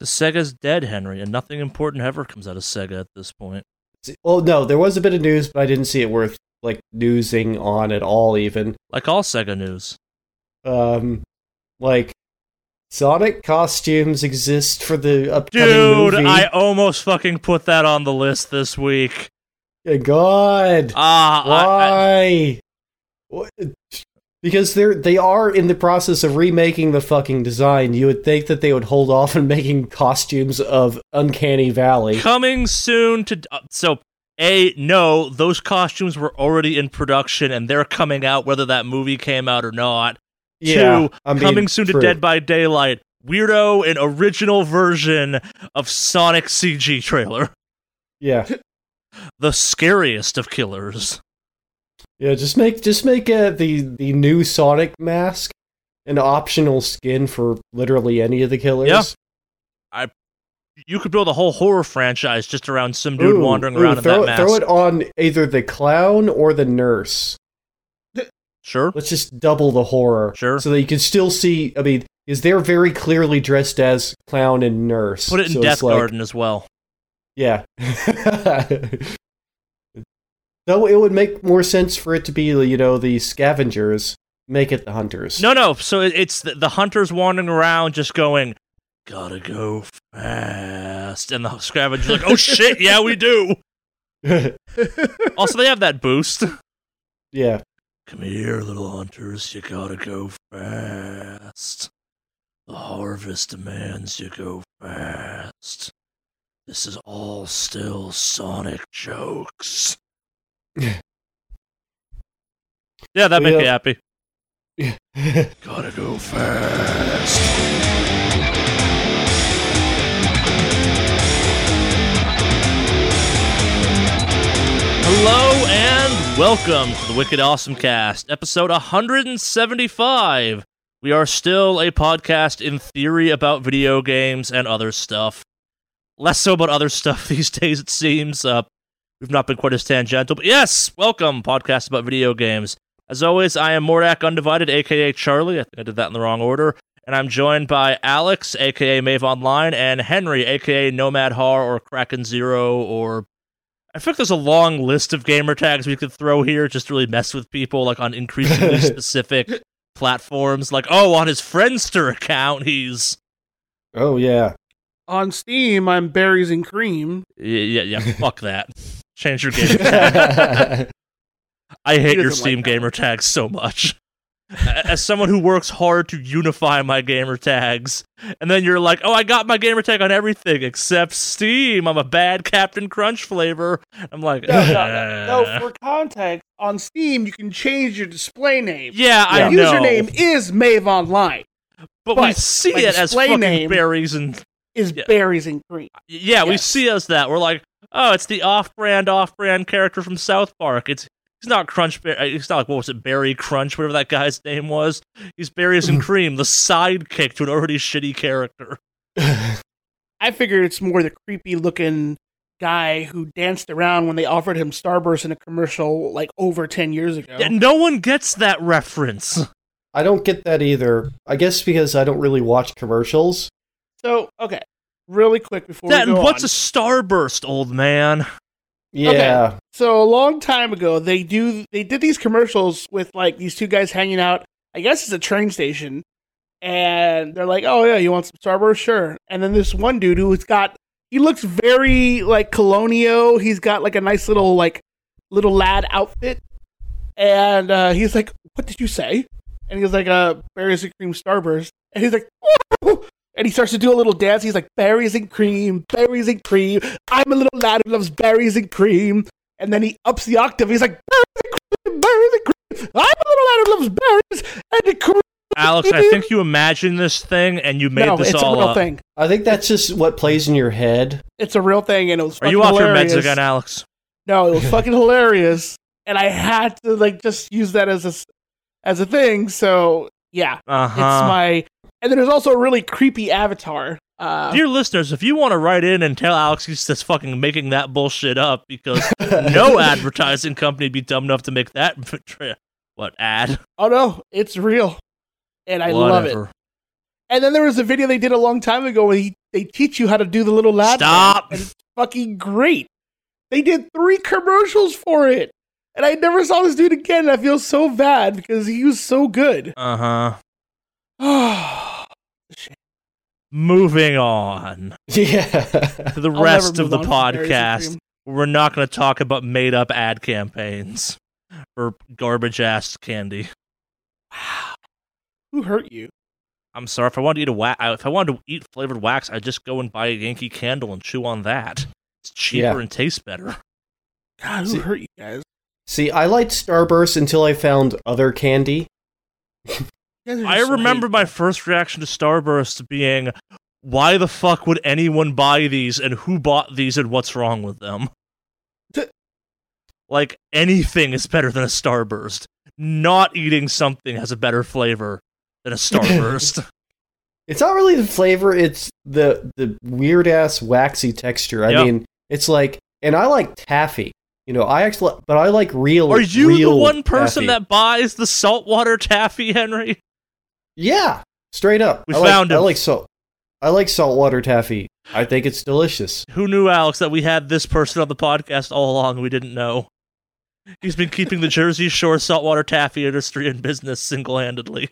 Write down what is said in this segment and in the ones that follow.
The Sega's dead, Henry, and nothing important ever comes out of Sega at this point. Well, no, there was a bit of news, but I didn't see it worth like newsing on at all. Even Like all Sega news. um, like Sonic costumes exist for the upcoming Dude, movie. I almost fucking put that on the list this week. Yeah, God, Ah, I- I- why? What? Because they're they are in the process of remaking the fucking design. You would think that they would hold off on making costumes of Uncanny Valley. coming soon to uh, so a no those costumes were already in production and they're coming out whether that movie came out or not. Yeah, Two, I mean, coming soon to dead by daylight. Weirdo an original version of sonic cg trailer. Yeah, the scariest of killers yeah. Just make just make uh, the the new Sonic mask an optional skin for literally any of the killers. Yeah. I you could build a whole horror franchise just around some dude Ooh, wandering ooh, around in throw, that it- throw it on either the clown or the nurse. sure Let's just double the horror. Sure. So that you can still see. I mean, is they're very clearly dressed as clown and nurse. put it in so death it's like- garden as well Yeah. Though it would make more sense for it to be, you know, the scavengers. Make it the hunters. No, no. So it's the, the hunters wandering around, just going, "Gotta go fast," and the scavengers like, "Oh shit, yeah, we do." Also, they have that boost. yeah. Come here, little hunters. You gotta go fast. The harvest demands you go fast. This is all still Sonic jokes. Yeah, that make Yeah. me happy. Gotta go fast. Hello and welcome to the Wicked Awesome Cast, episode 175. We are still a podcast in theory about video games and other stuff. Less so about other stuff these days, it seems. Uh, we've not been quite as tangential, but yes, welcome, podcast about video games. As always, I am Mordak Undivided, aka Charlie. I think I did that in the wrong order. And I'm joined by Alex, aka Mave Online, and Henry, aka Nomad Har or Kraken Zero, or I feel like there's a long list of gamer tags we could throw here just to really mess with people, like on increasingly specific platforms. Like, oh, on his Friendster account, he's Oh yeah. On Steam, I'm berries and cream. yeah, yeah, yeah fuck that. Change your game. I hate your doesn't like Steam gamer tags so much. As someone who works hard to unify my gamer tags, and then you're like, "Oh, I got my gamer tag on everything except Steam. I'm a bad Captain Crunch flavor." I'm like, No, no, no. For context, on Steam, you can change your display name. yeah, I Your know. username is Mave Online. but, we see it as fucking name- berries and Is Yeah. berries and cream. yeah, we see as that. We're like, oh, it's the off-brand, off-brand character from South Park. It's he's not Crunch. Bear- uh, He's not like what was it, Barry Crunch, whatever that guy's name was. He's Barry's and cream, the sidekick to an already shitty character. I figured it's more the creepy looking guy who danced around when they offered him Starburst in a commercial like over 10 years ago. Yeah, no one gets that reference. I don't get that either. I guess because I don't really watch commercials. So, okay, really quick before That we go what's on. a starburst, old man? Yeah. So a long time ago, they do they did these commercials with like these two guys hanging out. I guess it's a train station, and they're like, "Oh yeah, you want some Starburst? Sure." And then this one dude who's got he looks very like colonial. He's got like a nice little like little lad outfit, and uh, he's like, "What did you say?" And he's like, "Uh, berries and cream Starburst," and he's like. "Woo!" And he starts to do a little dance. He's like, berries and cream, berries and cream. I'm a little lad who loves berries and cream. And then he ups the octave. He's like, berries and cream, berries and cream. I'm a little lad who loves berries and cream. Alex, I think you imagined this thing and you made no, this it's all a real up. thing. I think that's just what plays in your head. It's a real thing, and it was. Are you fucking off your hilarious. meds again, Alex? No, it was fucking hilarious, and I had to like just use that as a as a thing. So yeah, Uh it's my. And then there's also a really creepy avatar. Uh, Dear listeners, if you want to write in and tell Alex he's just fucking making that bullshit up because no advertising company would be dumb enough to make that what ad? oh no, it's real, and I love it. And then there was a video they did a long time ago where he, they teach you how to do the little lad. Stop. And it's fucking great. They did three commercials for it. And I never saw this dude again. I feel so bad because he was so good. Uh huh. Moving on Yeah. to the I'll rest of the move on from Berries and podcast. We're not going to talk about made up ad campaigns for garbage ass candy. Wow. Who hurt you? I'm sorry if I wanted to eat a wax. If I wanted to eat flavored wax, I'd just go and buy a Yankee Candle and chew on that. It's cheaper Yeah. and tastes better. God, who See- hurt you guys? See, I liked Starburst until I found other candy. You guys are I remember my first reaction to Starburst being, "Why the fuck would anyone buy these? And who bought these? And what's wrong with them?" Like anything is better than a Starburst. Not eating something has a better flavor than a Starburst. It's not really the flavor; it's the the weird ass waxy texture. I Yep. mean, it's like, and I like taffy. You know, I actually, but I like real. Are you the one person taffy. that buys the saltwater taffy, Henry? Yeah, straight up. We I like, found I like salt. I like saltwater taffy. I think it's delicious. Who knew, Alex, that we had this person on the podcast all along? We didn't know. He's been keeping the Jersey Shore saltwater taffy industry in business single handedly.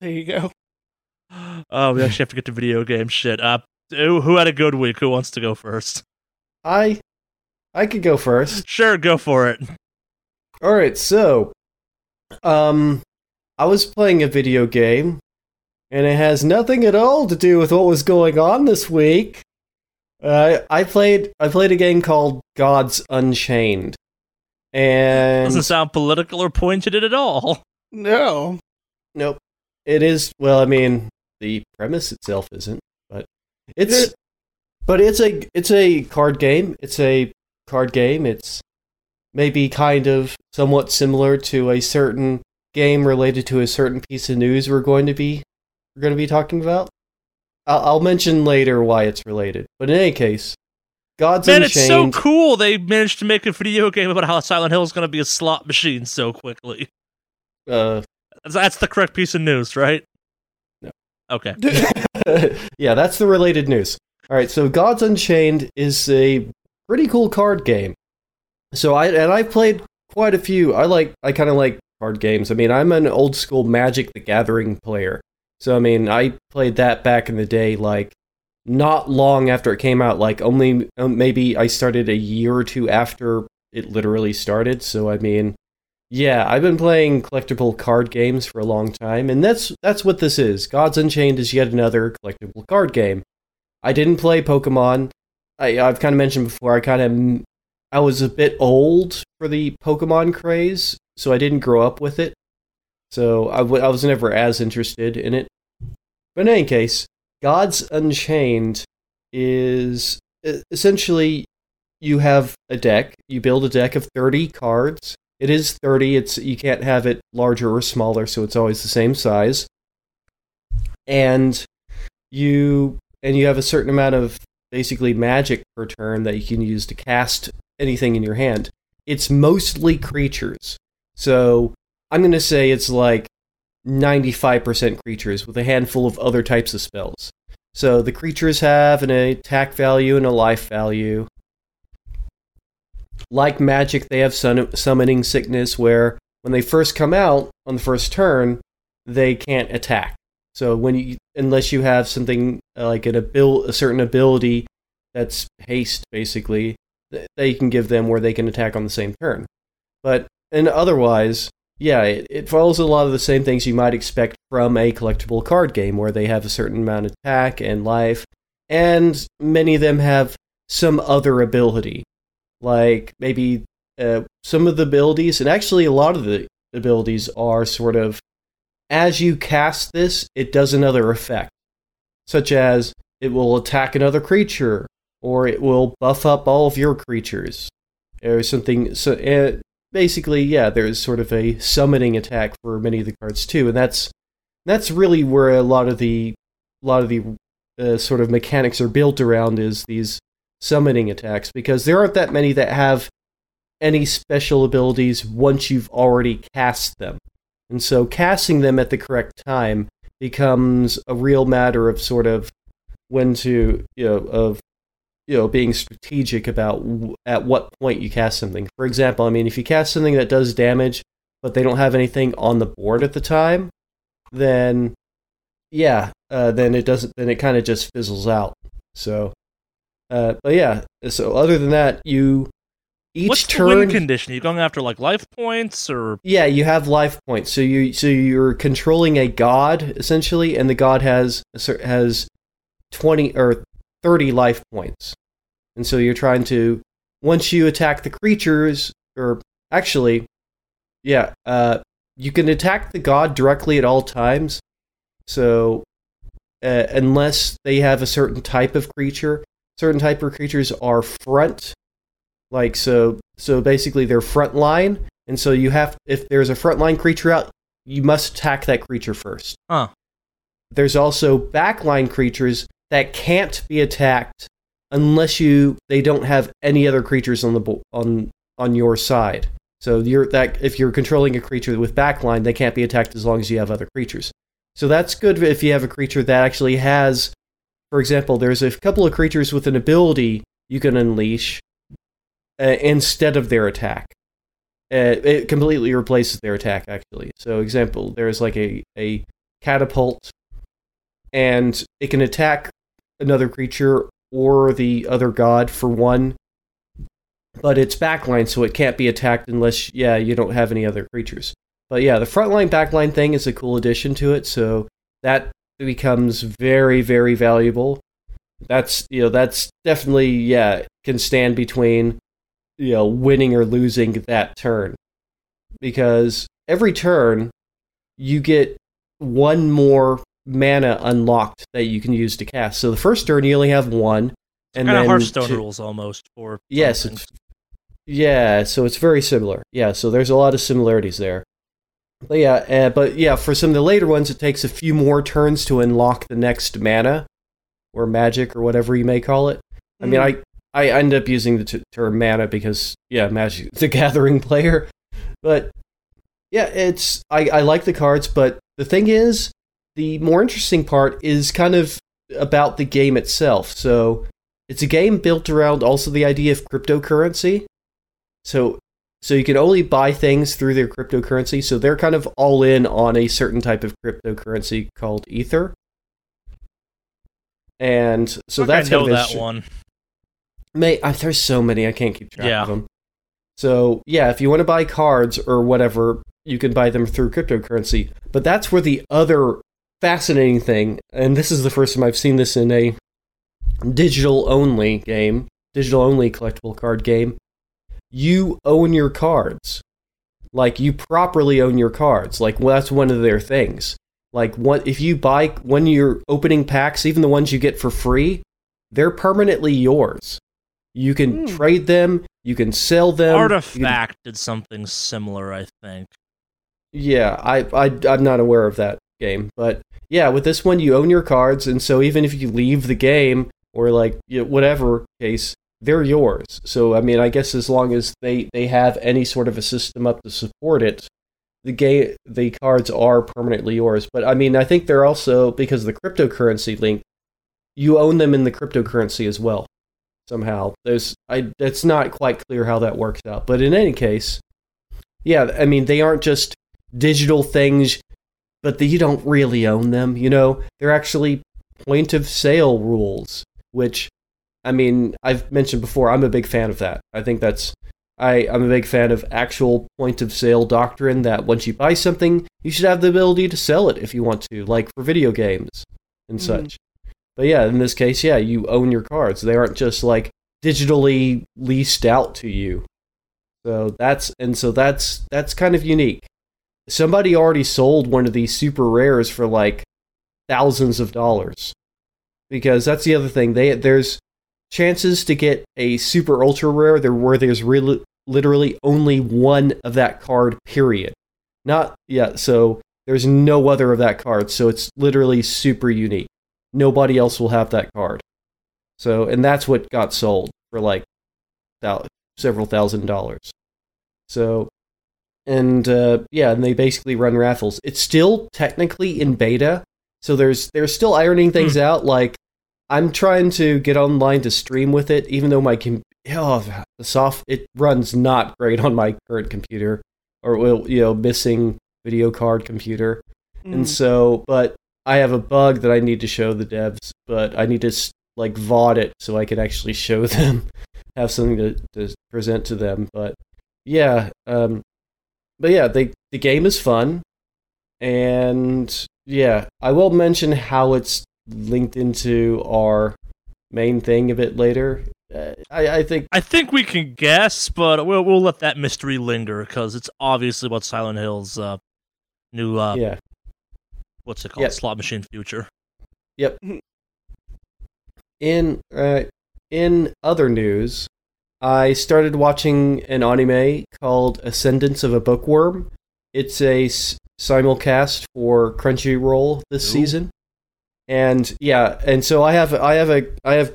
There you go. Oh, we actually have to get to video game shit. Uh, who who had a good week? Who wants to go first? I, I could go first. Sure, go for it. All right, so, um, I was playing a video game, and it has nothing at all to do with what was going on this week. Uh, I played I played a game called Gods Unchained, and Doesn't sound political or pointed at all. No. nope, it is. Well, I mean, the premise itself isn't, but it's but it's a it's a card game. It's a card game. It's maybe kind of somewhat similar to a certain game related to a certain piece of news we're going to be we're going to be talking about. I'll, I'll mention later why it's related. But in any case, Gods Unchained. Man, it's so cool they managed to make a video game about how Silent Hill is going to be a slot machine so quickly. uh, That's- That's the correct piece of news, right? No. Okay. yeah, that's the related news. All right, so Gods Unchained is a pretty cool card game. So I and I've played quite a few. I like I kind of like card games. I mean, I'm an old school Magic the Gathering player. So I mean, I played that back in the day like not long after it came out, like only um, maybe I started a year or two after it literally started. So I mean, yeah, I've been playing collectible card games for a long time, and that's that's what this is. Gods Unchained is yet another collectible card game. I didn't play Pokemon. I, I've kind of mentioned before. I kind of I was a bit old for the Pokemon craze, so I didn't grow up with it. So I, w- I was never as interested in it. But in any case, Gods Unchained is essentially you have a deck. You build a deck of thirty cards. It is thirty. It's you can't have it larger or smaller, so it's always the same size. And you and you have a certain amount of basically magic per turn that you can use to cast anything in your hand. It's mostly creatures. So I'm going to say it's like 95% creatures with a handful of other types of spells. So the creatures have an attack value and a life value. Like magic, they have sun- summoning sickness where when they first come out on the first turn, they can't attack. So when you unless you have something uh, like an abil- a certain ability that's haste basically, th- they can give them where they can attack on the same turn. But and otherwise, yeah, it, it follows a lot of the same things you might expect from a collectible card game where they have a certain amount of attack and life, and many of them have some other ability, like maybe uh, some of the abilities, and actually a lot of the abilities are sort of as you cast this, it does another effect, such as it will attack another creature, or it will buff up all of your creatures, or something. So uh, basically, yeah, there's sort of a summoning attack for many of the cards too, and that's that's really where a lot of the a lot of the uh, sort of mechanics are built around is these summoning attacks because there aren't that many that have any special abilities once you've already cast them. And so casting them at the correct time becomes a real matter of sort of when to you know of you know being strategic about w- at what point you cast something. For example, I mean, if you cast something that does damage, but they don't have anything on the board at the time, then yeah, uh, then it doesn't. Then it kind of just fizzles out. So, uh, but yeah. So other than that, you each What's the turn win condition? Are going after like life points or yeah, you have life points. So you so you're controlling a god essentially, and the god has has twenty or thirty life points, and so you're trying to once you attack the creatures, or actually, yeah, uh, you can attack the god directly at all times. So uh, unless they have a certain type of creature, certain type of creatures are front like so so basically they're front line and so you have if there's a front line creature out you must attack that creature first Huh. there's also backline creatures that can't be attacked unless you they don't have any other creatures on the on on your side so you're that if you're controlling a creature with backline they can't be attacked as long as you have other creatures so that's good if you have a creature that actually has for example there's a couple of creatures with an ability you can unleash uh, instead of their attack. Uh, it completely replaces their attack, actually. So, example, there's like a, a catapult, and it can attack another creature or the other god for one, but it's backline, so it can't be attacked unless, yeah, you don't have any other creatures. But yeah, the frontline backline thing is a cool addition to it, so that becomes very, very valuable. That's you know that's definitely yeah can stand between you know winning or losing that turn because every turn you get one more mana unlocked that you can use to cast. So the first turn you only have one, and kind of then Hearthstone two- rules almost for Yes, yeah. So it's very similar. Yeah. So there's a lot of similarities there. But yeah, uh, but yeah, for some of the later ones, it takes a few more turns to unlock the next mana or magic or whatever you may call it. I mean, I I end up using the t- term mana because yeah, Magic the Gathering player, but yeah, it's I I like the cards, but the thing is, the more interesting part is kind of about the game itself. So it's a game built around also the idea of cryptocurrency. So so you can only buy things through their cryptocurrency. So they're kind of all in on a certain type of cryptocurrency called Ether. And so that's I know that one. May I, there's so many I can't keep track Yeah. of them. So yeah, if you want to buy cards or whatever, you can buy them through cryptocurrency. But that's where the other fascinating thing, and this is the first time I've seen this in a digital only game, digital only collectible card game. You own your cards, like you properly own your cards. Like well, that's one of their things. Like what if you buy when you're opening packs, even the ones you get for free, they're permanently yours. You can Hmm. trade them. You can sell them. you can- Artifact did something similar, I think. yeah, I, I I'm not aware of that game, but yeah, with this one you own your cards, and so even if you leave the game or like you know, whatever case, they're yours. So I mean, I guess as long as they they have any sort of a system up to support it, the game the cards are permanently yours. But I mean, I think they're also because of the cryptocurrency link, you own them in the cryptocurrency as well. Somehow, there's I it's not quite clear how that works out, but in any case, yeah, I mean they aren't just digital things, but the, you don't really own them. You know, they're actually point of sale rules, which I mean I've mentioned before. I'm a big fan of that. I think that's I, I'm a big fan of actual point of sale doctrine that once you buy something, you should have the ability to sell it if you want to, like for video games and Mhm. such. But yeah, in this case, yeah, you own your cards. They aren't just like digitally leased out to you. So that's and so that's that's kind of unique. Somebody already sold one of these super rares for like thousands of dollars. Because that's the other thing. They there's chances to get a super ultra rare there where there's really literally only one of that card period. Not yeah, so there's no other of that card, so it's literally super unique. Nobody else will have that card. So and that's what got sold for like several thousand dollars. So and uh, yeah, and they basically run raffles. It's still technically in beta, So there's they're still ironing things Hmm. out. Like I'm trying to get online to stream with it, even though my com- oh, the soft it runs not great on my current computer, or will you know missing video card computer. Mm. And so, but I have a bug that I need to show the devs, but I need to like VOD it so I can actually show them, have something to, to present to them. But yeah, um, but yeah, the the game is fun, and yeah, I will mention how it's linked into our main thing a bit later. Uh, I I think I think we can guess, but we'll we'll let that mystery linger because it's obviously about Silent Hill's uh, new uh, yeah. what's it called Yeah. slot machine future. Yep. In uh, in other news, I started watching an anime called Ascendance of a Bookworm. It's a simulcast for Crunchyroll this Ooh. season, and yeah, and so I have I have a I have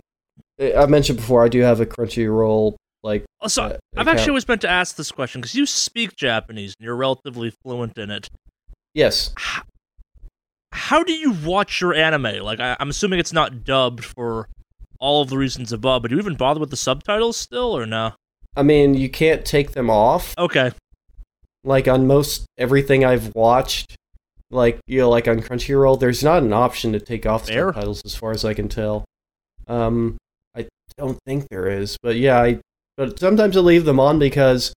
I mentioned before I do have a Crunchyroll like Also, uh, I've account. actually always meant to ask this question because you speak Japanese and you're relatively fluent in it. yes How do you watch your anime? Like, I, I'm assuming it's not dubbed for all of the reasons above, but do you even bother with the subtitles still, or no? I mean you can't take them off Okay, like on most everything I've watched, like you know, like on Crunchyroll, there's not an option to take off Fair. subtitles as far as I can tell. Um, I don't think there is, but yeah, I but sometimes I leave them on because,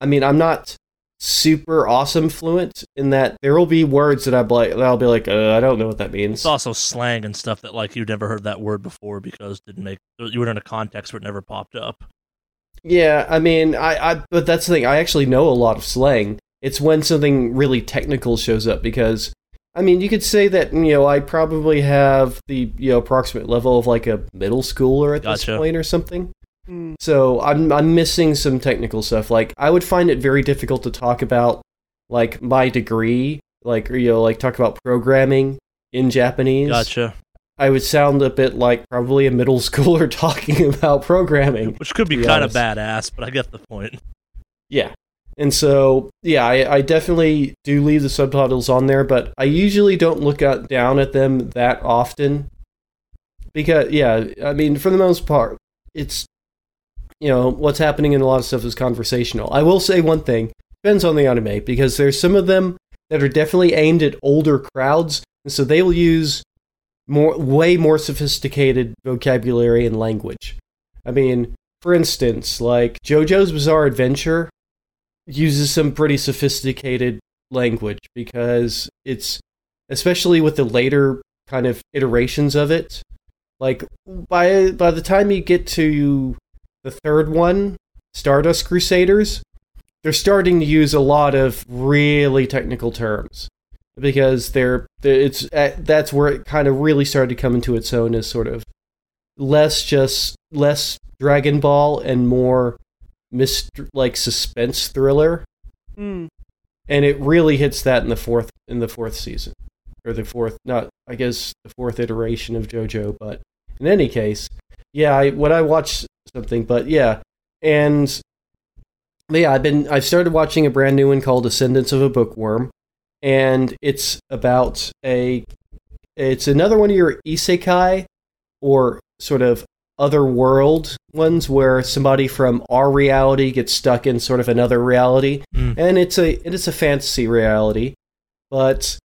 I mean, I'm not super awesome fluent in that there will be words that I like that I'll be like, uh, I don't know what that means. it's also slang and stuff that like you never heard that word before because didn't make you were in a context where it never popped up. Yeah, I mean, I, I but that's the thing. I actually know a lot of slang. It's when something really technical shows up because I mean, you could say that you know I probably have the you know approximate level of like a middle schooler at Gotcha. this point or something. Mm. So I'm I'm missing some technical stuff. Like I would find it very difficult to talk about like my degree, like or, you know, like talk about programming in Japanese. Gotcha. I would sound a bit like probably a middle schooler talking about programming. Which could be be kind of badass, but I get the point. Yeah. And so, yeah, I, I definitely do leave the subtitles on there, but I usually don't look out, down at them that often. Because, yeah, I mean, for the most part, it's, you know, what's happening in a lot of stuff is conversational. I will say one thing depends on the anime, because there's some of them that are definitely aimed at older crowds, and so they will use more, way more sophisticated vocabulary and language. I mean, for instance, like JoJo's Bizarre Adventure uses some pretty sophisticated language because it's especially with the later kind of iterations of it. Like by by the time you get to the third one, Stardust Crusaders, they're starting to use a lot of really technical terms because they're it's uh, that's where it kind of really started to come into its own as sort of less just less Dragon Ball and more myst- like suspense thriller Mm. and it really hits that in the fourth in the fourth season or the fourth not I guess the fourth iteration of JoJo but in any case yeah I when I watch something but yeah and yeah I've been I've started watching a brand new one called Ascendance of a Bookworm and it's about a it's another one of your isekai or sort of other world ones where somebody from our reality gets stuck in sort of another reality Mm. and it's a it is a fantasy reality but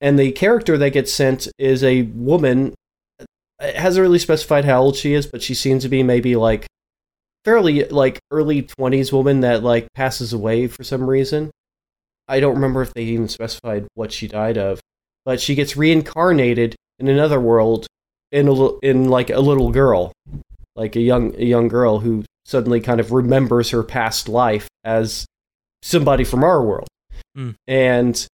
and the character that gets sent is a woman it hasn't really specified how old she is but she seems to be maybe like fairly like early 20s woman that like passes away for some reason i don't remember if they even specified what she died of but she gets reincarnated in another world in a, in like a little girl like a young a young girl who suddenly kind of remembers her past life as somebody from our world Hmm. and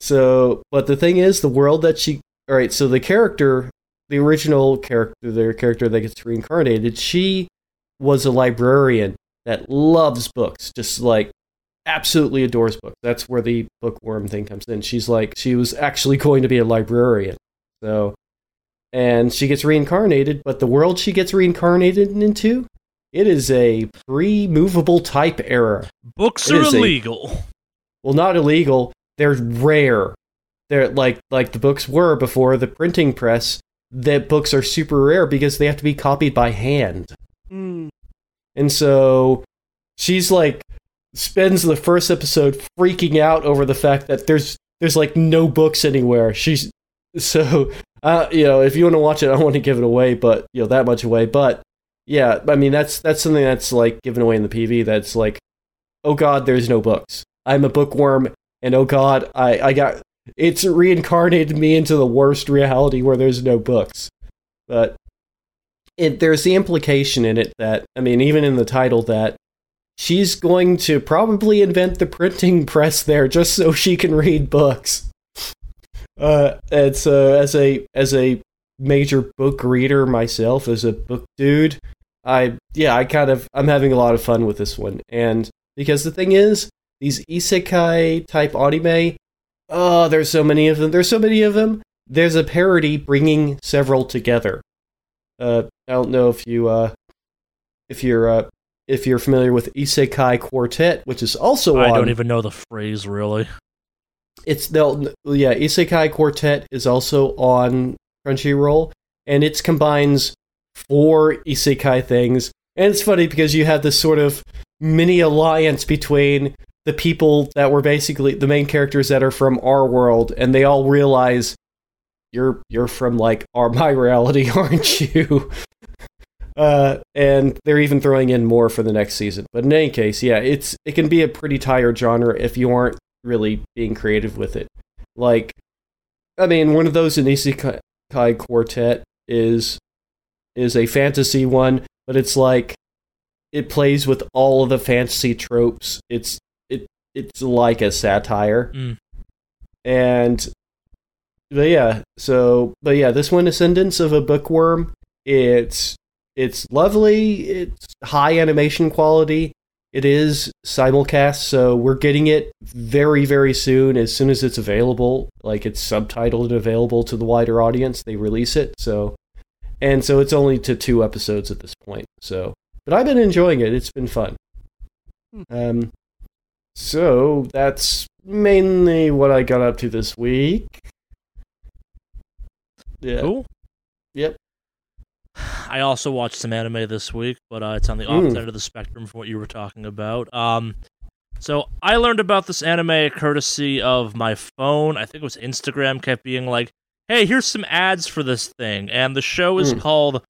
so but the thing is the world that she all right so the character the original character the character that gets reincarnated she was a librarian that loves books just like absolutely adores books. That's where the bookworm thing comes in. She's like she was actually going to be a librarian so and she gets reincarnated but the world she gets reincarnated into it is a pre-movable type era Books It are is a- illegal. well not illegal. They're rare. They're like like the books were before the printing press. That books are super rare because they have to be copied by hand. Mm. And so she's like spends the first episode freaking out over the fact that there's there's like no books anywhere. She's so uh you know, if you want to watch it, I don't want to give it away, but you know, that much away. But yeah, I mean that's that's something that's like given away in the PV that's like oh god, there's no books. I'm a bookworm and oh god, I I got it's reincarnated me into the worst reality where there's no books. But it, there's the implication in it that I mean, even in the title, that she's going to probably invent the printing press there just so she can read books. Uh, it's uh, as a as a major book reader myself, as a book dude, I yeah, I kind of I'm having a lot of fun with this one, and because the thing is, these isekai type anime, oh, there's so many of them. There's so many of them. There's a parody bringing several together. Uh, I don't know if you uh, if you're uh, if you're familiar with Isekai Quartet, which is also I on. don't even know the phrase really. It's they'll yeah, Isekai Quartet is also on Crunchyroll, and it combines four Isekai things. And it's funny because you have this sort of mini alliance between the people that were basically the main characters that are from our world, and they all realize you're you're from like our my reality, aren't you? Uh, and they're even throwing in more for the next season. But in any case, yeah, it's it can be a pretty tired genre if you aren't really being creative with it. Like, I mean, one of those in Isekai Quartet is is a fantasy one, but it's like it plays with all of the fantasy tropes. It's it it's like a satire, Mm. and but yeah, so but yeah, this one, Ascendance of a Bookworm, it's it's lovely. It's high animation quality. It is simulcast, so we're getting it very, very soon. As soon as it's available, like it's subtitled and available to the wider audience, they release it. So, and so it's only to two episodes at this point. So, but I've been enjoying it. It's been fun. Um, so that's mainly what I got up to this week. Yeah. Cool. Yep. I also watched some anime this week, but uh, it's on the Mm. opposite end of the spectrum from what you were talking about. Um, so I learned about this anime courtesy of my phone. I think it was Instagram kept being like, "Hey, here's some ads for this thing," and the show is Mm. called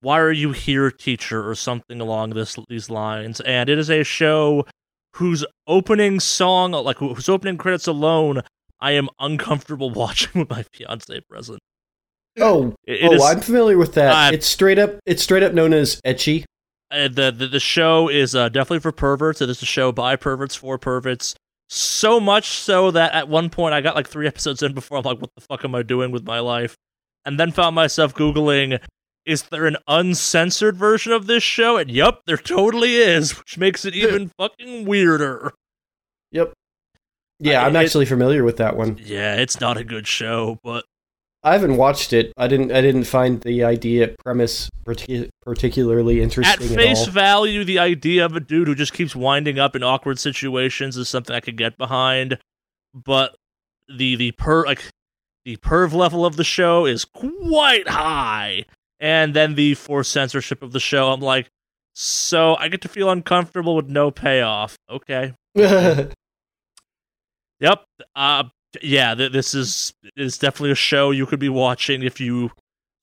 "Why Are You Here, Teacher?" or something along this these lines, and it is a show whose opening song, like whose opening credits alone, I am uncomfortable watching with my fiance present. Oh, It, it oh, is- I'm familiar with that. Uh, it's straight up. It's straight up known as ecchi. uh, the, the the show is uh, definitely for perverts. It is a show by perverts for perverts. So much so that at one point I got like three episodes in before I'm like, what the fuck am I doing with my life? And then found myself googling, is there an uncensored version of this show? And yep, there totally is, which makes it even fucking weirder. Yep. Yeah, I- I'm it- actually familiar with that one. Yeah, it's not a good show, but I haven't watched it. I didn't. I didn't find the idea premise parti- particularly interesting at, face all. value, the idea of a dude who just keeps winding up in awkward situations is something I could get behind. But the the per like the perv level of the show is quite high, and then the forced censorship of the show, I'm like, so I get to feel uncomfortable with no payoff. Okay, yep. Uh, yeah. Th- this is is definitely a show you could be watching if you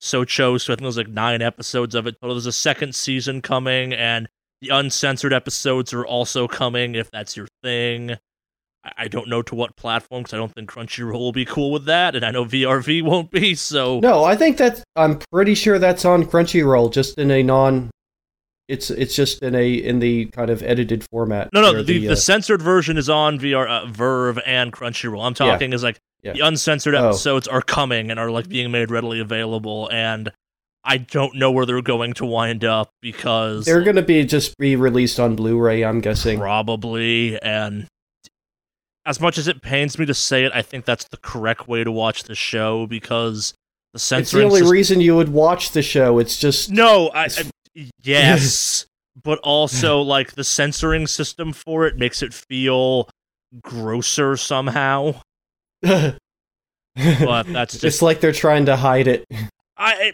so chose So I think there's like nine episodes of it, but there's a second season coming, and the uncensored episodes are also coming if that's your thing. I, don't know to what platform because I don't think Crunchyroll will be cool with that, and I know VRV won't be. So no, I think that's. I'm pretty sure that's on Crunchyroll, just in a non. It's it's just in a in the kind of edited format. no, no, the, the, uh, censored version is on VR, uh, VRV and Crunchyroll. I'm talking is like Yeah. the uncensored Oh. episodes are coming and are like being made readily available, and I don't know where they're going to wind up because they're gonna be just be released on Blu-ray. I'm guessing. Probably, and as much as it pains me to say it, I think that's the correct way to watch the show because the censoring. It's the only sys- reason you would watch the show. It's just no, I, I- yes, but also like the censoring system for it makes it feel grosser somehow. but that's just it's like they're trying to hide it. I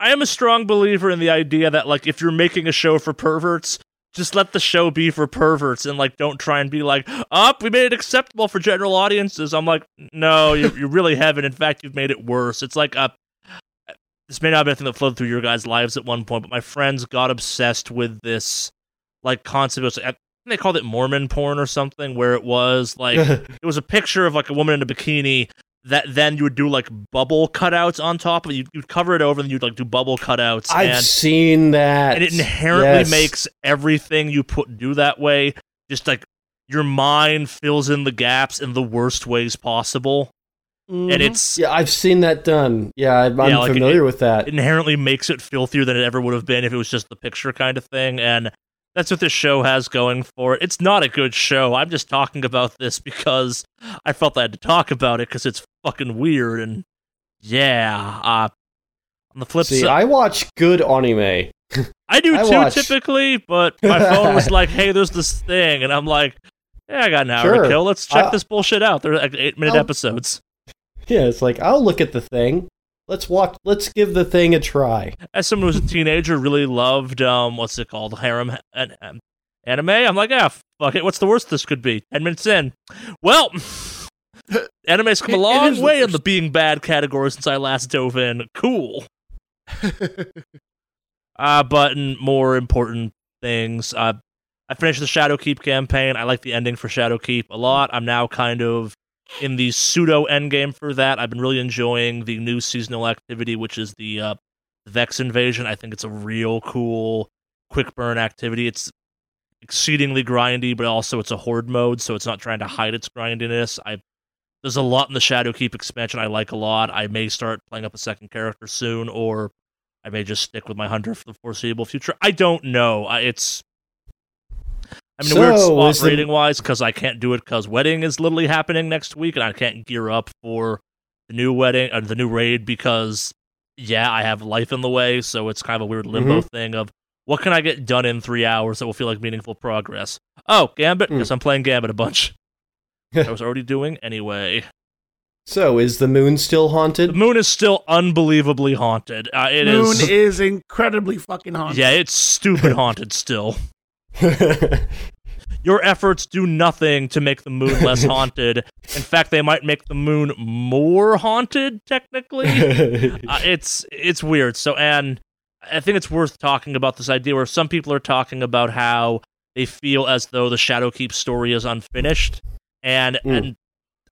I am a strong believer in the idea that like if you're making a show for perverts, just let the show be for perverts and like don't try and be like, up, we made it acceptable for general audiences. I'm like, no, you, you really haven't. In fact, you've made it worse. It's like a this may not be anything that flowed through your guys' lives at one point, but my friends got obsessed with this like concept. Of, they called it Mormon porn or something, where it was like it was a picture of like a woman in a bikini that then you would do like bubble cutouts on top of it. You'd, you'd cover it over and you'd like do bubble cutouts. I've and, seen that. and it inherently Yes. makes everything you put do that way just like your mind fills in the gaps in the worst ways possible. Mhm. And it's Yeah, I've seen that done. Yeah, I'm, I'm Yeah, like, familiar it- with that. it inherently makes it filthier than it ever would have been if it was just the picture kind of thing. And that's what this show has going for it. It's not a good show. I'm just talking about this because I felt I had to talk about it because it's fucking weird. And yeah, uh, on the flip See, side, I watch good anime. I do I too watch- typically, but my phone was like, "Hey, there's this thing," and I'm like, "Yeah, I got an hour Sure. to kill. Let's check I'll- this bullshit out." They're like eight minute I'll- episodes. Yeah, it's like I'll look at the thing. Let's watch. Let's give the thing a try. As someone who was a teenager, really loved um, what's it called, harem an- anime. I'm like, ah, fuck it. What's the worst this could be? Ten minutes in. Well, anime's come a long way in the being bad category since I last dove in. Cool. Uh, but in more important things, uh, I finished the Shadowkeep campaign. I like the ending for Shadowkeep a lot. I'm now kind of in the pseudo endgame for that. I've been really enjoying the new seasonal activity, which is the uh, Vex invasion. I think it's a real cool quick burn activity. It's exceedingly grindy, but also it's a horde mode, so it's not trying to hide its grindiness. I there's a lot in the Shadowkeep expansion I like a lot. I may start playing up a second character soon, or I may just stick with my hunter for the foreseeable future. I don't know. I, it's I mean, in a weird So, spot is the- rating wise because I can't do it because wedding is literally happening next week, and I can't gear up for the new wedding or the new raid because yeah, I have life in the way. So it's kind of a weird limbo thing of what can I get done in three hours that will feel like meaningful progress. Oh, Gambit. Hmm. Guess I'm playing Gambit a bunch. I was already doing anyway. So, is the moon still The haunted? moon is still unbelievably haunted. Uh, it Moon is. is incredibly fucking haunted. yeah, it's stupid haunted still. Your efforts do nothing to make the moon less haunted. In fact, they might make the moon more haunted, technically. uh, it's it's weird. So, and I think it's worth talking about this idea where some people are talking about how they feel as though the Shadowkeep story is unfinished, and Mm. and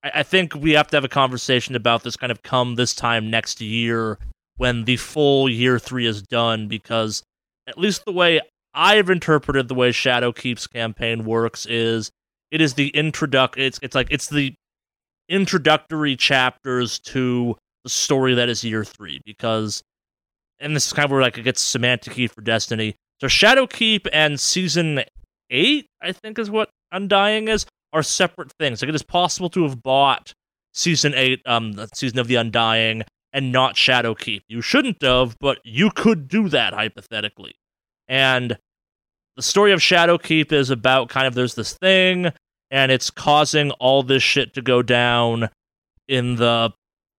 I, I think we have to have a conversation about this kind of come this time next year when the full year three is done, because at least the way I've interpreted the way Shadowkeep's campaign works is it is the introduc it's it's like it's the introductory chapters to the story that is year three because and this is kind of where like it gets semantic for Destiny. So Shadowkeep and season eight, I think is what Undying is, are separate things. Like it is possible to have bought season eight, um, the season of the Undying, and not Shadowkeep. You shouldn't have, but you could do that hypothetically. And the story of Shadowkeep is about kind of there's this thing, and it's causing all this shit to go down in the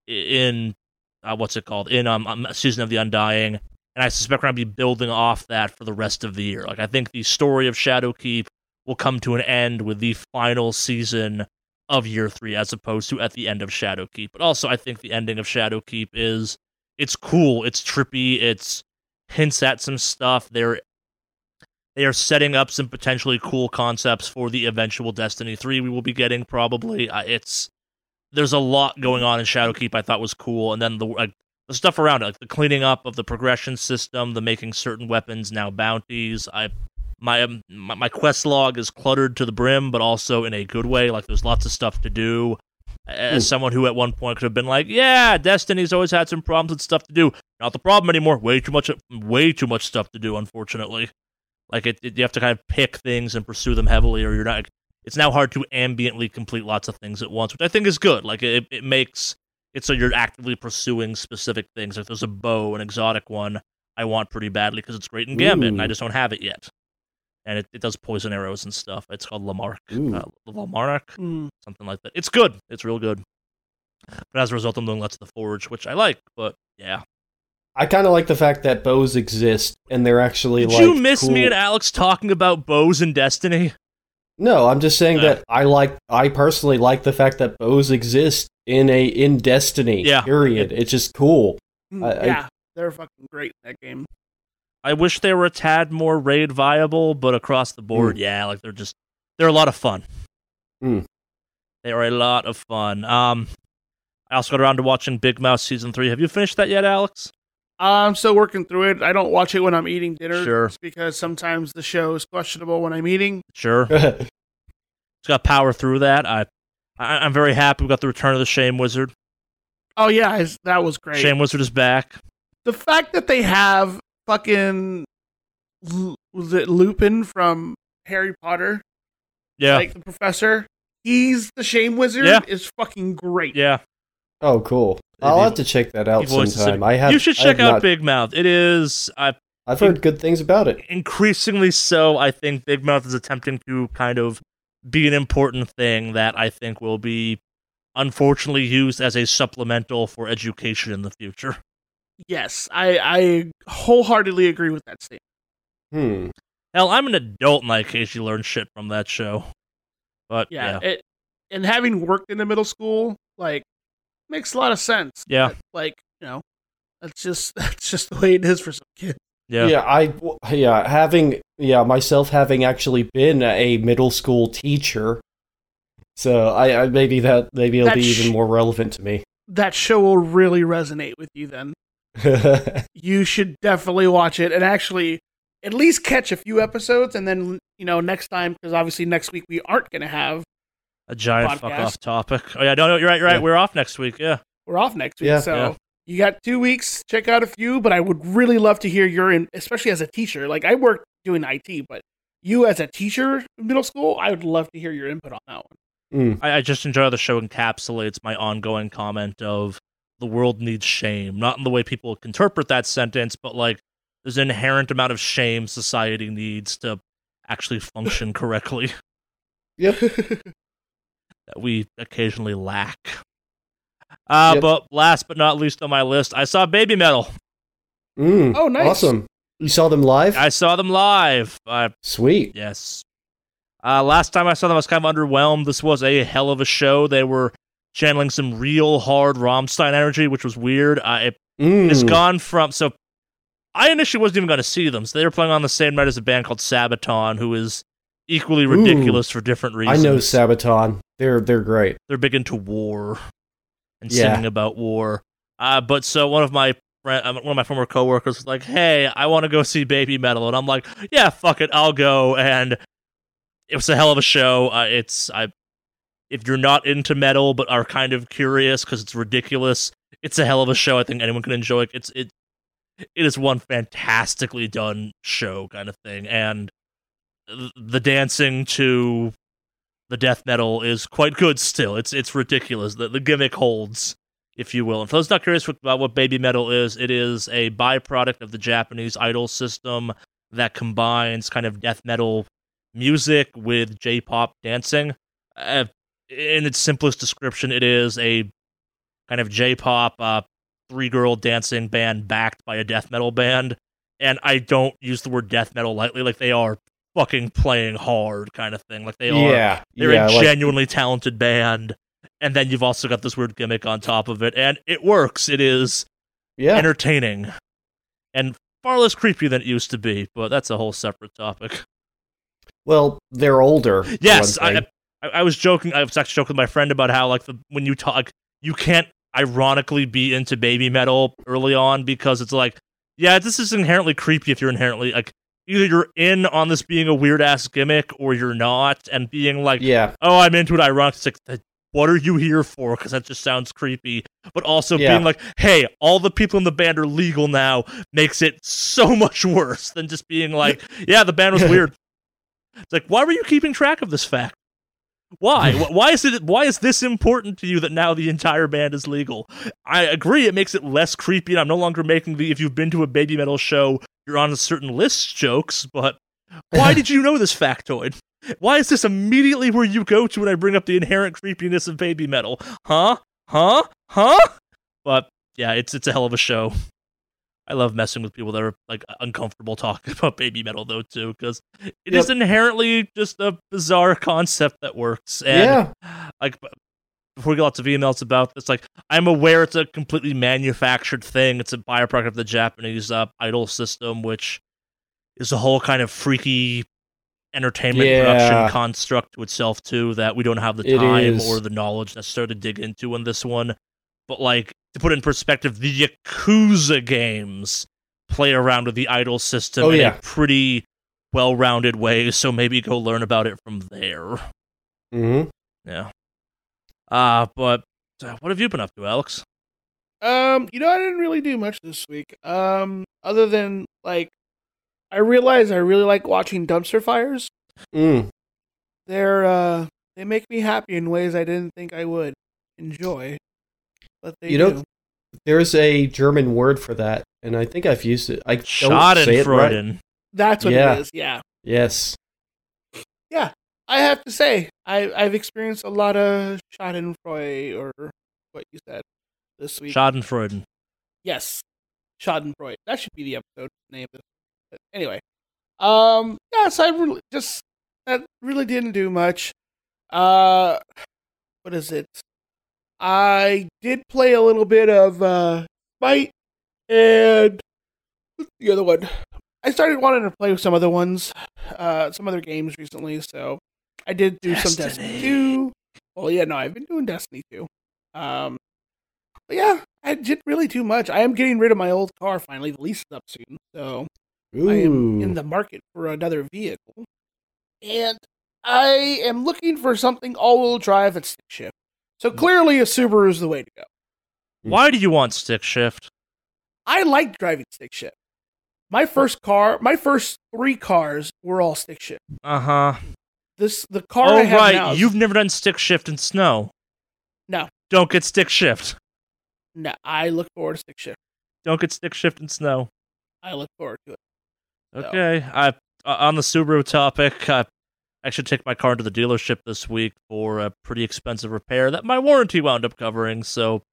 in uh, what's it called in um, um season of the Undying, and I suspect we're gonna be building off that for the rest of the year. Like I think the story of Shadowkeep will come to an end with the final season of year three, as opposed to at the end of Shadowkeep. But also, I think the ending of Shadowkeep is it's cool, it's trippy, it's hints at some stuff. They're they are setting up some potentially cool concepts for the eventual Destiny 3 we will be getting probably. Uh, it's there's a lot going on in Shadowkeep I thought was cool and then the the stuff around it, like the cleaning up of the progression system, the making certain weapons now bounties. I my um, my, my quest log is cluttered to the brim, but also in a good way. Like there's lots of stuff to do. As Hmm. someone who at one point could have been like, "Yeah, Destiny's always had some problems with stuff to do." Not the problem anymore. Way too much, way too much stuff to do. Unfortunately, like it, it you have to kind of pick things and pursue them heavily, or you're not. It's now hard to ambiently complete lots of things at once, which I think is good. Like it, it makes it so you're actively pursuing specific things. Like there's a bow, an exotic one I want pretty badly because it's great in Gambit, and I just don't have it yet. And it, it does poison arrows and stuff. It's called Le Monarque, Ooh. uh, Le Monarque, Mm. something like that. It's good. It's real good. But as a result, I'm doing Let's the Forge, which I like. But yeah, I kind of like the fact that bows exist and they're actually did like. you miss cool- me and Alex talking about bows in Destiny? No, I'm just saying Uh. that I like. I personally like the fact that bows exist in a in Destiny. Yeah. Period. It's just cool. Mm, I- I- yeah, they're fucking great in that game. I wish they were a tad more raid viable, but across the board, yeah, like they're just they're a lot of fun. Mm. They are a lot of fun. Um, I also got around to watching Big Mouth season three. Have you finished that yet, Alex? I'm still working through it. I don't watch it when I'm eating dinner. Sure. just because sometimes the show is questionable when I'm eating. Sure, just got power through that. I, I I'm very happy we got the return of the Shame Wizard. Oh yeah, that was great. Shame Wizard is back. the fact that they have fucking was it Lupin from Harry Potter, Yeah, like the professor. He's the Shame Wizard. Yeah. is fucking great. yeah. oh, cool. I'll have to check that out He voiced the sometime. I have. you should check out not- Big Mouth. It is. I I've heard good things about it. increasingly so, I think Big Mouth is attempting to kind of be an important thing that I think will be unfortunately used as a supplemental for education in the future. Yes, I I wholeheartedly agree with that statement. Hmm. Hell, I'm an adult and I occasionally learn shit from that show. But Yeah, yeah, It, and having worked in the middle school, like, makes a lot of sense. Yeah. That, like you know, that's just that's just the way it is for some kids. yeah, Yeah. I. Yeah. Having. Yeah. Myself having actually been a middle school teacher. So I, I maybe that maybe it'll That be sh- even more relevant to me. That show will really resonate with you then. you should definitely watch it and actually at least catch a few episodes and then you know next time because obviously next week we aren't going to have a giant fuck off topic. Oh yeah, no, no, you're right, you're right. Yeah. We're off next week. Yeah, we're off next week Yeah. so Yeah. you got two weeks check out a few but i would really love to hear your in especially as a teacher like i work doing it but you as a teacher in middle school i would love to hear your input on that one Mm. I, I just enjoy how the show encapsulates my ongoing comment of the world needs shame, not in the way people interpret that sentence, but like there's an inherent amount of shame society needs to actually function correctly Yep. that we occasionally lack. Uh, Yep. But last but not least on my list, I saw Babymetal. Mm. Oh, nice. Awesome. You saw them live? I saw them live. Uh, Sweet. yes. Uh, last time I saw them, I was kind of underwhelmed. This was a hell of a show. They were channeling some real hard Rammstein energy, which was weird. Uh, it Mm. It's gone from so. I initially wasn't even going to see them. So they were playing on the same night as a band called Sabaton, who is equally Ooh. ridiculous for different reasons. I know Sabaton. They're they're great. They're big into war and Yeah. singing about war. Uh, but so one of my friend, uh, one of my former coworkers was like, "Hey, I want to go see Babymetal," and I'm like, "Yeah, fuck it, I'll go." And it was a hell of a show. Uh, it's I, if you're not into metal but are kind of curious because it's ridiculous, it's a hell of a show. I think anyone can enjoy it. It's it, it is one fantastically done show kind of thing, and the dancing to the death metal is quite good still. It's it's ridiculous. The the gimmick holds, if you will. And for those not curious about what Babymetal is, it is a byproduct of the Japanese idol system that combines kind of death metal music with J-pop dancing. Uh, in its simplest description, it is a kind of J-pop uh, three-girl dancing band backed by a death metal band. And I don't use the word death metal lightly. Like they are fucking playing hard, kind of thing. Like they are yeah. they're yeah, a like- genuinely talented band. And then you've also got this weird gimmick on top of it, and it works. It is yeah. entertaining and far less creepy than it used to be, but that's a whole separate topic. well, they're older. Yes. I, I, I was joking. I was actually joking with my friend about how, like, the when you talk, you can't ironically be into Babymetal early on because it's like, yeah, this is inherently creepy if you're inherently like either you're in on this being a weird ass gimmick or you're not, and being like, yeah. oh, I'm into it. Ironic. It's like, "Th- what are you here for? Because that just sounds creepy. But also Yeah. being like, hey, all the people in the band are legal now makes it so much worse than just being like, yeah, the band was weird. It's like, why were you keeping track of this fact? Why? Why is it? Why is this important to you that now the entire band is legal? I agree. It makes it less creepy, and I'm no longer making the if you've been to a Babymetal show, you're on a certain list jokes. But why did you know this factoid? Why is this immediately where you go to when I bring up the inherent creepiness of Babymetal? Huh? huh, huh. But yeah, it's it's a hell of a show. I love messing with people that are like uncomfortable talking about Babymetal though too, because it is Yep. inherently just a bizarre concept that works. And yeah. like before we get lots of emails about this, like I'm aware it's a completely manufactured thing. It's a byproduct of the Japanese uh, idol system, which is a whole kind of freaky entertainment Yeah. production construct to itself too that we don't have the time or the knowledge necessarily to dig into in this one. But like to put it in perspective, the Yakuza games play around with the idol system Oh, in yeah. a pretty well-rounded way. So maybe go learn about it from there. hmm Yeah. Uh, but uh, what have you been up to, Alex? Um, you know, I didn't really do much this week. Um, other than like, I realized I really like watching dumpster fires. Mm. They're uh, they make me happy in ways I didn't think I would enjoy. But they You know. There's a German word for that, and I think I've used it. I don't say it right. Schadenfreude. That's what yeah. it is. Yeah, Yes. Yeah, I have to say, I I've experienced a lot of Schadenfreude or what you said this week. Schadenfreude. Yes, Schadenfreude. That should be the episode name. But anyway, um, yeah. So I really just that really didn't do much. Uh, what is it? I did play a little bit of uh, Smite and the other one. I started wanting to play with some other ones, uh, some other games recently. So I did do some Destiny Destiny. two. Well, yeah, no, I've been doing Destiny two. Um, but yeah, I didn't really too much. I am getting rid of my old car finally. The lease is up soon, so Ooh. I am in the market for another vehicle, and I am looking for something all-wheel drive and stick shift. So clearly, a Subaru is the way to go. Why do you want stick shift? I like driving stick shift. My first car, my first three cars were all stick shift. Uh huh. This the car Oh I have right, now. you've never done stick shift in snow. No. Don't get stick shift. no. I look forward to stick shift. Don't get stick shift in snow. I look forward to it. Okay. I uh, on the Subaru topic. I, I should take my car to the dealership this week for a pretty expensive repair that my warranty wound up covering. So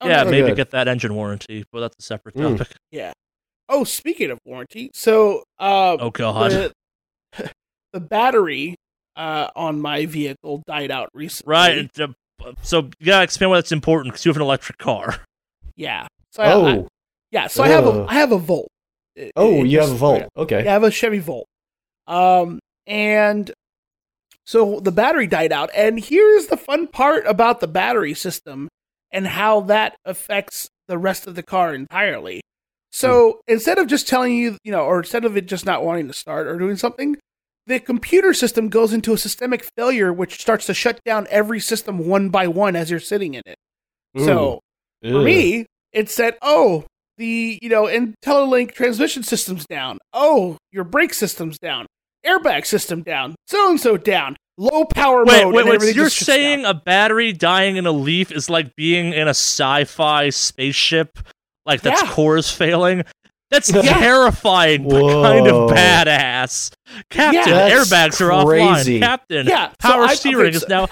Oh, yeah, maybe good. get that engine warranty, but that's a separate Mm. topic. Yeah. Oh, speaking of warranty, so uh, Oh god. the, the battery uh, on my vehicle died out recently. Right. uh, So you gotta explain why that's important because you have an electric car. Yeah. So I, I- Oh. yeah. So I have a I have a Volt. It- Oh, it you have a Volt. Okay. Yeah, I have a Chevy Volt. Um, and so the battery died out. And here's the fun part about the battery system and how that affects the rest of the car entirely. So hmm. instead of just telling you, you know, or instead of it just not wanting to start or doing something, the computer system goes into a systemic failure, which starts to shut down every system one by one as you're sitting in it. So for me, it said, "Oh, the you know IntelliLink transmission system's down. Oh, your brake system's down. Airbag system down. So and so down. Low power Wait, mode." wait, and wait. So you're saying down. a battery dying in a leaf is like being in a sci-fi spaceship, like that's Yeah. core is failing? That's Yeah. terrifying, but kind of badass. Captain, Yeah, airbags that's are crazy. offline. Captain, Yeah, so power I- steering okay, is now.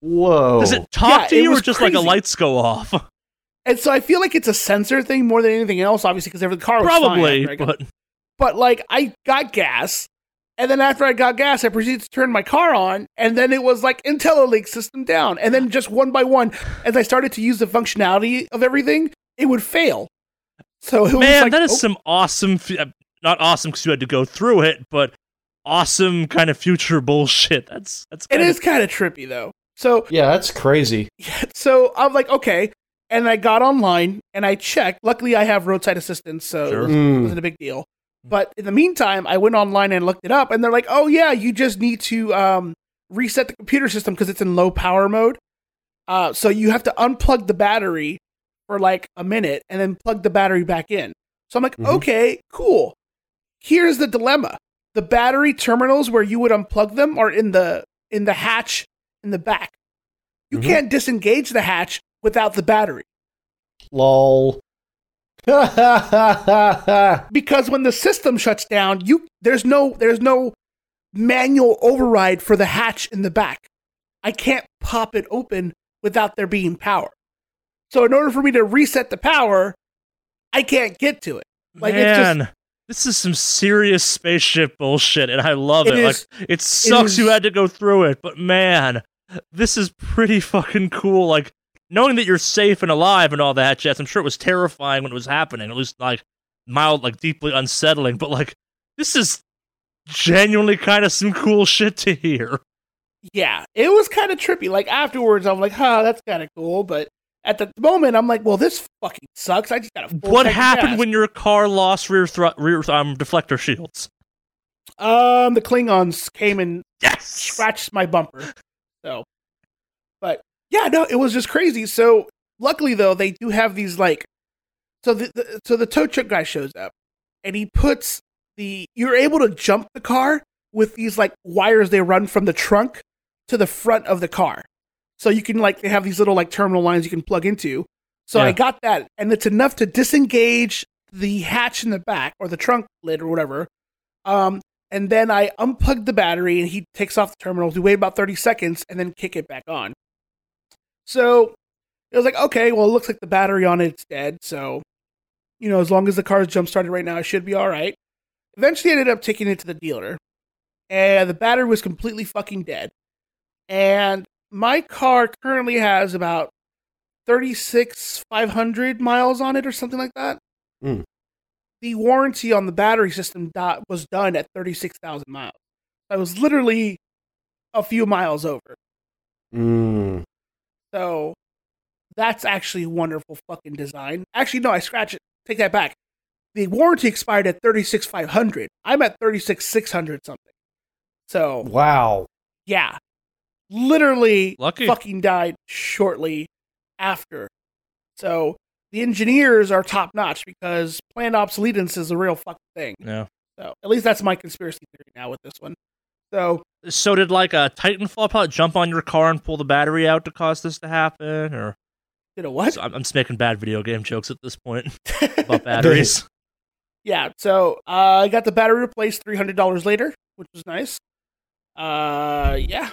Whoa. Does it talk Yeah, to you or was just like a lights go off? and so I feel like it's a sensor thing more than anything else, obviously, because every car was Probably, after I got- but but like I got gas, and then after I got gas, I proceeded to turn my car on, and then it was like IntelliLink system down, and then just one by one, as I started to use the functionality of everything, it would fail. So it was man, like, that is oh, some awesome. f- uh, Not awesome because you had to go through it, but awesome kind of future bullshit. That's that's. It Kind is kind of trippy though. So yeah, that's crazy. so I'm like, okay. And I got online and I checked. Luckily, I have roadside assistance, so Sure. it, was, Mm. wasn't a big deal. But in the meantime, I went online and looked it up, and they're like, oh, yeah, you just need to um, reset the computer system because it's in low power mode. Uh, so you have to unplug the battery for like a minute and then plug the battery back in. So I'm like, Mhm. okay, cool. Here's the dilemma. The battery terminals where you would unplug them are in the in the hatch in the back. You Mhm. can't disengage the hatch without the battery. Lol. Because when the system shuts down, you there's no there's no manual override for the hatch in the back. I can't pop it open without there being power. So in order for me to reset the power, I can't get to it. Like, it's just- Man, this is some serious spaceship bullshit, and I love it. It like it sucks you had to go through it, but man, this is pretty fucking cool. Like knowing that you're safe and alive and all that jets. I'm sure it was terrifying when it was happening. At least like mild, like deeply unsettling. But like this is genuinely kind of some cool shit to hear. Yeah, it was kind of trippy. Like afterwards, I'm like, huh, that's kind of cool. But at the moment, I'm like, well, this fucking sucks. I just got a what happened when your car lost rear thr- rear um deflector shields? um the Klingons came and Yes. scratched my bumper. So, yeah, no, it was just crazy. So luckily though, they do have these like, so the, the so the tow truck guy shows up, and he puts the you're able to jump the car with these like wires they run from the trunk to the front of the car. So you can like they have these little like terminal lines you can plug into. So I got that, and it's enough to disengage the hatch in the back or the trunk lid or whatever. Um, and then I unplugged the battery, and he takes off the terminals. We wait about thirty seconds, and then kick it back on. So it was like, okay, well, it looks like the battery on it's dead. So, you know, as long as the car's jump started right now, it should be all right. Eventually, I ended up taking it to the dealer, and the battery was completely fucking dead. And my car currently has about 36,500 miles on it or something like that. Mm. The warranty on the battery system do- was done at 36,000 miles. I was literally a few miles over. Mm. So that's actually wonderful fucking design. Actually, no, I scratch it. Take that back. The warranty expired at 36,500. I'm at 36,600 something. So Wow. yeah, literally Lucky. fucking died shortly after. So the engineers are top notch because planned obsolescence is a real fucking thing. Yeah. So at least that's my conspiracy theory now with this one. So So did like a Titanfall pilot jump on your car and pull the battery out to cause this to happen, or did a what? I'm, I'm just making bad video game jokes at this point about batteries. yeah. So uh, I got the battery replaced three hundred dollars later, which was nice. Uh, yeah.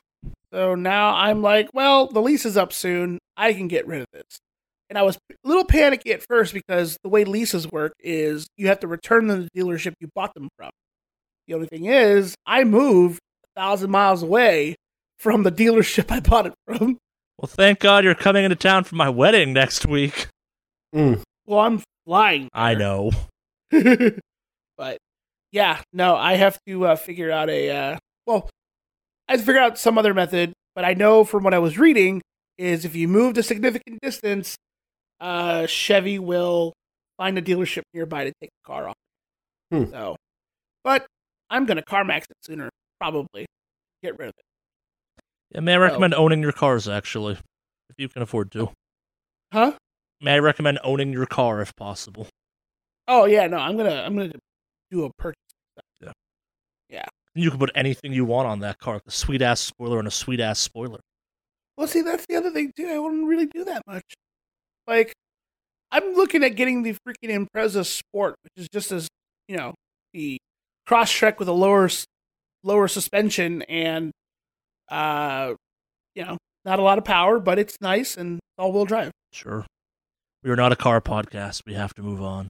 So now I'm like, well, the lease is up soon. I can get rid of this. And I was a little panicky at first because the way leases work is you have to return them to the dealership you bought them from. The only thing is, I moved a thousand miles away from the dealership I bought it from. well, thank God you're coming into town for my wedding next week. Mm. Well, I'm flying. I know. but yeah, no, I have to uh, figure out a uh, well, I have to figure out some other method. But I know from what I was reading is if you moved a significant distance, uh, Chevy will find a dealership nearby to take the car off. Hmm. So, but I'm gonna CarMax it sooner, probably. Get rid of it. Yeah, may I recommend owning your cars actually, if you can afford to. Huh? May I recommend owning your car if possible? Oh yeah, no, I'm gonna I'm gonna do a purchase. Yeah. Yeah. You can put anything you want on that car, a sweet ass spoiler and a sweet ass spoiler. Well, see, that's the other thing too. I wouldn't really do that much. Like, I'm looking at getting the freaking Impreza Sport, which is just as you know the Crosstrek with a lower lower suspension and uh, you know, not a lot of power, but it's nice and all wheel drive. Sure. We are not a car podcast. We have to move on.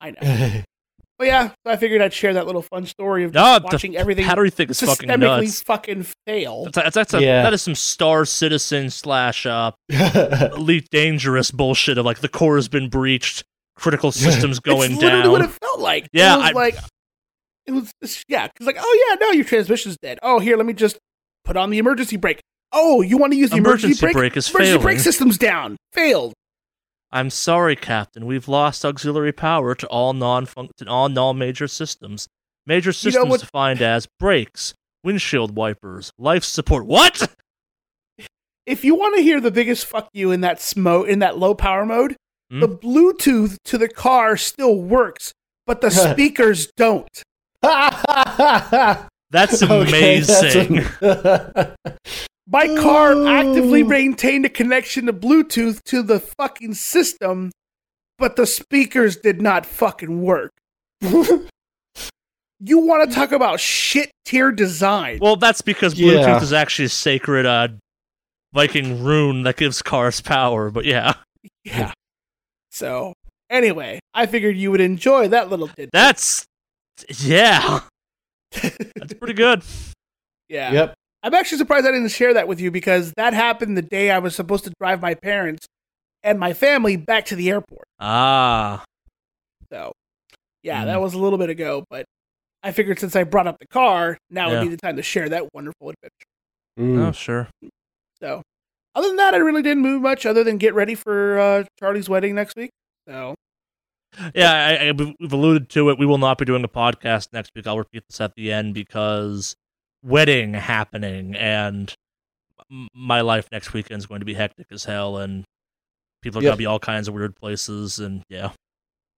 I know. But yeah, so I figured I'd share that little fun story of No, watching the everything battery thing is fucking systemically nuts. fucking fail. That's, that's, that's a, Yeah. that is some Star Citizen slash uh, Elite Dangerous bullshit of like the core has been breached, critical systems going it's literally down. what it felt like. Yeah, it was I- like it was it's- yeah, because like oh yeah, no, your transmission's dead. Oh here, let me just put on the emergency brake. Oh, you want to use the emergency, Emergency brake? brake is emergency failing. brake system's down. Failed. I'm sorry, Captain. We've lost auxiliary power to all non to all non-major systems. Major You know systems what- defined as brakes, windshield wipers, life support. What? If you want to hear the biggest fuck you in that smo in that low power mode, Hmm? the Bluetooth to the car still works, but the speakers don't. That's Okay, that's amazing. a- My car actively maintained a connection to Bluetooth to the fucking system, but the speakers did not fucking work. you want to talk about shit tier design? well, that's because Bluetooth Yeah. is actually a sacred uh, Viking rune that gives cars power. But yeah, Yeah. So anyway, I figured you would enjoy that little tidbit. That's yeah. That's pretty good. yeah. Yep. I'm actually surprised I didn't share that with you because that happened the day I was supposed to drive my parents and my family back to the airport. Ah, So, yeah, Mm. that was a little bit ago, but I figured since I brought up the car, now Yeah. would be the time to share that wonderful adventure. Mm. oh sure. So, other than that, I really didn't move much other than get ready for uh, Charlie's wedding next week. So, Yeah, I, I, we've alluded to it. We will not be doing a podcast next week. I'll repeat this at the end because wedding happening and my life next weekend is going to be hectic as hell, and people are Yep. going to be all kinds of weird places, and yeah,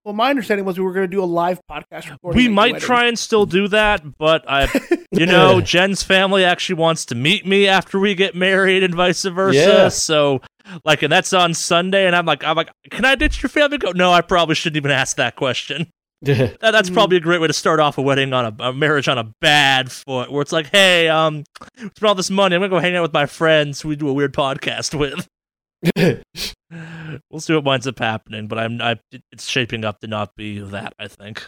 well, my understanding was we were going to do a live podcast recording. we might try and still do that, but I, you know, Jen's family actually wants to meet me after we get married, and vice versa. Yeah. So, like, and that's on Sunday, and I'm like, I'm like, can I ditch your family? Go, no, I probably shouldn't even ask that question. That, that's Mhm. probably a great way to start off a wedding on a, a marriage on a bad foot, where it's like, hey, um, we spent all this money. I'm gonna go hang out with my friends who we do a weird podcast with. We'll see what winds up happening, but I'm, I, it's shaping up to not be that. I think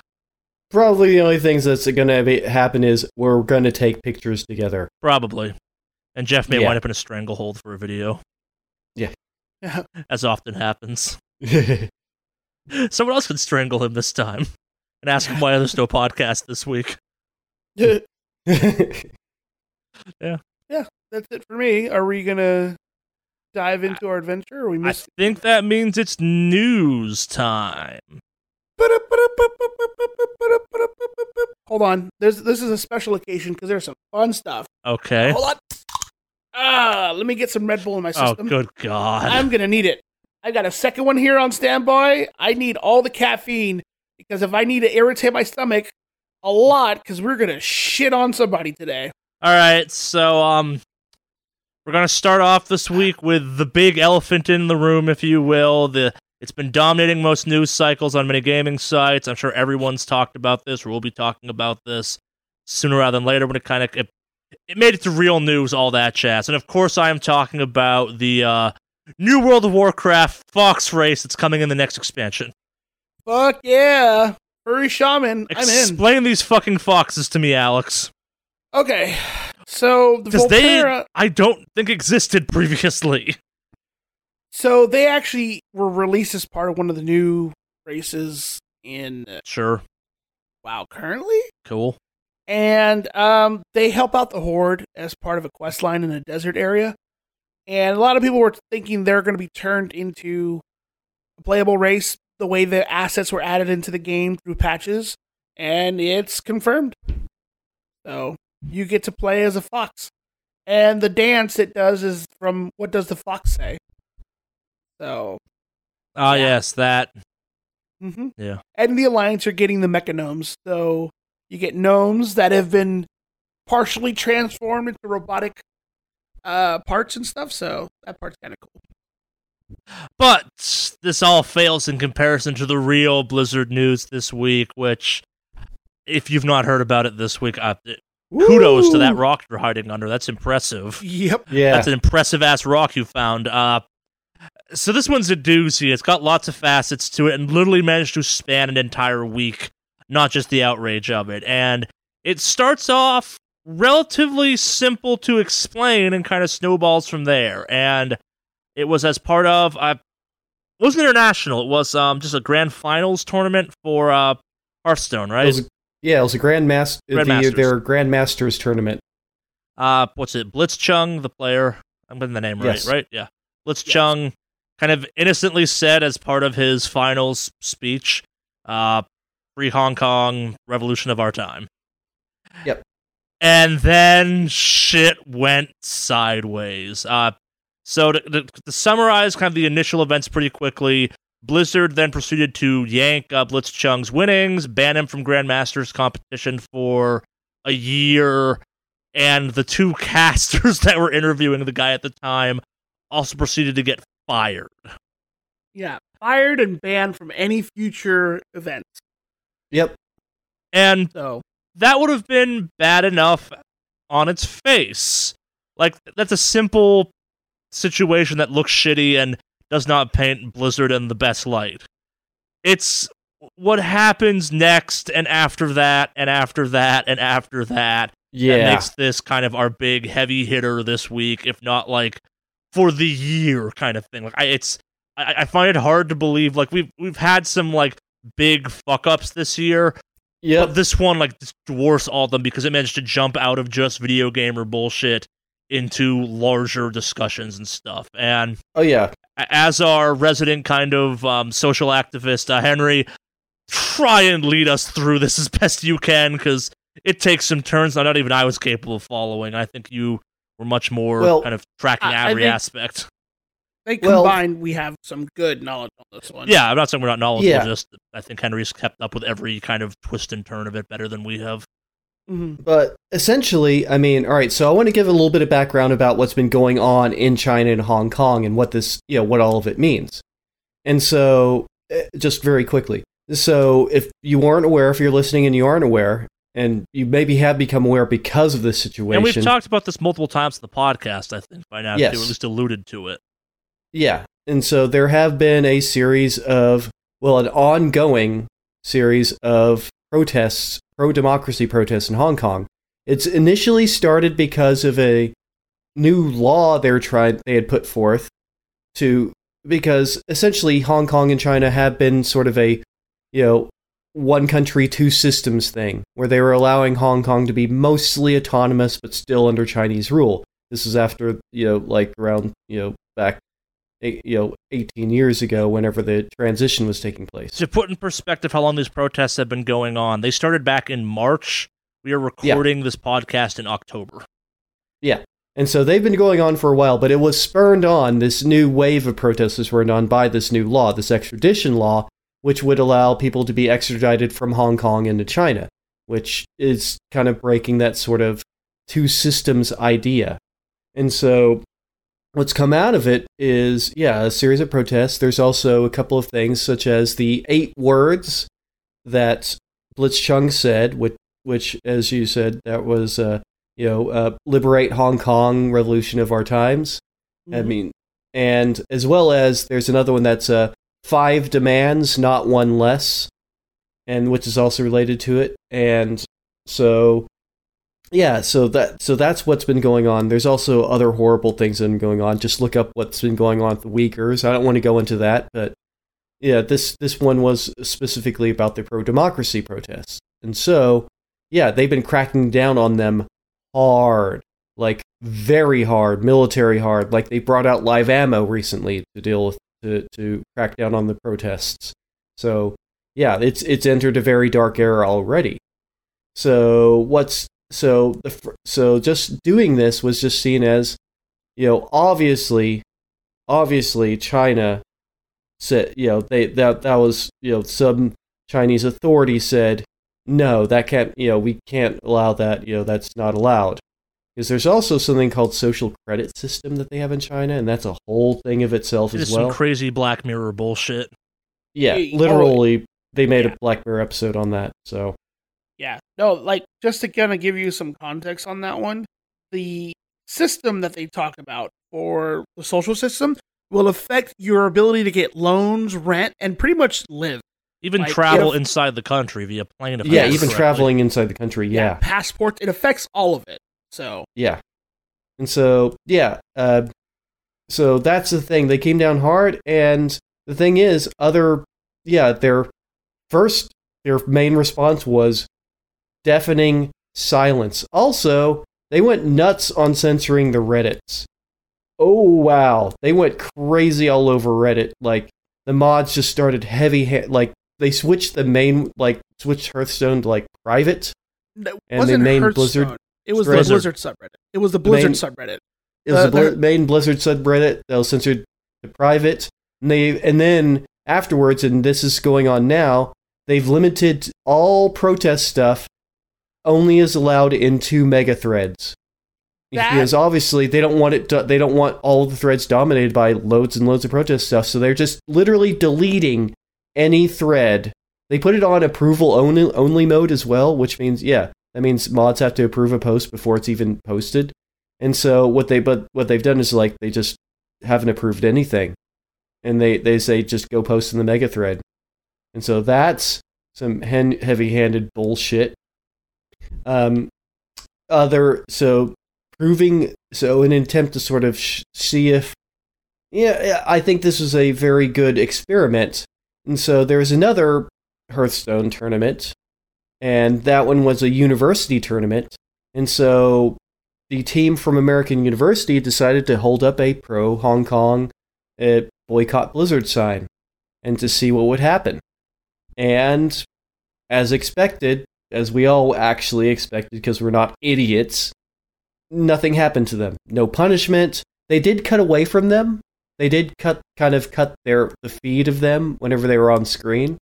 Probably the only things that's going to happen is we're going to take pictures together. probably, and Jeff may Yeah. wind up in a stranglehold for a video, Yeah. as often happens. Someone else could strangle him this time, and ask him why there's no podcast this week. Yeah. Yeah. Yeah. That's it for me. Are we going to dive into our adventure? Or we I think that means it's news time. Hold on. There's this is a special occasion because there's some fun stuff. Okay. Hold on. Ah, let me get some Red Bull in my system. Oh, system. good God. I'm gonna need it. I got a second one here on standby. I need all the caffeine because if I need to irritate my stomach a lot, because we're gonna shit on somebody today. All right, so um, we're gonna start off this week with the big elephant in the room, if you will. The it's been dominating most news cycles on many gaming sites. I'm sure everyone's talked about this, or will be talking about this sooner rather than later when it kind of it, it made it to real news, all that jazz. And of course, I am talking about the uh, new World of Warcraft Fox race that's coming in the next expansion. Fuck yeah, furry shaman. I'm in. Explain these fucking foxes to me, Alex, Okay, so the because they I don't think existed previously. So they actually were released as part of one of the new races in uh, Sure, WoW currently. cool. And um, they help out the horde as part of a quest line in a desert area. And a lot of people were thinking they're going to be turned into a playable race the way the assets were added into the game through patches, and it's confirmed. So you get to play as a fox, and the dance it does is from what does the fox say? So, Ah, Yeah. yes, that. Mm-hmm. Yeah. and the alliance are getting the mecha gnomes. So you get gnomes that have been partially transformed into robotic uh, parts and stuff. So that part's kind of cool. But this all fails in comparison to the real Blizzard news this week, which, if you've not heard about it this week, uh, kudos to that rock you're hiding under. That's impressive. Yep. Yeah. That's an impressive ass rock you found. Uh, so this one's a doozy. It's got lots of facets to it, and literally managed to span an entire week, not just the outrage of it. And it starts off relatively simple to explain, and kind of snowballs from there. And it was as part of uh, it wasn't international. It was um just a grand finals tournament for uh Hearthstone, It right? was, yeah, it was a Grandmaster, the, Grandmasters. their Grandmasters tournament. uh what's it blitzchung the player i'm getting the name Yes. right right yeah blitzchung kind of innocently said as part of his finals speech uh free hong kong revolution of our time Yep. and then shit went sideways uh so to, to, to summarize kind of the initial events pretty quickly blizzard then proceeded to yank uh, blitzchung's winnings ban him from grandmasters competition for a year and the two casters that were interviewing the guy at the time also proceeded to get fired. Yeah. Fired and banned from any future events. Yep. And So that would have been bad enough on its face. Like, that's a simple situation that looks shitty and does not paint Blizzard in the best light. It's what happens next and after that and after that and after that Yeah. that makes this kind of our big heavy hitter this week, if not like for the year kind of thing. Like I, it's I, I find it hard to believe. Like we've we've had some like big fuck ups this year, Yeah, but this one like dwarfs all of them because it managed to jump out of just video gamer bullshit into larger discussions and stuff. And Oh yeah. as our resident kind of um, social activist, uh, Henry, try and lead us through this as best you can because it takes some turns that not even I was capable of following. I think you were much more Well, kind of tracking I- I every think- aspect. They Well- combined, we have some good knowledge on this one. Yeah, I'm not saying we're not knowledgeable. Yeah. Just I think Henry's kept up with every kind of twist and turn of it better than we have. hmm But essentially, I mean, all right. So I want to give a little bit of background about what's been going on in China and Hong Kong and what this, you know, what all of it means. And so, eh, just very quickly. So, if you weren't aware, if you're listening and you aren't aware, and you maybe have become aware because of this situation, And we've talked about this multiple times in the podcast. I think by now, Yes. too, at least alluded to it. Yeah. And so there have been a series of, well, an ongoing series of protests, pro democracy protests in Hong Kong. It's initially started because of a new law they were tried they had put forth to because essentially Hong Kong and China have been sort of a you know one country two systems thing where they were allowing Hong Kong to be mostly autonomous but still under Chinese rule. This is after you know like around you know back Eh, you know 18 years ago whenever the transition was taking place. To put in perspective how long these protests have been going on, they started back in March. We are Yeah. recording this podcast in October. Yeah. And so they've been going on for a while, but it was spurned on this new wave of protests were on by this new law, this extradition law, which would allow people to be extradited from Hong Kong into China, which is kind of breaking that sort of two systems idea. And so what's come out of it is, yeah, a series of protests. There's also a couple of things, such as the eight words that Blitzchung said, which, which as you said, that was. Uh, you know, uh, liberate Hong Kong, revolution of our times. I Mhm. mean, and as well as there's another one that's uh, five demands, not one less, and which is also related to it. And so, yeah, so that so that's what's been going on. There's also other horrible things that have been going on. Just look up what's been going on with the Uyghurs. I don't want to go into that, but yeah, this this one was specifically about the pro democracy protests, and so yeah, they've been cracking down on them hard, like very hard, military hard. Like they brought out live ammo recently to deal with to to crack down on the protests. So yeah, it's it's entered a very dark era already. So what's so the fir- so just doing this was just seen as you know obviously obviously China said you know they that that was you know some Chinese authority said no that can't you know we can't allow that you know that's not allowed because there's also something called social credit system that they have in China and that's a whole thing of itself It as is well some crazy Black Mirror bullshit. yeah Yeah, oh, literally they made Yeah. a Black Mirror episode on that so Yeah. No, like just to kind of give you some context on that one, the system that they talk about for the social system will affect your ability to get loans, rent, and pretty much live. Even Like, travel if- inside the country via plane. if yeah even correctly. traveling inside the country yeah Passport, it affects all of it. So, Yeah. And so, yeah, uh, so that's the thing. They came down hard, and the thing is, other, yeah, their first, their main response was deafening silence. Also, they went nuts on censoring the Reddits. Oh, wow. They went crazy all over Reddit. Like, the mods just started heavy, ha- like, they switched the main, like, switched Hearthstone to, like, private. it And they named Hearthstone. Blizzard- It was Blizzard. the Blizzard subreddit. It was the Blizzard Main- subreddit. It was Uh, the they're- main Blizzard subreddit that was censored to private. And they and then afterwards, and this is going on now, they've limited all protest stuff only is allowed in two mega threads. That- because obviously they don't want it. They don't want all the threads dominated by loads and loads of protest stuff. So they're just literally deleting any thread. They put it on approval only, only mode as well, which means yeah, that means mods have to approve a post before it's even posted. And so what they but what they've done is like they just haven't approved anything. and they they say just go post in the mega thread, and so that's some hen- heavy-handed bullshit. Um, other so proving so an attempt to sort of sh- see if yeah, I think this was a very good experiment. And so there's another Hearthstone tournament, and that one was a university tournament. And so the team from American University decided to hold up a pro Hong Kong uh, boycott Blizzard sign and to see what would happen. And as expected, as we all actually expected because we're not idiots, nothing happened to them. No punishment. They did cut away from them. They did cut kind of cut their the feed of them whenever they were on screen.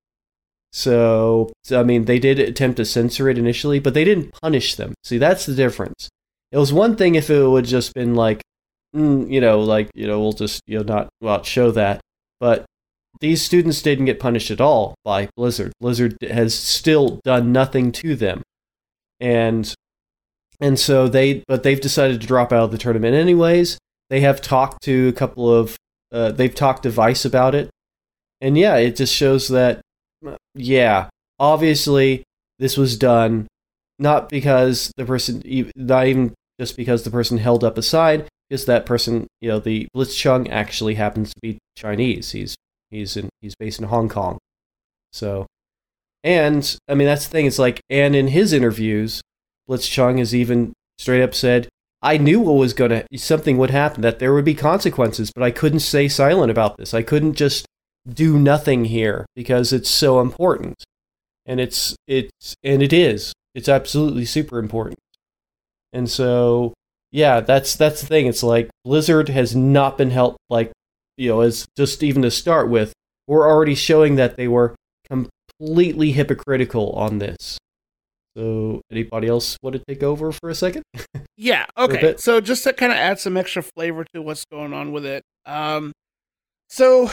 So, so I mean, they did attempt to censor it initially, but they didn't punish them. See, that's the difference. It was one thing if it would just been like, mm, you know, like you know, we'll just you know not well show that, but these students didn't get punished at all by Blizzard. Blizzard has still done nothing to them, and and so they but they've decided to drop out of the tournament anyways. They have talked to a couple of uh, they've talked to Vice about it, and yeah, it just shows that yeah, obviously this was done not because the person not even just because the person held up a sign, because that person, you know, the Blitzchung actually happens to be Chinese. He's he's in he's based in Hong Kong. So and I mean that's the thing, it's like and in his interviews, Blitzchung has even straight up said, I knew what was gonna something would happen, that there would be consequences, but I couldn't stay silent about this. I couldn't just do nothing here because it's so important. And it's it's and it is. It's absolutely super important. And so yeah, that's that's the thing. It's like Blizzard has not been helped like you know, as just even to start with, we're already showing that they were completely hypocritical on this. So, anybody else want to take over for a second? yeah. Okay. So, just to kind of add some extra flavor to what's going on with it. Um, so,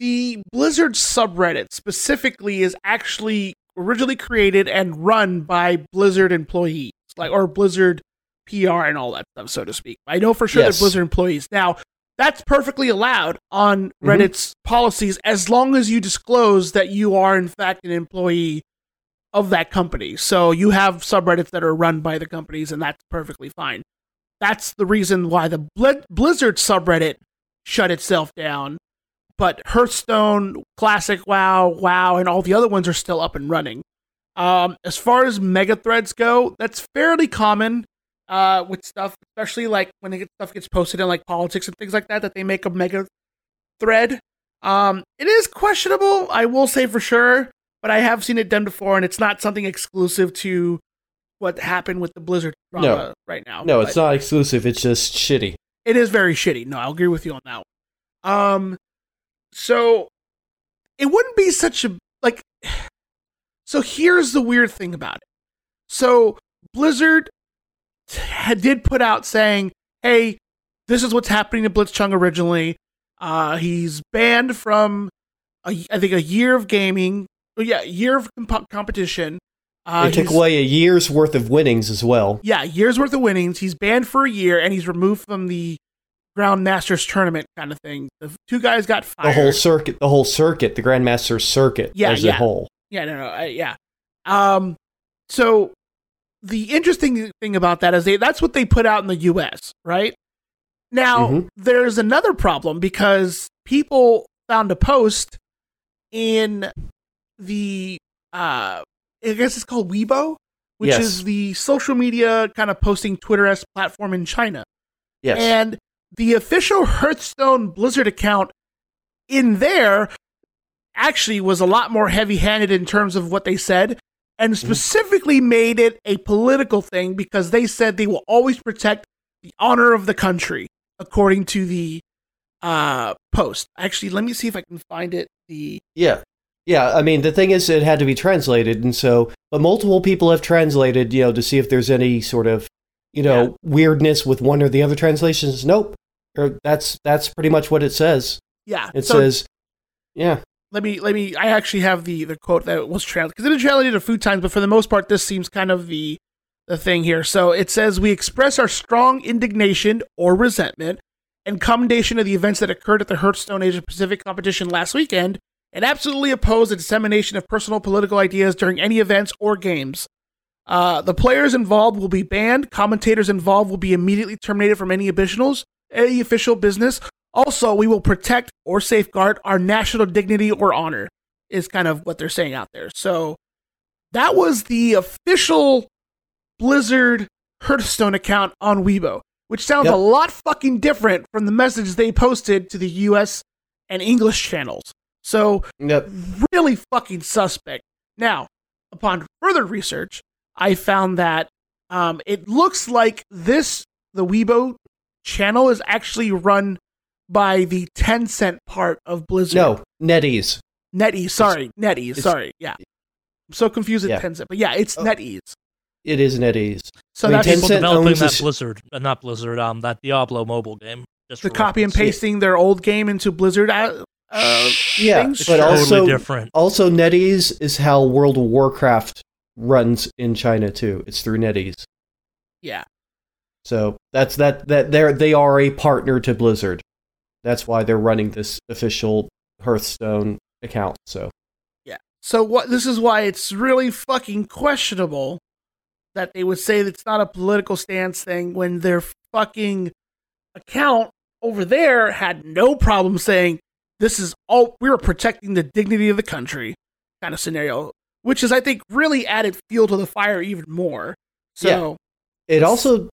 the Blizzard subreddit specifically is actually originally created and run by Blizzard employees, like or Blizzard PR and all that stuff, so to speak. I know for sure yes. they're Blizzard employees. Now, that's perfectly allowed on mm-hmm. Reddit's policies as long as you disclose that you are in fact an employee of that company. So you have subreddits that are run by the companies, and that's perfectly fine. That's the reason why the Blizzard subreddit shut itself down but Hearthstone, Classic WoW, WoW, and all the other ones are still up and running. Um, as far as mega threads go, that's fairly common uh, with stuff, especially like when get, stuff gets posted in like politics and things like that, that they make a mega thread. Um, it is questionable, I will say for sure, but I have seen it done before, and it's not something exclusive to what happened with the Blizzard drama no. right now. No, it's not exclusive. It's just shitty. It is very shitty. No, I'll agree with you on that one. Um, so it wouldn't be such a like so here's the weird thing about it. So Blizzard did put out saying, "Hey, this is what's happening to Blitzchung originally. Uh, he's banned from, a, I think, a year of gaming. Oh, yeah, year of comp- competition. Uh, they took away a year's worth of winnings as well. Yeah, year's worth of winnings. He's banned for a year, and he's removed from the Grandmasters tournament kind of thing. The two guys got fired. The whole circuit, the whole circuit, the Grandmasters circuit yeah, as yeah. a whole. Yeah, no, no, uh, yeah. Um, so the interesting thing about that is they that's what they put out in the U.S. Right now, mm-hmm. there's another problem because people found a post in the uh, I guess it's called Weibo, which yes. is the social media kind of posting Twitter s platform in China. Yes, and the official Hearthstone Blizzard account in there actually was a lot more heavy handed in terms of what they said and mm-hmm. specifically made it a political thing because they said they will always protect the honor of the country, according to the uh, post. Actually, let me see if I can find it. The yeah, yeah. I mean, the thing is, it had to be translated, and so but multiple people have translated, you know, to see if there's any sort of you know yeah. weirdness with one or the other translations. Nope, or that's that's pretty much what it says. Yeah, it so, says, yeah. Let me let me. I actually have the the quote that was translated because it been translated a few times, but for the most part, this seems kind of the the thing here. So it says, "We express our strong indignation or resentment and commendation of the events that occurred at the Hearthstone Asia Pacific competition last weekend, and absolutely oppose the dissemination of personal political ideas during any events or games. Uh, the players involved will be banned. Commentators involved will be immediately terminated from any officials, any official business. Also, we will protect or safeguard our national dignity or honor. Is kind of what they're saying out there. So that was the official Blizzard Hearthstone account on Weibo, which sounds Yep. a lot fucking different from the message they posted to the US and English channels. So Yep. really fucking suspect. Now, upon further research, I found that um, it looks like this the Weibo channel is actually run by the Tencent part of Blizzard. No, NetEase. NetEase. Sorry, NetEase. it's- Sorry, yeah. I'm so confused with Yeah. Tencent, but yeah, it's Oh. NetEase. It is NetEase. So I mean, that's People developing that this- Blizzard, uh, not Blizzard, um, that Diablo mobile game. Just the for copy and reference. pasting their old game into Blizzard. Uh, uh, Yeah, things. but totally also different. also NetEase is how World of Warcraft runs in China too. It's through NetEase. yeah. So that's that that they're they are a partner to Blizzard. That's why they're running this official Hearthstone account. So yeah. So what? This is why it's really fucking questionable that they would say that it's not a political stance thing when their fucking account over there had no problem saying this is all we were protecting the dignity of the country kind of scenario, which is I think really added fuel to the fire even more. So it also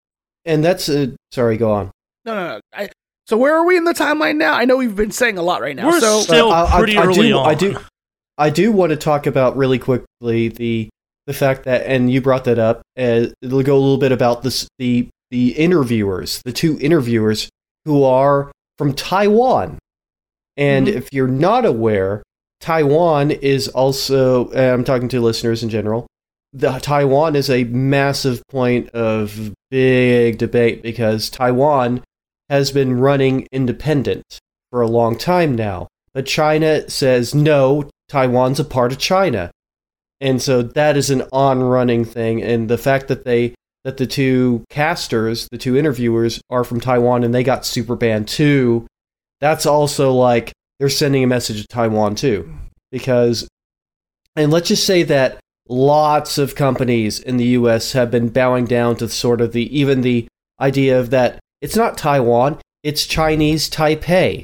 and that's a sorry, go on. no, no, no. I, so where are we in the timeline now? I know we've been saying a lot right now. We're so still I- I- pretty I early do- on. I do- I do want to talk about really quickly the the fact that, and you brought that up. Uh, it'll go a little bit about this the the interviewers, the two interviewers who are from Taiwan. And Mhm. if you're not aware, Taiwan is also. uh, I'm talking to listeners in general. The Taiwan is a massive point of big debate because Taiwan has been running independent for a long time now. But China says no, Taiwan's a part of China. And so that is an on running thing. And the fact that they that the two casters, the two interviewers, are from Taiwan and they got super banned too, that's also like they're sending a message to Taiwan too. Because and let's just say that lots of companies in the US have been bowing down to sort of the even the idea of that it's not Taiwan, it's Chinese Taipei.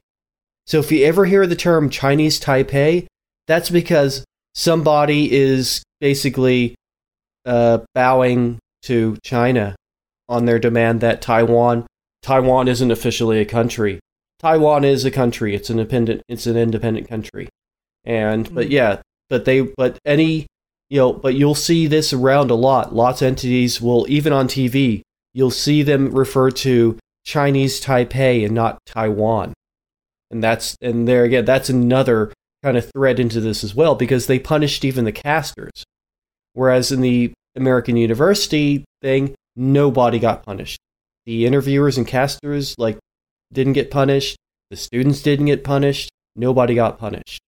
So if you ever hear the term Chinese Taipei, that's because somebody is basically uh, bowing to China on their demand that Taiwan Taiwan isn't officially a country. Taiwan is a country. It's an independent. It's an independent country. And but Mm. yeah, but they but any you know but you'll see this around a lot. Lots of entities will even on TV you'll see them refer to Chinese Taipei and not Taiwan. And that's and there again that's another kind of thread into this as well because they punished even the casters. Whereas in the American University thing, nobody got punished. The interviewers and casters like didn't get punished. The students didn't get punished. Nobody got punished.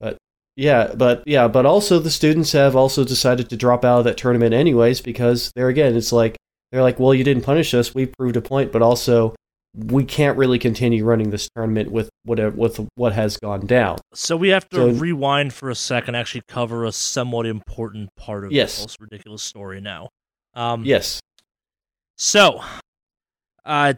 But yeah, but yeah, but also the students have also decided to drop out of that tournament anyways because there again, it's like they're like, well, you didn't punish us. We proved a point, but also we can't really continue running this tournament with whatever with what has gone down. So we have to So- rewind for a second, actually cover a somewhat important part of Yes. this ridiculous story now. Um, Yes. So, uh,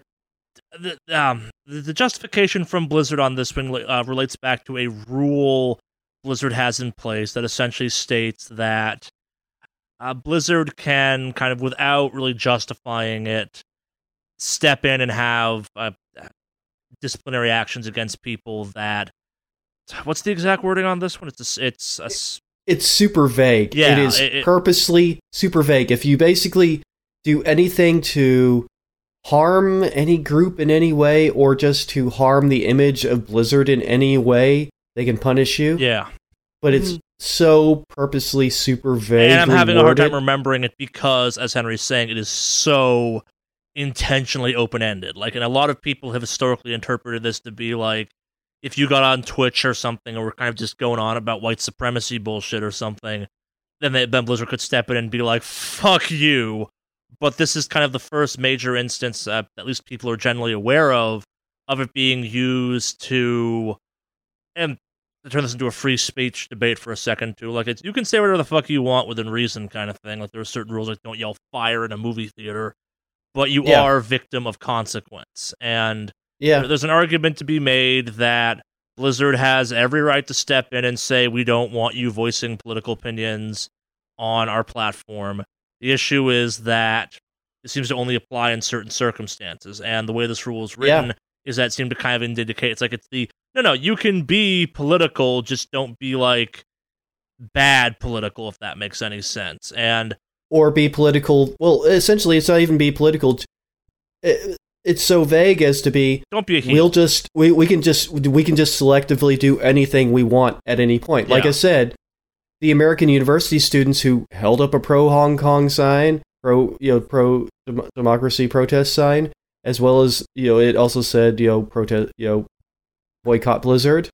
the, um, the, the justification from Blizzard on this one uh, relates back to a rule Blizzard has in place that essentially states that uh, Blizzard can kind of, without really justifying it, step in and have uh, disciplinary actions against people that. What's the exact wording on this one? It's a, s- it's a s- it's super vague. Yeah, it is it- it- purposely super vague. If you basically do anything to harm any group in any way or just to harm the image of Blizzard in any way, they can punish you. yeah. But it's so purposely super vague. and I'm having a hard time remembering it because, as Henry's saying, it is so intentionally open ended. Like, and a lot of people have historically interpreted this to be like if you got on Twitch or something, or were kind of just going on about white supremacy bullshit or something, then they, then Blizzard could step in and be like, "Fuck you." But this is kind of the first major instance, uh, at least people are generally aware of, of it being used to and to turn this into a free speech debate for a second too. Like it's you can say whatever the fuck you want within reason, kind of thing. Like there are certain rules like don't yell fire in a movie theater, but you Yeah. are victim of consequence. And Yeah. there's an argument to be made that Blizzard has every right to step in and say we don't want you voicing political opinions on our platform. The issue is that it seems to only apply in certain circumstances, and the way this rule is Yeah. written is that it seemed to kind of indicate it's like it's the no no you can be political just don't be like bad political if that makes any sense and or be political. Well, essentially, it's not even be political. It, it's so vague as to be don't be a heel. we'll just we, we can just we can just selectively do anything we want at any point. Like Yeah. I said, the American university students who held up a pro Hong Kong sign, pro you know pro dem- democracy protest sign, as well as you know it also said you know protest you know boycott Blizzard.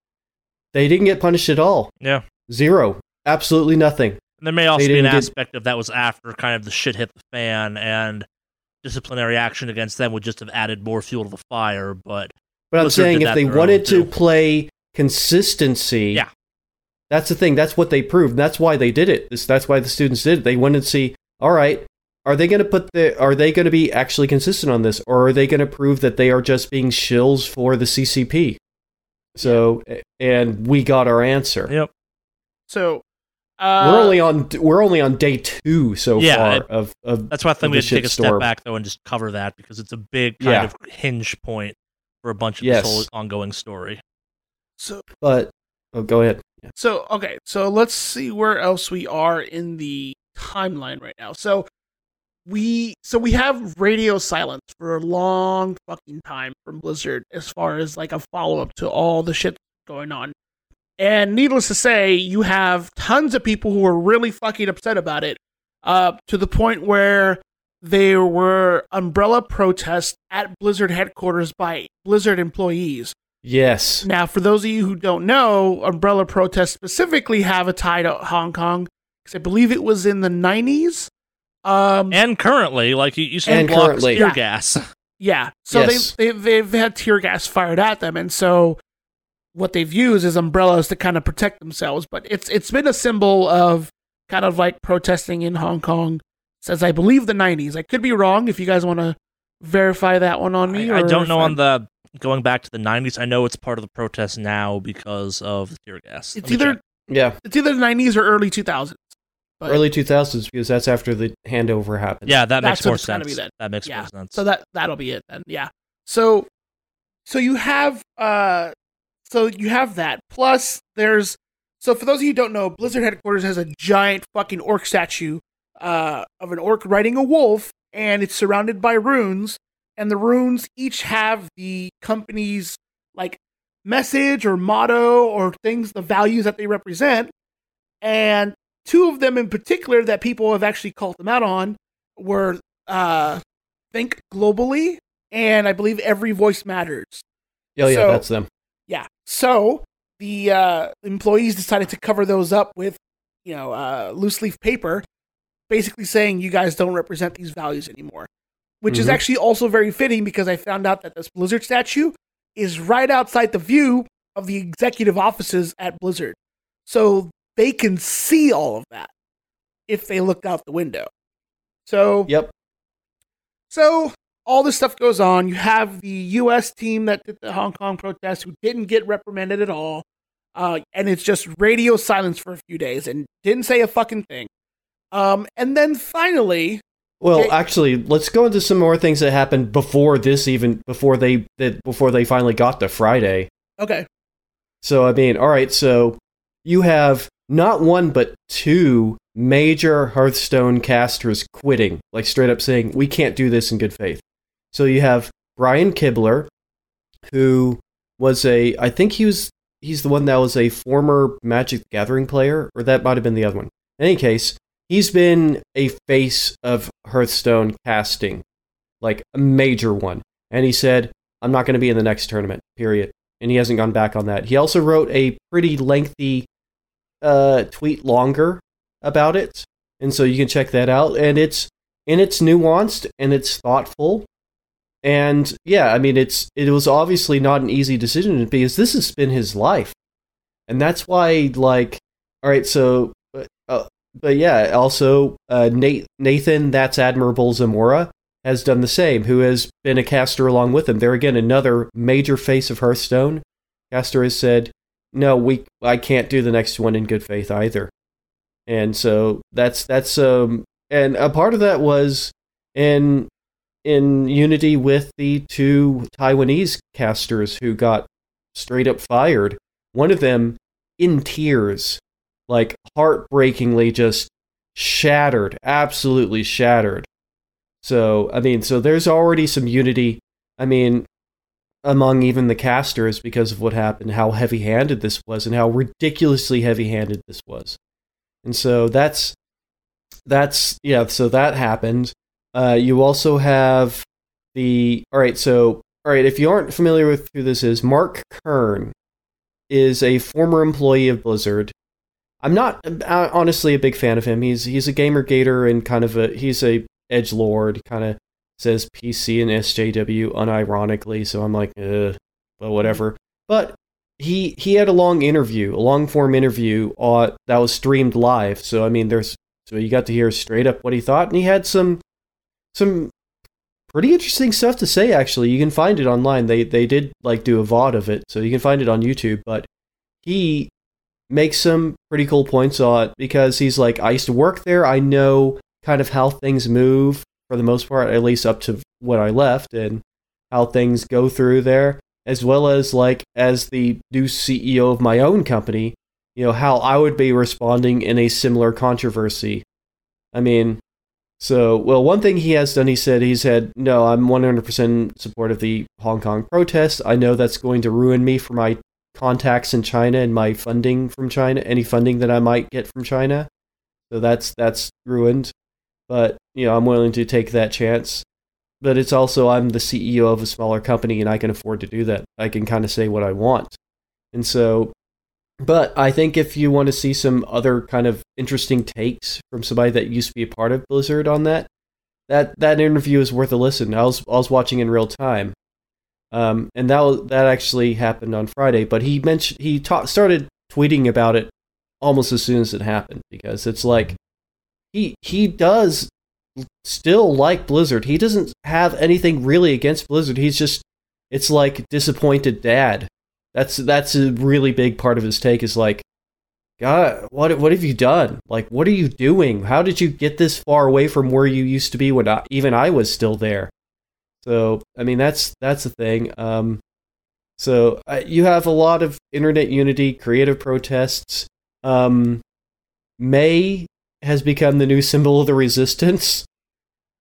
They didn't get punished at all. yeah Zero. Absolutely nothing. And there may also They be an didn't get- aspect of that was after kind of the shit hit the fan and disciplinary action against them would just have added more fuel to the fire. But But I'm Blizzard saying if they wanted to play consistency, Yeah. that's the thing. That's what they proved. That's why they did it. That's why the students did it. They wanted to see, all right, are they going to put the, are they going to be actually consistent on this, or are they going to prove that they are just being shills for the CCP? So, and we got our answer. yep, So uh, we're only on we're only on day two so Yeah, far it- of, of that's why I think we the had to take a step shitstorm. back though and just cover that because it's a big kind Yeah. of hinge point for a bunch of Yes. this whole ongoing story. so But oh, go ahead. Yeah. So okay, so let's see where else we are in the timeline right now. So we so we have radio silence for a long fucking time from Blizzard as far as like a follow up to all the shit going on. And needless to say, you have tons of people who are really fucking upset about it, uh, to the point where there were umbrella protests at Blizzard headquarters by Blizzard employees. Yes. Now, for those of you who don't know, umbrella protests specifically have a tie to Hong Kong because I believe it was in the 90s. Um, And currently, like you, you said, And blocks tear Yeah. gas. yeah, so Yes. they, they they've had tear gas fired at them, and so what they've used is umbrellas to kind of protect themselves. But it's it's been a symbol of kind of like protesting in Hong Kong since I believe the 90s. I could be wrong. If you guys want to verify that one on me, I, I don't know on I'm- the going back to the '90s. I know it's part of the protest now because of the tear gas. It's either check. Yeah. it's either the 90s or early 2000s. But- Early 2000s because that's after the handover happened. yeah, that That's makes more sense. be then. That makes Yeah. more sense. So that that'll be it then. Yeah. So so you have uh so you have that. Plus there's so for those of you who don't know, Blizzard headquarters has a giant fucking orc statue uh of an orc riding a wolf and it's surrounded by runes and the runes each have the company's like message or motto or things the values that they represent and two of them in particular that people have actually called them out on were uh think globally and i believe every voice matters Oh, yeah, So- that's them. yeah so the uh employees decided to cover those up with you know uh loose leaf paper basically saying you guys don't represent these values anymore which is Mhm. actually also very fitting because i found out that this blizzard statue is right outside the view of the executive offices at blizzard so they can see all of that if they looked out the window so Yep. so all this stuff goes on. You have the U.S. team that did the Hong Kong protest who didn't get reprimanded at all, uh, and it's just radio silence for a few days and didn't say a fucking thing. Um, and then finally, Well, Okay. actually, let's go into some more things that happened before this even before they that before they finally got to Friday. okay, So I mean, all right, so you have not one but two major Hearthstone casters quitting, like straight up saying, "We can't do this in good faith." So you have Brian Kibler, who was a I think he was he's the one that was a former Magic Gathering player, or that might have been the other one. In any case, he's been a face of Hearthstone casting, like a major one. And he said, I'm not going to be in the next tournament, period. And he hasn't gone back on that. He also wrote a pretty lengthy uh, tweet longer about it. And so you can check that out. And it's and it's nuanced and it's thoughtful. and yeah, I mean, it's it was obviously not an easy decision because this has been his life, and that's why like, all right, so. Uh, but yeah, also uh, Nate, Nathan, that's admirable Zamora has done the same, who has been a caster along with him. There again, another major face of Hearthstone. Caster has said, "No, we I can't do the next one in good faith either," and so that's that's um and a part of that was in in unity with the two Taiwanese casters who got straight up fired. One of them in tears, like heartbreakingly just shattered, absolutely shattered. So, I mean, so there's already some unity. I mean, among even the casters because of what happened, how heavy handed this was, and how ridiculously heavy handed this was. And so that's, that's, yeah, so that happened. Uh, you also have the all right. So all right, if you aren't familiar with who this is, Mark Kern is a former employee of Blizzard. I'm not uh, honestly a big fan of him. He's he's a gamer gator and kind of a he's a edge lord. Kind of says PC and SJW unironically. So I'm like, uh, but whatever. But he he had a long interview, a long form interview uh, that was streamed live. So I mean, there's so you got to hear straight up what he thought, and he had some some pretty interesting stuff to say actually you can find it online they they did like do a vod of it so you can find it on youtube but he makes some pretty cool points on it because he's like i used to work there i know kind of how things move for the most part at least up to when i left and how things go through there as well as like as the new ceo of my own company you know how i would be responding in a similar controversy i mean so, well, one thing he has done, he said, he said, no, I'm 100% support of the Hong Kong protests. I know that's going to ruin me for my contacts in China and my funding from China, any funding that I might get from China. So that's that's ruined. But, you know, I'm willing to take that chance. But it's also I'm the CEO of a smaller company and I can afford to do that. I can kind of say what I want. And so but I think if you want to see some other kind of interesting takes from somebody that used to be a part of Blizzard on that, that that interview is worth a listen. I was I was watching in real time, um, and that that actually happened on Friday. But he mentioned he ta- started tweeting about it almost as soon as it happened because it's like he he does still like Blizzard. He doesn't have anything really against Blizzard. He's just it's like disappointed dad that's that's a really big part of his take is like, God, what what have you done? Like, what are you doing? How did you get this far away from where you used to be when I, even I was still there? So, I mean, that's that's the thing. Um, so uh, you have a lot of internet unity, creative protests. Um, Mei has become the new symbol of the resistance.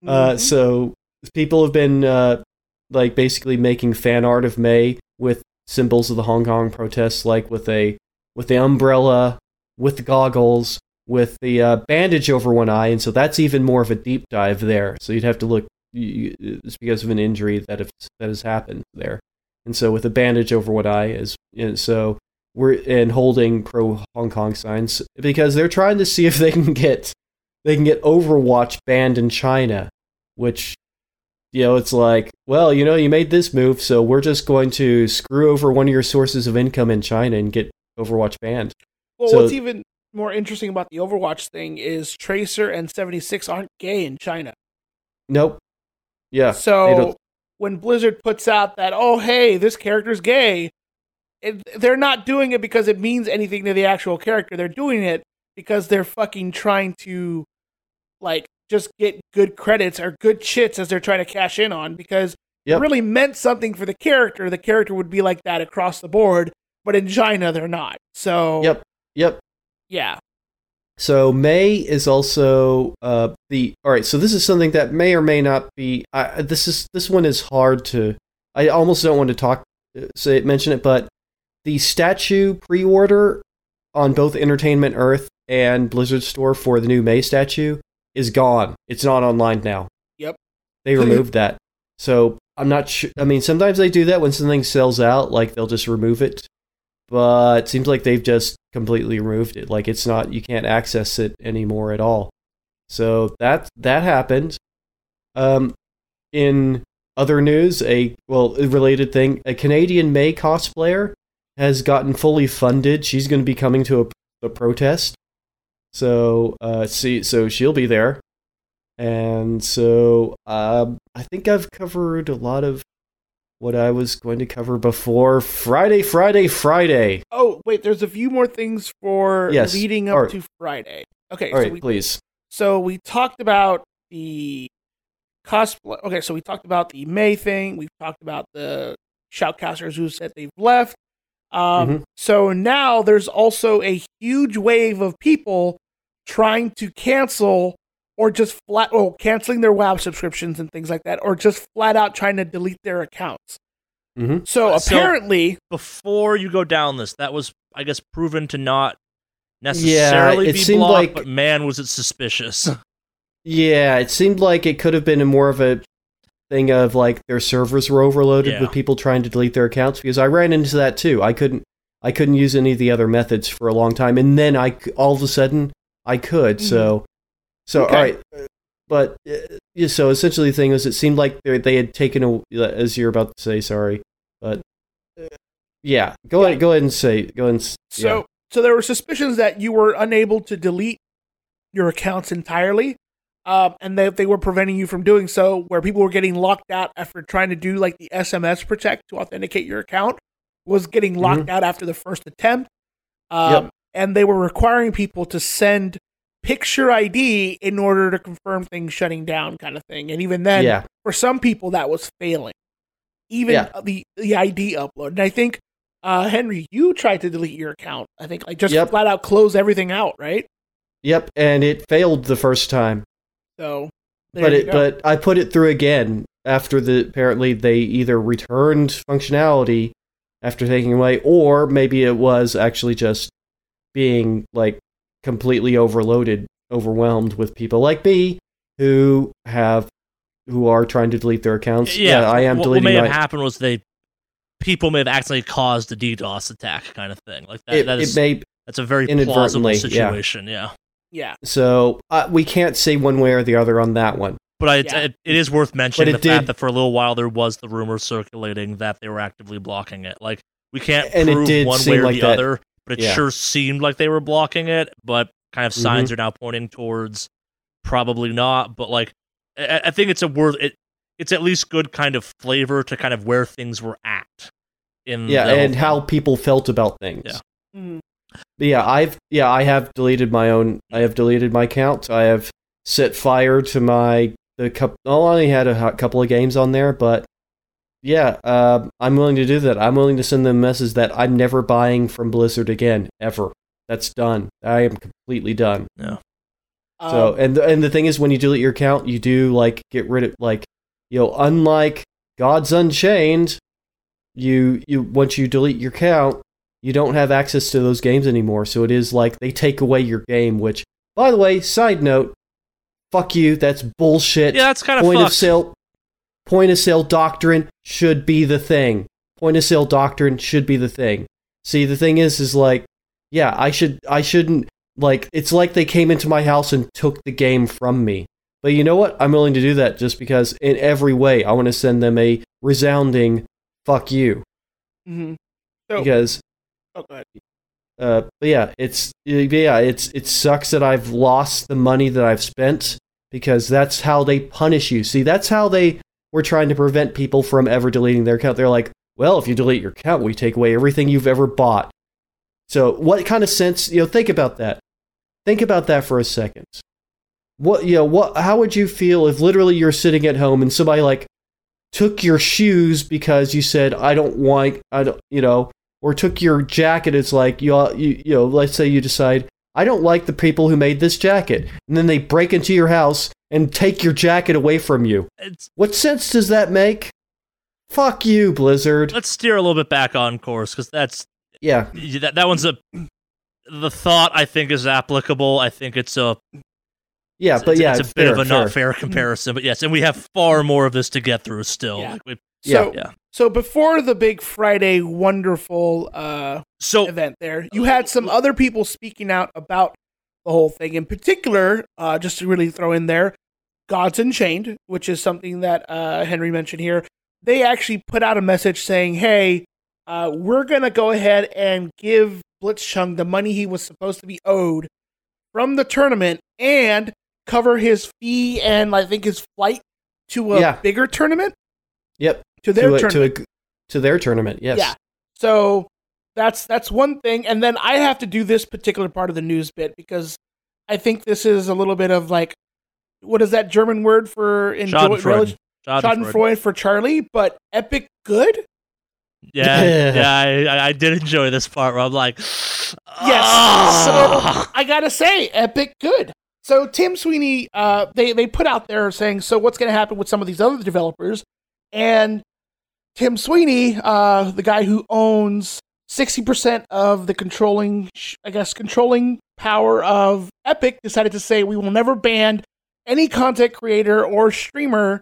Uh, mm-hmm. Uh, so people have been uh, like basically making fan art of Mei with symbols of the Hong Kong protests, like with a with the umbrella, with the goggles, with the uh, bandage over one eye, and so that's even more of a deep dive there. So you'd have to look. You, it's because of an injury that have, that has happened there, and so with a bandage over one eye is and so we're and holding pro Hong Kong signs because they're trying to see if they can get they can get Overwatch banned in China, which you know, it's like, well, you know, you made this move, so we're just going to screw over one of your sources of income in China and get Overwatch banned. Well, so, what's even more interesting about the Overwatch thing is Tracer and 76 aren't gay in China. Nope. Yeah. So when Blizzard puts out that, oh, hey, this character's gay, it, they're not doing it because it means anything to the actual character. They're doing it because they're fucking trying to, like, just get good credits or good chits as they're trying to cash in on because yep. it really meant something for the character. The character would be like that across the board, but in China they're not. So Yep. Yep. Yeah. So Mei is also uh, the all right. So this is something that may or may not be. I, this is this one is hard to. I almost don't want to talk uh, say mention it, but the statue pre-order on both Entertainment Earth and Blizzard Store for the new Mei statue is gone. It's not online now. Yep. They removed that. So I'm not sure. I mean, sometimes they do that when something sells out, like they'll just remove it. But it seems like they've just completely removed it. Like it's not, you can't access it anymore at all. So that that happened. Um, in other news, a well related thing, a Canadian Mei cosplayer has gotten fully funded. She's going to be coming to a, a protest. So, uh, see, so she'll be there, and so um, I think I've covered a lot of what I was going to cover before Friday, Friday, Friday. Oh, wait, there's a few more things for Yes. leading up right. to Friday. Okay, All so right, we please. So we talked about the cosplay. Okay, so we talked about the Mei thing. We've talked about the shoutcasters who said they've left. Um, Mhm. So now there's also a huge wave of people trying to cancel or just flat, oh, canceling their WoW subscriptions and things like that, or just flat out trying to delete their accounts. Mm-hmm. So Uh, so- apparently, Before you go down this, that was, I guess, proven to not necessarily it be seemed blocked, like- but man, was it suspicious. Yeah, it seemed like it could have been a more of a thing of like their servers were overloaded Yeah. with people trying to delete their accounts because I ran into that too. I couldn't I couldn't use any of the other methods for a long time and then I all of a sudden I could. So so Okay. all right. But uh, yeah, so essentially the thing was it seemed like they they had taken a as you're about to say sorry, but uh, yeah, go ahead go ahead and say go ahead and s- So, yeah. so there were suspicions that you were unable to delete your accounts entirely, um, and that they were preventing you from doing so. Where people were getting locked out after trying to do like the SMS protect to authenticate your account was getting locked out after the first attempt, um, Mm-hmm. Yep. and they were requiring people to send picture ID in order to confirm things shutting down, kind of thing. And even then, yeah. for some people that was failing even Yeah. the the id upload and i think uh henry you tried to delete your account i think like just Yep. flat out close everything out right Yep, and it failed the first time. So there but you it go. but I put it through again after the apparently they either returned functionality after taking away or maybe it was actually just being like completely overloaded overwhelmed with people like me who have who are trying to delete their accounts yeah, I am what, deleting what may my have happened was they people may have accidentally caused a DDoS attack, kind of thing. Like that. it, that it is may that's a very plausible inadvertently, yeah. situation. Yeah. Yeah so uh, we can't say one way or the other on that one But I, Yeah. it, it is worth mentioning But the it fact that for a little while there was the rumor circulating that they were actively blocking it. Like we can't And it prove did one way or like the that. other, but it Yeah. sure seemed like they were blocking it. But kind of Mm-hmm. signs are now pointing towards probably not. But like I, I think it's a worth it. It's at least good kind of flavor to kind of where things were at. In yeah the and how people felt about things Yeah. Mhm. But yeah, I've yeah, I have deleted my own. I have deleted my account. I have set fire to my the cup. I only had a couple of games on there, but yeah, uh, I'm willing to do that. I'm willing to send them a message that I'm never buying from Blizzard again, ever. That's done. I am completely done. No. So, Um, and the, and the thing is, when you delete your account, you do like get rid of like, you know, unlike Gods Unchained, you you once you delete your account, you don't have access to those games anymore. So it is like they take away your game. Which, by the way, side note, fuck you. That's bullshit. yeah, that's kind of point of sale, point of sale doctrine should be the thing. Point of sale doctrine should be the thing. See, the thing is, is like, yeah, I should, I shouldn't like. It's like they came into my house and took the game from me. But you know what? I'm willing to do that just because, in every way, I want to send them a resounding "fuck you." Mm-hmm. So, Because, oh, uh, but yeah, it's yeah, it's it sucks that I've lost the money that I've spent because that's how they punish you. See, that's how they were trying to prevent people from ever deleting their account. They're like, well, if you delete your account, we take away everything you've ever bought. So, what kind of sense? You know, think about that. Think about that for a second. What you know? What? How would you feel if literally you're sitting at home and somebody like took your shoes because you said I don't want I don't you know or took your jacket it's like you, you you know let's say you decide I don't like the people who made this jacket and then they break into your house and take your jacket away from you. It's, What sense does that make? Fuck you, Blizzard. let's steer a little bit back on course because that's Yeah. that that one's a the thought I think is applicable. I think it's a Yeah, it's, but it's- yeah, it's a bit fair, of a fair. not fair comparison. But yes, and we have far more of this to get through still. Yeah. Like we, So, yeah. So before the big Friday wonderful uh, So event there, you had some other people speaking out about the whole thing. In particular, uh, just to really throw in there, Gods Unchained, which is something that uh, Henry mentioned here, they actually put out a message saying, "Hey, uh, we're gonna go ahead and give Blitzchung the money he was supposed to be owed from the tournament and cover his fee and I think his flight to a Yeah. bigger tournament Yep. To their to, a, tournament." to, a, to their tournament. Yes. Yeah. So that's that's one thing, and then I have to do this particular part of the news bit because I think this is a little bit of like, what is that German word for enjoy, Schadenfreude. relish- Schadenfreude. Schadenfreude for Charlie, but epic good. Yeah, Yeah. yeah, I, I- I did enjoy this part where I'm like, Yes. "Ah." So I gotta say, epic good. So Tim Sweeney, uh, they they put out there saying, so what's going to happen with some of these other developers? And Tim Sweeney, uh, the guy who owns sixty percent of the controlling, I guess, controlling power of Epic, decided to say we will never ban any content creator or streamer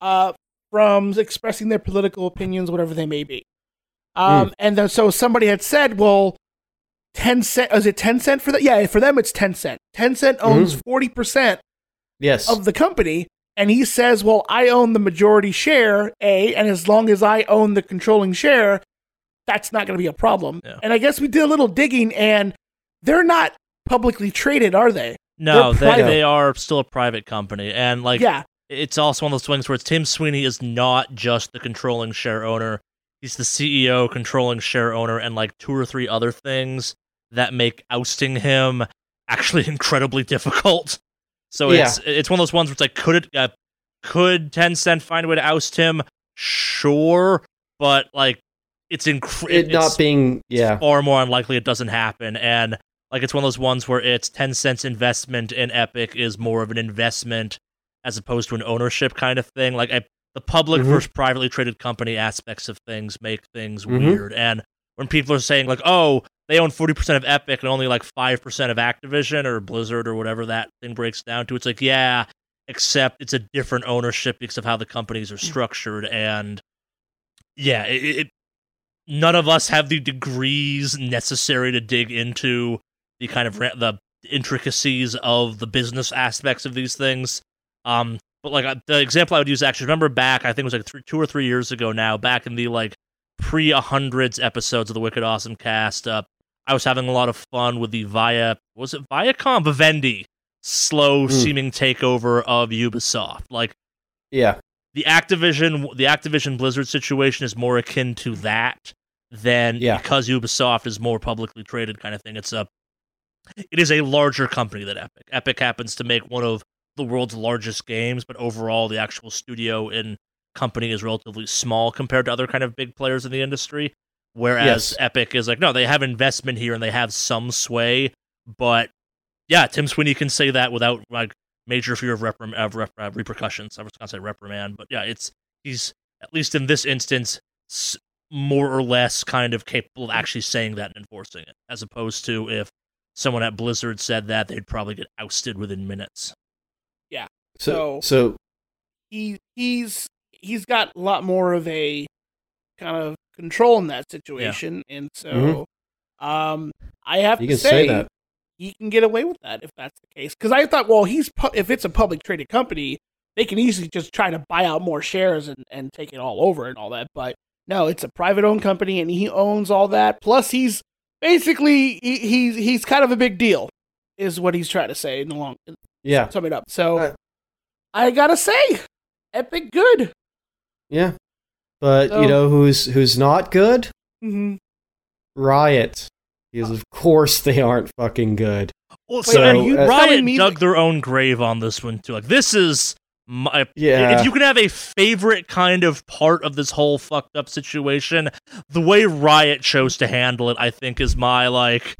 uh, from expressing their political opinions, whatever they may be. Um, And then so somebody had said, well, Tencent, is it Tencent for that? Yeah, for them it's Tencent. 10 cent owns 40% Yes. of the company. And he says, well, I own the majority share, A, and as long as I own the controlling share, that's not going to be a problem. Yeah. And I guess we did a little digging, and they're not publicly traded, are they? no, They're they, are still a private company, and like, yeah. it's also one of those things where it's Tim Sweeney is not just the controlling share owner; he's the CEO, controlling share owner, and like two or three other things that make ousting him actually incredibly difficult. So it's it's one of those ones where it's like, could it uh, could Tencent find a way to oust him? Sure, but like it's incre- it it's not being. Yeah. far more unlikely it doesn't happen. And like it's one of those ones where it's Tencent's investment in Epic is more of an investment as opposed to an ownership kind of thing. Like I, the public Mhm. versus privately traded company aspects of things make things Mhm. weird. And when people are saying like, oh, they own forty percent of Epic and only like five percent of Activision or Blizzard or whatever that thing breaks down to, it's like yeah. Except it's a different ownership because of how the companies are structured, and yeah, it, it none of us have the degrees necessary to dig into the kind of ra- the intricacies of the business aspects of these things. Um, but like the example I would use actually remember back I think it was like three, two or three years ago now back in the like pre hundreds episodes of the Wicked Awesomecast. Uh, I was having a lot of fun with the Via was it Viacom Vivendi slow Hmm. seeming takeover of Ubisoft like Yeah. the Activision the Activision Blizzard situation is more akin to that than Yeah. because Ubisoft is more publicly traded kind of thing. It's a it is a larger company than Epic. Epic happens to make one of the world's largest games, but overall the actual studio and company is relatively small compared to other kind of big players in the industry. Whereas Yes. Epic is like, no, they have investment here and they have some sway, but yeah, Tim Sweeney can say that without like major fear of, reprim- of rep- uh, repercussions. I was going to say reprimand, but yeah, it's he's at least in this instance s- more or less kind of capable of actually saying that and enforcing it, as opposed to if someone at Blizzard said that, they'd probably get ousted within minutes. So So- so he he's he's got a lot more of a kind of control in that situation, and so um, I have Mm-hmm. you to can say that. he can get away with that if that's the case. Because I thought, well, he's pu- if it's a public traded company, they can easily just try to buy out more shares and, and take it all over and all that. But no, it's a private owned company, and he owns all that. Plus, he's basically he, he's he's kind of a big deal, is what he's trying to say in the long Yeah. sum it up. So Uh, I gotta say, epic good. Yeah. But So- you know who's who's not good? Mm-hmm. Riot. Because of course they aren't fucking good. Well, So, and you, uh, Riot telling me dug that- their own grave on this one too. Like this is my. Yeah. If you can have a favorite kind of part of this whole fucked up situation, the way Riot chose to handle it, I think, is my like.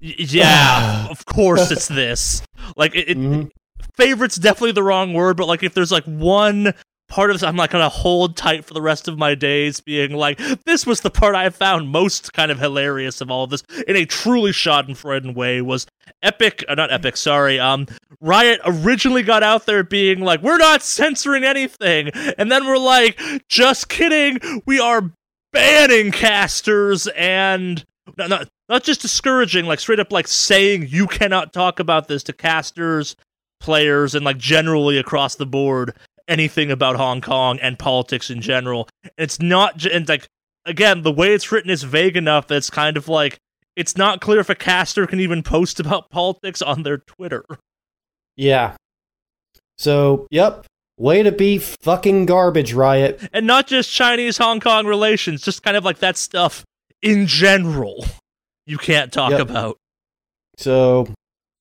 Yeah, of course it's this. Like it, it Mhm. favorite's definitely the wrong word, but like if there's like one part of this I'm not gonna hold tight for the rest of my days, being like, this was the part I found most kind of hilarious of all of this in a truly Schadenfreude way was Epic uh, not Epic, sorry, um Riot originally got out there being like, we're not censoring anything, and then we're like, just kidding, we are banning casters and no, not not just discouraging, like straight up like saying you cannot talk about this to casters, players and like generally across the board anything about Hong Kong and politics in general. And it's not j- and like again, the way it's written is vague enough that it's kind of like it's not clear if a caster can even post about politics on their Twitter. Yeah. So, yep. Way to be fucking garbage, Riot. And not just Chinese Hong Kong relations, just kind of like that stuff in general. You can't talk Yep. about. So,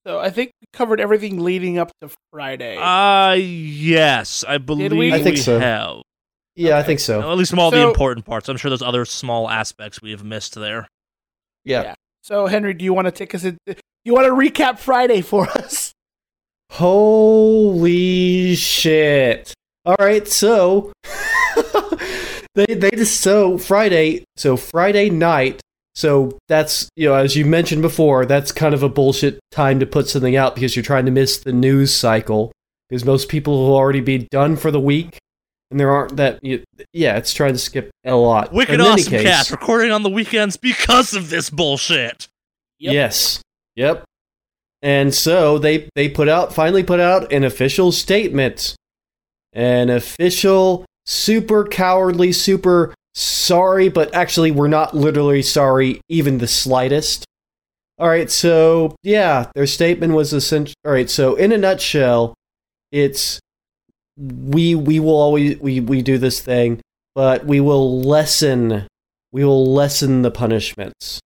So I think we covered everything leading up to Friday. Uh yes, I believe we? I think so. have. yeah, I think so. At least from all the important parts. I'm sure there's other small aspects we have missed there. Yeah. Yeah. so Henry, do you want to take us? In, do you want to recap Friday for us? Holy shit. All right, so they they just so Friday, so Friday night, so that's, you know, as you mentioned before, that's kind of a bullshit time to put something out because you're trying to miss the news cycle because most people will already be done for the week and there aren't that you, yeah, it's trying to skip a lot. Wicked In awesome case- cast recording on the weekends because of this bullshit. Yep. Yes. Yep. And so they they put out finally put out an official statement. An official super cowardly super sorry but actually we're not literally sorry even the slightest. All right, so yeah, their statement was essential. All right, so in a nutshell, it's we we will always we we do this thing, but we will lessen we will lessen the punishments.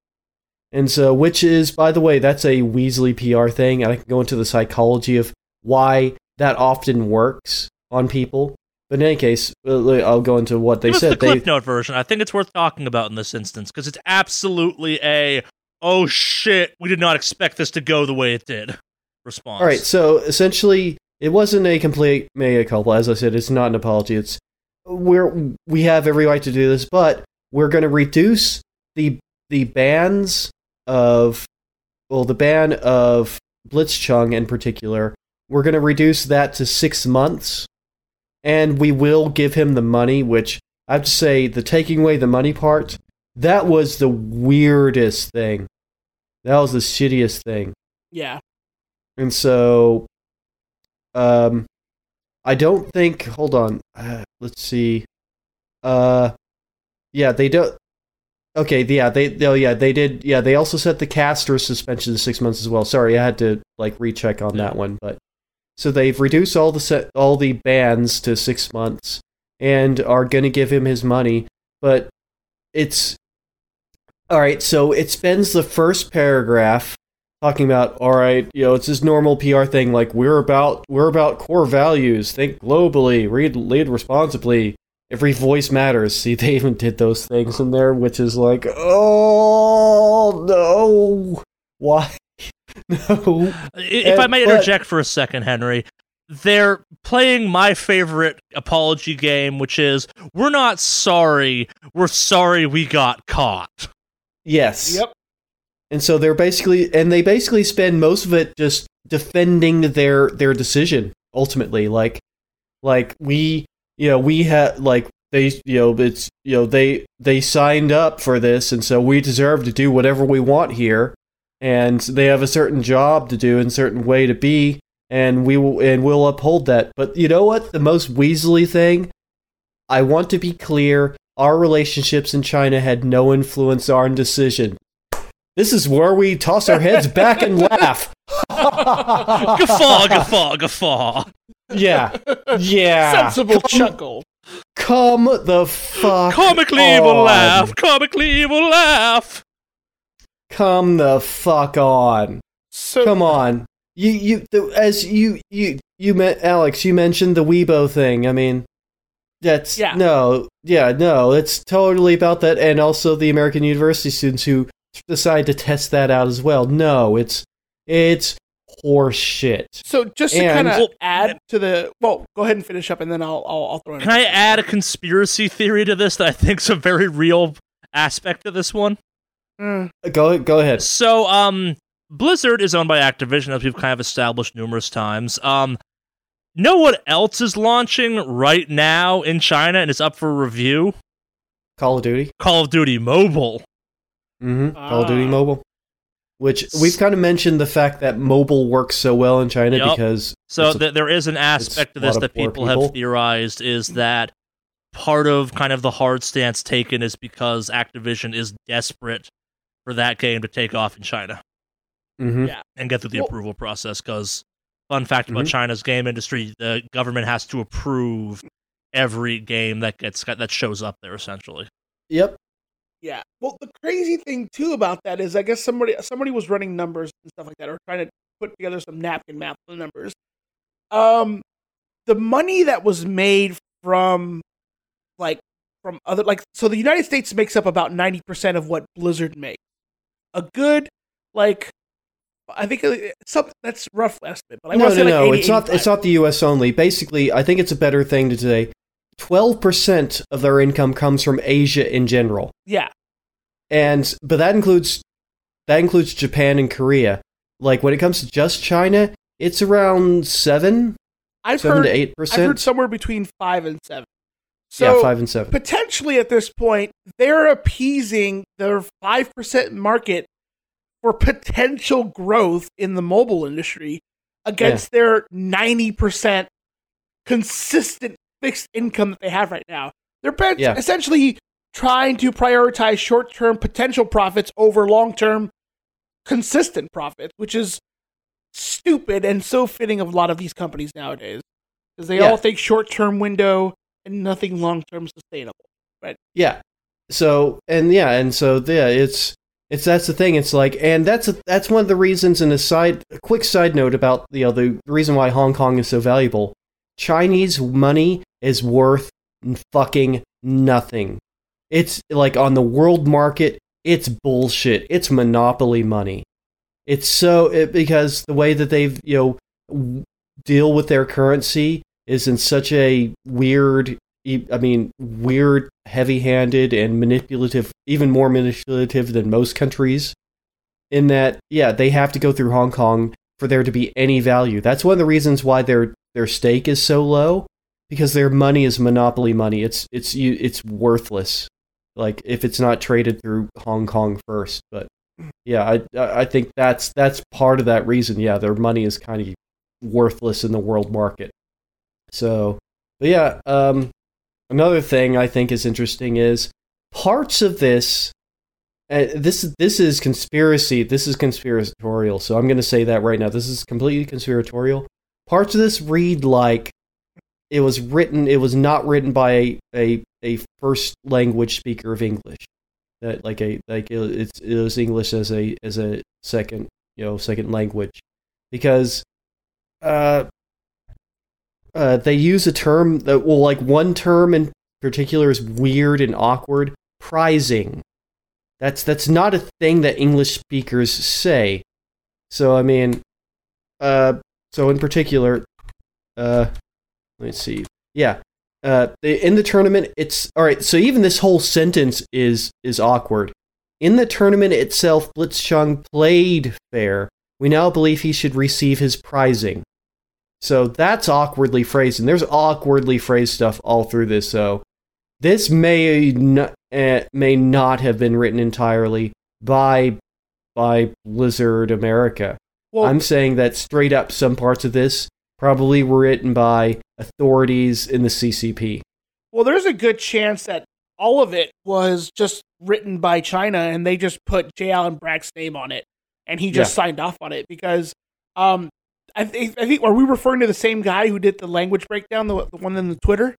And so, which is, by the way, that's a Weasley PR thing, I can go into the psychology of why that often works on people. But in any case, uh, I'll go into what they Give said. the Cliff Note version. I think it's worth talking about in this instance because it's absolutely a oh shit, we did not expect this to go the way it did response. all right, so essentially, it wasn't a complete mea culpa. As I said, it's not an apology. It's we're we have every right to do this, but we're going to reduce the the bans of well, the ban of Blitzchung in particular. We're going to reduce that to six months, and we will give him the money. Which I have to say, the taking away the money part that was the weirdest thing. That was the shittiest thing. Yeah. And so, um, I don't think. Hold on. Uh, let's see. Uh, yeah, they don't. Okay, yeah, they. they, oh yeah, they did. Yeah, they also set the caster suspension to six months as well. Sorry, I had to like recheck on that one, but so they've reduced all the set all the bans to six months and are going to give him his money, but it's all right. So it spends the first paragraph talking about all right you know it's this normal pr thing like we're about we're about core values think globally read lead responsibly every voice matters see they even did those things in there which is like oh no why no I- If I Uh, may but- interject for a second, Henry, they're playing my favorite apology game, which is we're not sorry, we're sorry we got caught. yes Yep. and so they're basically and they basically spend most of it just defending their their decision ultimately like like we you know we had like they you know it's you know they they signed up for this and so we deserve to do whatever we want here and they have a certain job to do and certain way to be and we will and we'll uphold that but you know what the most weaselly thing i want to be clear our relationships in china had no influence on our decision this is where we toss our heads back and laugh Guffaw, guffaw, guffaw. yeah yeah Sensible come, chuckle. come the fuck Comically evil on. laugh, comically evil laugh. Come the fuck on So come on you you the, as you you you met alex you mentioned the weibo thing i mean that's Yeah. no yeah no it's totally about that and also the american university students who decide to test that out as well no it's it's horse shit So just to And- kind of add to the well, go ahead and finish up, and then I'll I'll, I'll throw in. Can I add a conspiracy theory to this that I think's a very real aspect of this one? Mm, go go ahead So, um, Blizzard is owned by Activision, as we've kind of established numerous times. Um, know what else is launching right now in China and is up for review? call of duty Call of Duty Mobile. mm-hmm. call of duty Ah. mobile which we've kind of mentioned the fact that mobile works so well in China Yep. because So it's a- th- there is an aspect a of this that people, people. have theorized is that part of kind of the hard stance taken is because Activision is desperate for that game to take off in China Mhm. Yeah. and get through the Well- approval process. Because fun fact about Mhm. China's game industry, the government has to approve every game that gets that shows up there. Essentially, Yep. Yeah. Well, the crazy thing too about that is, I guess somebody somebody was running numbers and stuff like that, or trying to put together some napkin math of the numbers. Um, the money that was made from, like, from other like, so the United States makes up about ninety percent of what Blizzard makes. A good, like, I think uh, some that's rough estimate, but I no, want to no, say like no. 80, it's not. It's not the U.S. only. Basically, I think it's a better thing to say. Twelve percent of their income comes from Asia in general, Yeah. and but that includes that includes Japan and Korea. Like when it comes to just China, it's around seven, I've seven heard to eight I've heard somewhere between five and seven. So yeah, five and seven. potentially at this point, they're appeasing their 5% market for potential growth in the mobile industry against their 90% consistent fixed income that they have right now. They're Yeah. essentially trying to prioritize short term potential profits over long term consistent profits, which is stupid and so fitting of a lot of these companies nowadays. Because they Yeah. all think short term window and nothing long term sustainable. Right. Yeah. So and yeah, and so yeah, it's it's that's the thing. It's like, and that's a, that's one of the reasons. And a side, a quick side note about you know the reason why Hong Kong is so valuable. Chinese money is worth fucking nothing. It's like on the world market, it's bullshit. It's monopoly money. It's so it, because the way that they've you know deal with their currency is in such a weird I mean, weird, heavy handed, and manipulative, even more manipulative than most countries. In that, yeah, they have to go through Hong Kong for there to be any value. That's one of the reasons why their their stake is so low, because their money is monopoly money. It's it's you it's worthless. Like if it's not traded through Hong Kong first. But yeah, I I think that's that's part of that reason. Yeah, their money is kind of worthless in the world market. So, but yeah, um, another thing I think is interesting is parts of this. Uh, this this is conspiracy. This is conspiratorial. So I'm going to say that right now. This is completely conspiratorial. Parts of this read like it was written. It was not written by a a, a first language speaker of English. That like a like it, it's it was English as a as a second you know second language because uh uh, they use a term that well like one term in particular is weird and awkward prizing. That's that's not a thing that english speakers say. So i mean uh so in particular uh let's see. Yeah uh in the tournament it's all right so even this whole sentence is is awkward. In the tournament itself blitzchung played fair. We now believe he should receive his prizing so that's awkwardly phrased, and there's awkwardly phrased stuff all through this. So this may not, uh, may not have been written entirely by by Blizzard America. Well, I'm saying that straight up, some parts of this probably were written by authorities in the CCP. well, there's a good chance that all of it was just written by China, and they just put J. Allen Brack's name on it, and he just signed off on it because, um, I think I think are we referring to the same guy who did the language breakdown, the, the one in the Twitter?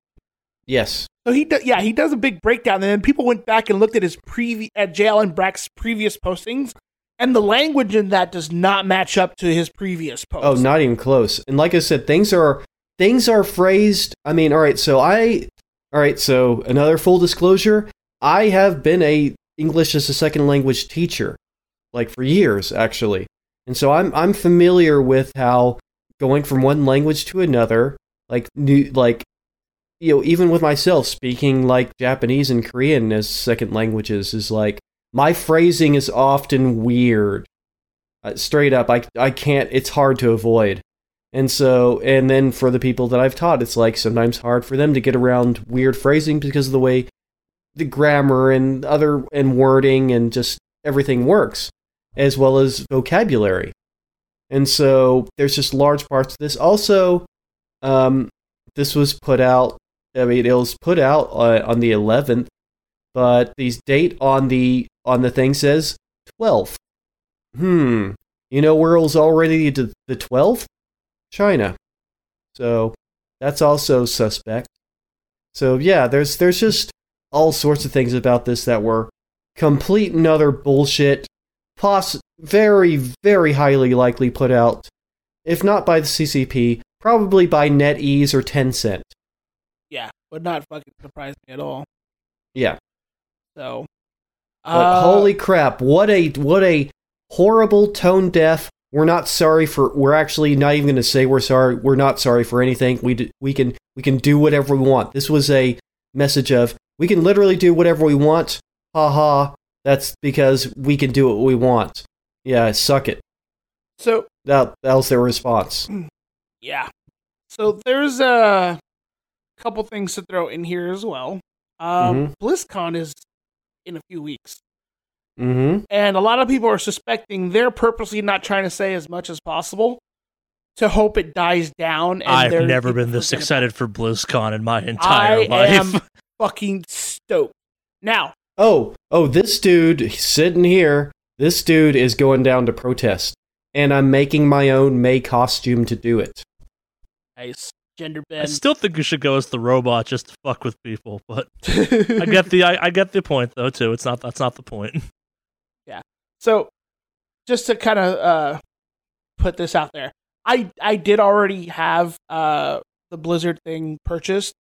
Yes. So he does, yeah, he does a big breakdown, and then people went back and looked at his previ- at J. Allen Brack's previous postings, and the language in that does not match up to his previous posts. Oh, not even close. And like I said, things are things are phrased. I mean, all right. So I, all right. So another full disclosure: I have been a English as a second language teacher, like for years actually, and so I'm I'm familiar with how going from one language to another, like new, like you know, even with myself speaking like Japanese and Korean as second languages is like my phrasing is often weird. Uh, straight up, I I can't. It's hard to avoid. And so, and then for the people that I've taught, it's like sometimes hard for them to get around weird phrasing because of the way the grammar and other and wording and just everything works. As well as vocabulary. And so there's just large parts of this. Also, um, this was put out. I mean, it was put out uh, on the 11th, but the date on the on the thing says 12th. Hmm. You know where it was already the 12th? China. So that's also suspect. So yeah, there's there's just all sorts of things about this that were complete and utter bullshit. Poss very very highly likely put out, if not by the CCP, probably by NetEase or Tencent. Yeah, would not fucking surprise me at all. Yeah. So, But uh, holy crap! What a what a horrible tone deaf. We're not sorry for. We're actually not even going to say we're sorry. We're not sorry for anything. We d- we can we can do whatever we want. This was a message of we can literally do whatever we want. Ha ha. That's because we can do what we want. Yeah, suck it. So That that was their response. yeah, so there's a couple things to throw in here as well. Um, BlizzCon is in a few weeks. Mm-hmm. And a lot of people are suspecting they're purposely not trying to say as much as possible to hope it dies down. And I've never been this forget about excited for BlizzCon in my entire I life. am- Fucking stoked. Now, Oh, oh, this dude sitting here, this dude is going down to protest. And I'm making my own Mei costume to do it. nice gender I still think you should go as the robot just to fuck with people, but I get the I, I get the point though too. It's not that's not the point. Yeah. So, just to kind of uh, put this out there, I I did already have uh, the Blizzard thing purchased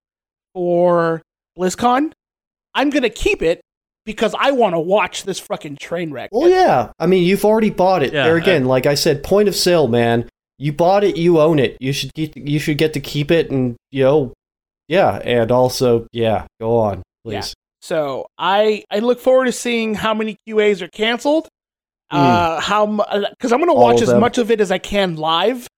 for BlizzCon. I'm gonna keep it because I want to watch this fucking train wreck. Well, yeah. I mean, you've already bought it. Yeah, there again, like I said, point of sale, man. You bought it, you own it. You should get you should get to keep it, and you know, yeah. And also, yeah, go on, Yeah. please. So I I look forward to seeing how many QAs are canceled. Uh, how because I'm gonna Hmm. Watch as much of it as I can live,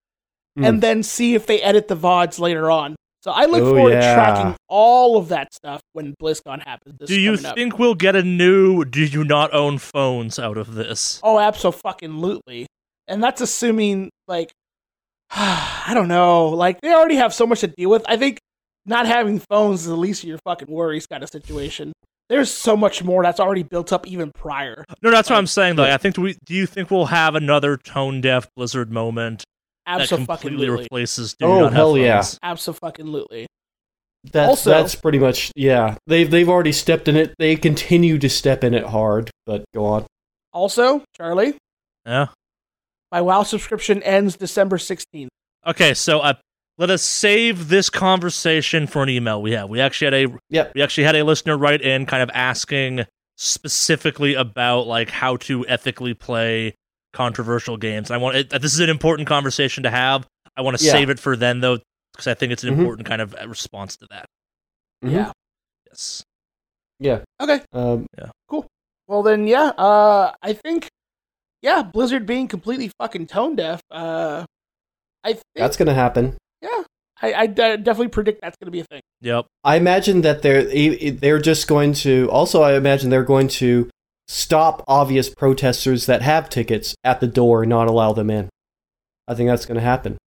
Mm. and then see if they edit the vods later on. So I look Oh, forward to tracking all of that stuff when BlizzCon happens. This Do you coming up. think we'll get a new do you not own phones out of this? Oh, absolutely. And that's assuming like I don't know, like they already have so much to deal with. I think not having phones is the least of your fucking worries kind of situation. There's so much more that's already built up even prior. No, that's what I'm saying though. I think we do you think we'll have another tone deaf Blizzard moment that completely Absolutely. replaces do Oh, not hell yeah. Absolutely. That's Also- that's pretty much yeah. They've they've already stepped in it. They continue to step in it hard. But go on. Also, Charlie, Yeah. my WoW subscription ends December 16th. Okay, so uh, let us save this conversation for an email we have. We actually had a Yep. we actually had a listener write in kind of asking specifically about like how to ethically play controversial games. I want it, this is an important conversation to have. I want to Yeah. save it for then though because I think it's an Mhm. important kind of uh, response to that. Mhm. Yeah. Yes. Yeah. Okay. Um, cool. Well then, yeah. Uh, I think, yeah, Blizzard being completely fucking tone deaf. Uh, I think, that's gonna happen. yeah, I, I definitely predict that's going to be a thing. Yep. I imagine that they're they're just going to. Also, I imagine they're going to stop obvious protesters that have tickets at the door and not allow them in. I think that's going to happen.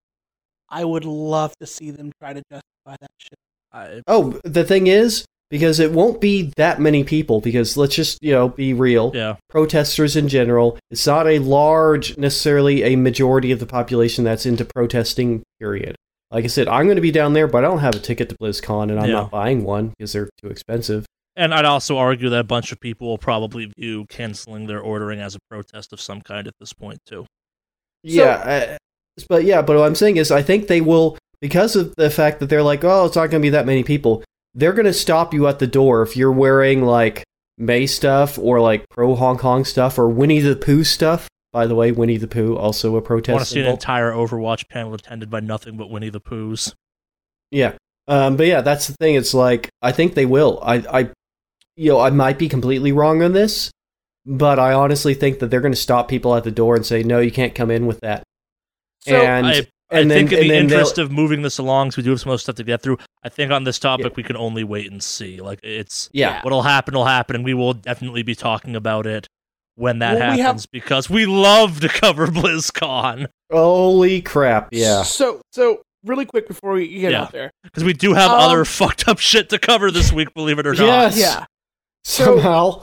I would love to see them try to justify that shit. I, Oh, the thing is, because it won't be that many people. Because let's just you know be real. yeah. Protesters in general, it's not a large necessarily a majority of the population that's into protesting. Period. Like I said, I'm going to be down there, but I don't have a ticket to BlizzCon, and I'm Yeah. not buying one because they're too expensive. And I'd also argue that a bunch of people will probably view canceling their ordering as a protest of some kind at this point too. yeah, uh, but yeah, but what I'm saying is, I think they will because of the fact that they're like, oh, it's not going to be that many people. They're going to stop you at the door if you're wearing like Mei stuff or like pro Hong Kong stuff or Winnie the Pooh stuff. By the way, Winnie the Pooh also a protest. want to see an entire Overwatch panel attended by nothing but Winnie the Poohs. Yeah. Um, but yeah, that's the thing. It's like I think they will. I, I, you know, I might be completely wrong on this, but I honestly think that they're going to stop people at the door and say, "No, you can't come in with that." So and I, I and then think in and the interest of moving this along, because we do have some other stuff to get through. I think on this topic Yeah. we can only wait and see. Like it's yeah, what'll happen will happen, and we will definitely be talking about it when that Well, we happens have- because we love to cover BlizzCon Holy crap! Yeah. So so really quick before we get Yeah. out there. because we do have Um, other fucked up shit to cover this week. Believe it or not. Yes. Yeah. So Somehow.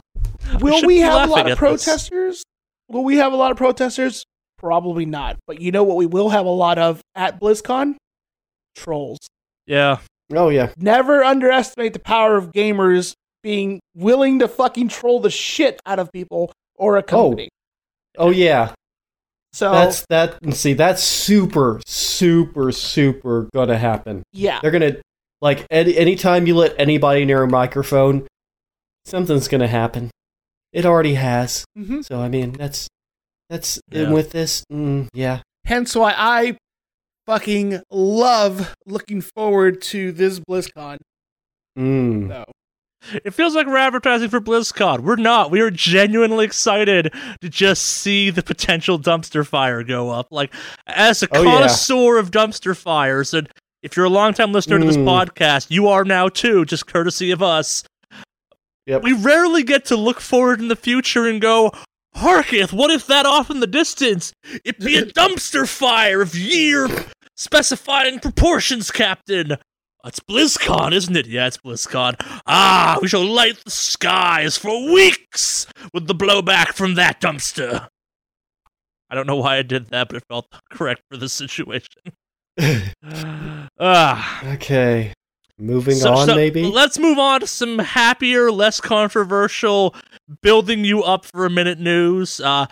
will we have a lot at of this. protesters? Will we have a lot of protesters? Probably not. But you know what we will have a lot of at BlizzCon? Trolls. Yeah. Oh yeah. Never underestimate the power of gamers being willing to fucking troll the shit out of people or a oh. company. Oh yeah. so That's that. See, that's super, super, super gonna happen. yeah. They're gonna like any anytime you let anybody near a microphone, something's gonna happen. It already has. hmm So I mean, that's that's Yeah. and with this. Mm, yeah. Hence why I fucking love looking forward to this BlizzCon. Mm. So It feels like we're advertising for BlizzCon. We're not. We are genuinely excited to just see the potential dumpster fire go up. Like, as a Oh, yeah. connoisseur of dumpster fires, and if you're a longtime listener to this Mm. podcast, you are now too, just courtesy of us. Yep. We rarely get to look forward in the future and go, Harketh, what if that off in the distance? It be a dumpster fire of year specifying proportions, Captain. It's BlizzCon, isn't it? Yeah, it's BlizzCon. Ah, we shall light the skies for weeks with the blowback from that dumpster. I don't know why I did that, but it felt correct for the situation. ah, Okay. Moving so- on, so maybe. Let's move on to some happier, less controversial, building you up for a minute news. Uh,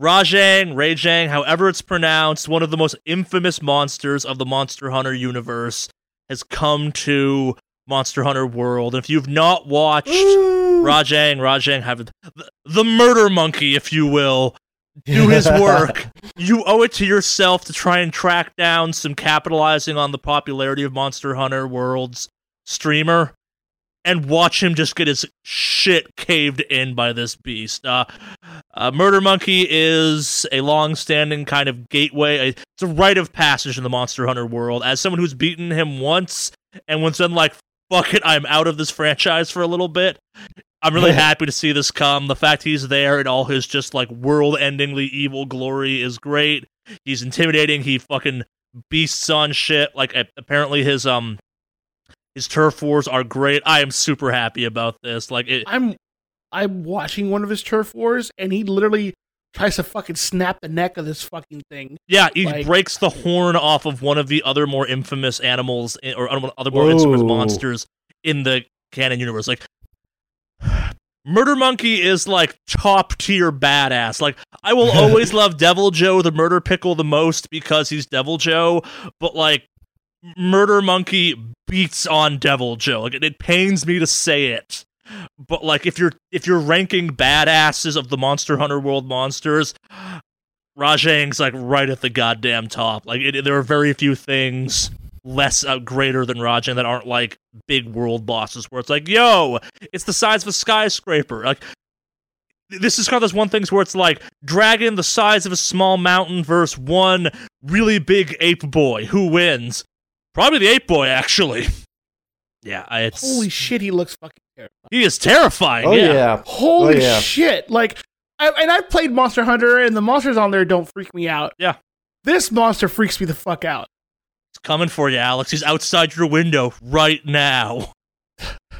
Rajang, Rajang, however it's pronounced, one of the most infamous monsters of the Monster Hunter universe, has come to Monster Hunter World. And if you've not watched Ooh. Rajang, Rajang, have the murder monkey, if you will, do his work. you owe it to yourself to try and track down some capitalizing on the popularity of Monster Hunter World's streamer and watch him just get his shit caved in by this beast. Uh, uh, Murder Monkey is a long-standing kind of gateway. It's a rite of passage in the Monster Hunter world. As someone who's beaten him once and was then like, "Fuck it, I'm out of this franchise for a little bit." I'm really happy to see this come. The fact he's there and all his just like world-endingly evil glory is great. He's intimidating. He fucking beasts on shit. Like apparently his um his turf wars are great. I am super happy about this. Like it, I'm I'm watching one of his turf wars and he literally tries to fucking snap the neck of this fucking thing. yeah, he like- breaks the horn off of one of the other more infamous animals eh, or other more infamous monsters in the canon universe. Like Murder Monkey is like top tier badass. Like I will always love Deviljho the Murder Pickle the most because he's Deviljho, but like Murder Monkey beats on Deviljho. Like it, pains me to say it. But like if you're if you're ranking badasses of the Monster Hunter World monsters, Rajang's like right at the goddamn top. Like it, there are very few things less uh, greater than Rajang that aren't like big world bosses where it's like, yo, it's the size of a skyscraper. Like this is kind of those one things where it's like dragon the size of a small mountain versus one really big ape boy. Who wins? Probably the ape boy, actually. Yeah, it's Holy shit, he looks fucking terrifying. he is terrifying. Oh yeah. yeah. Holy Oh, yeah. shit! Like, I, and I've played Monster Hunter, and the monsters on there don't freak me out. Yeah. this monster freaks me the fuck out. It's coming for you, Alex. He's outside your window right now.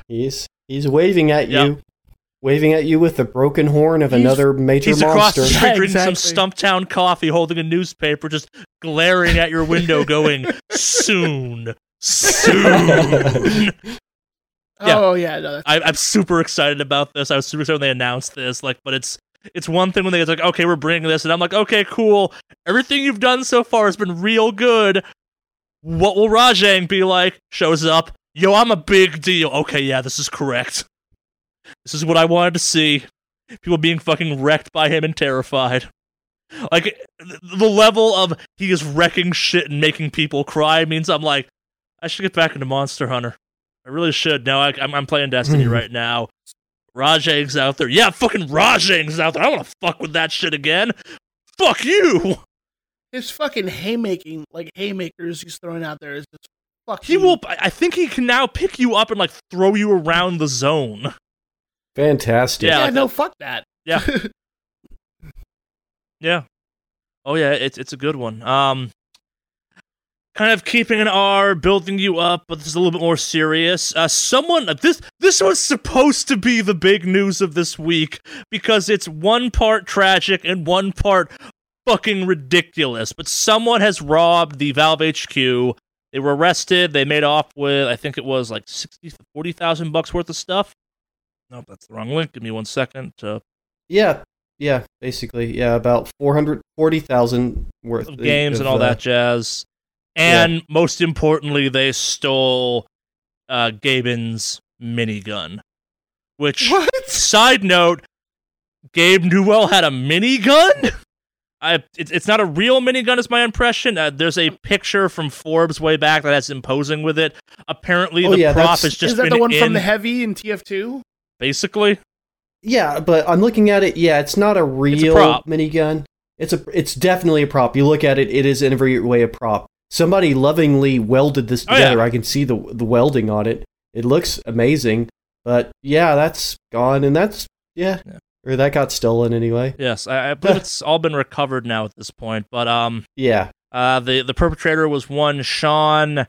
He's he's waving at you, Yep. Waving at you with the broken horn of He's- another major He's across monster. the street Yeah, drinking some exactly. Stumptown coffee, holding a newspaper, just glaring at your window, going, "Soon, soon." Yeah. Oh yeah, no, I, I'm super excited about this. I was super excited when they announced this. Like, but it's it's one thing when they it's like, okay, we're bringing this, and I'm like, okay, cool. Everything you've done so far has been real good. What will Rajang be like? Shows up. Yo, I'm a big deal. Okay, yeah, this is correct. This is what I wanted to see. People being fucking wrecked by him and terrified. Like the level of he is wrecking shit and making people cry means I'm like, I should get back into Monster Hunter. I really should. Now I, I'm, I'm playing Destiny Mhm. right now. Rajang's out there. Yeah, fucking Rajang's out there. I want to fuck with that shit again. Fuck you. his fucking haymaking, like haymakers he's throwing out there is just fucking. He will. I I think he can now pick you up and like throw you around the zone. Fantastic. Yeah, Yeah, like no, fuck that. Yeah. Yeah. Oh yeah, it's it's a good one. Um kind of keeping an R, building you up, but this is a little bit more serious. Uh someone this this was supposed to be the big news of this week because it's one part tragic and one part fucking ridiculous. But someone has robbed the Valve HQ. They were arrested. They made off with I think it was like 60 40,000 bucks worth of stuff. Nope, that's the wrong link. Give me one second to Yeah, yeah, basically, yeah, about four hundred forty thousand worth of games of, and all uh, that jazz. And most importantly, they stole uh, Gaben's minigun. Which, What? side note, Gabe Newell had a minigun. I, it's, it's not a real minigun, is my impression. Uh, there's a picture from Forbes way back that has him posing with it. Apparently, Oh, the yeah, prop is just Is that been the one in, from the Heavy in TF2? Basically. Yeah, but I'm looking at it. Yeah, it's not a real prop. minigun. It's a. It's definitely a prop. You look at it. It is in every way a prop. Somebody lovingly welded this Oh, yeah. together. I can see the the welding on it. It looks amazing. But yeah, that's gone, and that's yeah, Yeah. or that got stolen anyway. Yes, I, I believe it's all been recovered now at this point. But um, Yeah, Uh, the the perpetrator was one Sean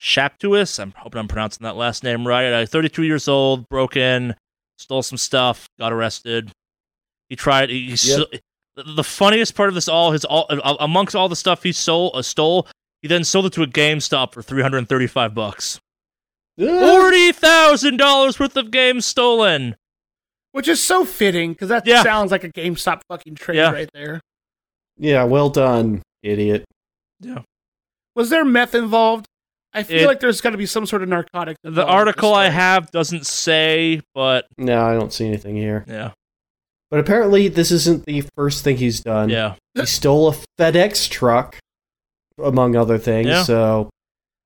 Shaptuis. I'm hoping I'm pronouncing that last name right. Uh, 32 years old, broke in, stole some stuff, got arrested. He tried. He, he Yep. s- the, the funniest part of this all, his all uh, amongst all the stuff he stole, uh, stole, he then sold it to a GameStop for 335 bucks. Forty thousand dollars worth of games stolen. Which is so fitting because that Yeah. sounds like a GameStop fucking trade Yeah. right there. yeah. Well done, idiot. Yeah. Was there meth involved? I feel It- like there's got to be some sort of narcotic. The article I have doesn't say, but No, I don't see anything here. yeah, But apparently, this isn't the first thing he's done. yeah. He stole a FedEx truck, among other things. Yeah. So,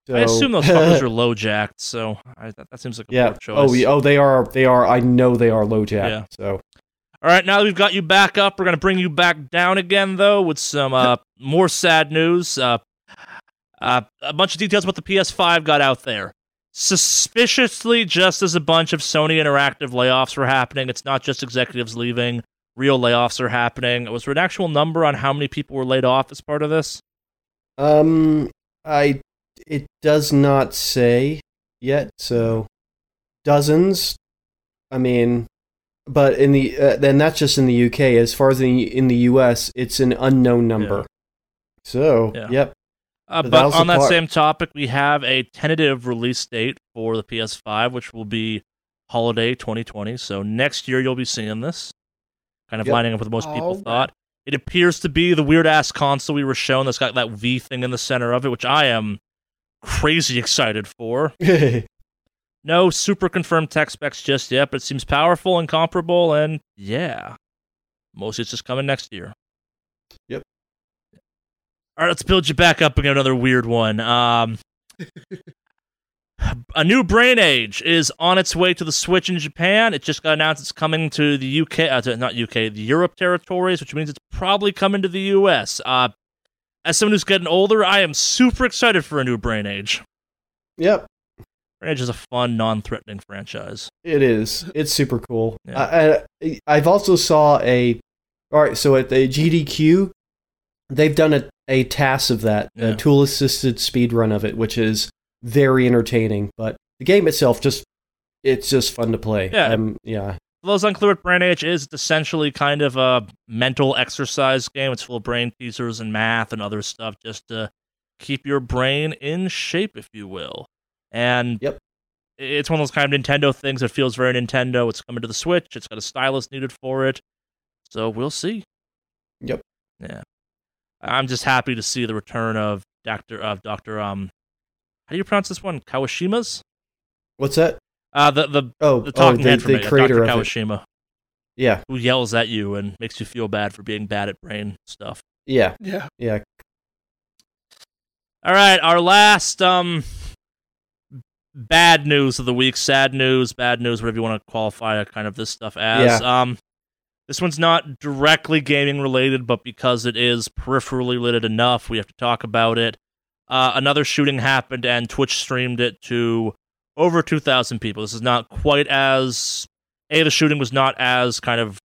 so I assume those fuckers are low jacked, so I, that, that seems like a yeah. poor choice. Oh, yeah, oh, they are. They are. I know they are low jack. Yeah. So All right, now that we've got you back up, we're going to bring you back down again, though, with some uh, more sad news. Uh, uh, a bunch of details about the PS5 got out there. Suspiciously, just as a bunch of Sony Interactive layoffs were happening, it's not just executives leaving, real layoffs are happening. Was there an actual number on how many people were laid off as part of this? Um, I it does not say yet. So dozens. I mean, but in the uh, then that's just in the UK. As far as the in the US, it's an unknown number. Yeah. So Yeah. yep. Uh, But but on that part- same topic, we have a tentative release date for the PS5, which will be holiday 2020. So next year you'll be seeing this, kind of Yep. lining up with what most people Alright. thought. It appears to be the weird ass console we were shown that's got that V thing in the center of it, which I am crazy excited for. No super confirmed tech specs just yet, but it seems powerful and comparable, and yeah, mostly it's just coming next year. All right, let's build you back up again. Another weird one. Um, a new Brain Age is on its way to the Switch in Japan. It just got announced it's coming to the UK, uh, to- not UK, the Europe territories, which means it's probably coming to the US. Uh, as someone who's getting older, I am super excited for a new Brain Age. yep. Brain Age is a fun, non-threatening franchise. It is. It's super cool. Yeah. I, I, I've also saw a. All right, so at the GDQ, they've done a, a task of that, Yeah. a tool assisted speed run of it, which is very entertaining. But the game itself, just it's just fun to play. Yeah. Um, yeah. For those unclear what Brain Age is, it's essentially kind of a mental exercise game. It's full of brain teasers and math and other stuff just to keep your brain in shape, if you will. And Yep. it's one of those kind of Nintendo things that feels very Nintendo. It's coming to the Switch. It's got a stylus needed for it. So we'll see. Yep. Yeah. I'm just happy to see the return of Doctor of Doctor um how do you pronounce this one? Kawashima's? What's that? Uh the the, Oh, the oh, talking the, head from the it, creator Dr. of. Kawashima Yeah, who yells at you and makes you feel bad for being bad at brain stuff. yeah, Yeah. yeah. All right, our last um bad news of the week, sad news, bad news, whatever you want to qualify kind of this stuff as. Um this one's not directly gaming related, but because it is peripherally related enough, we have to talk about it. Uh, another shooting happened, and Twitch streamed it to over 2,000 people. This is not quite as. A, the shooting was not as kind of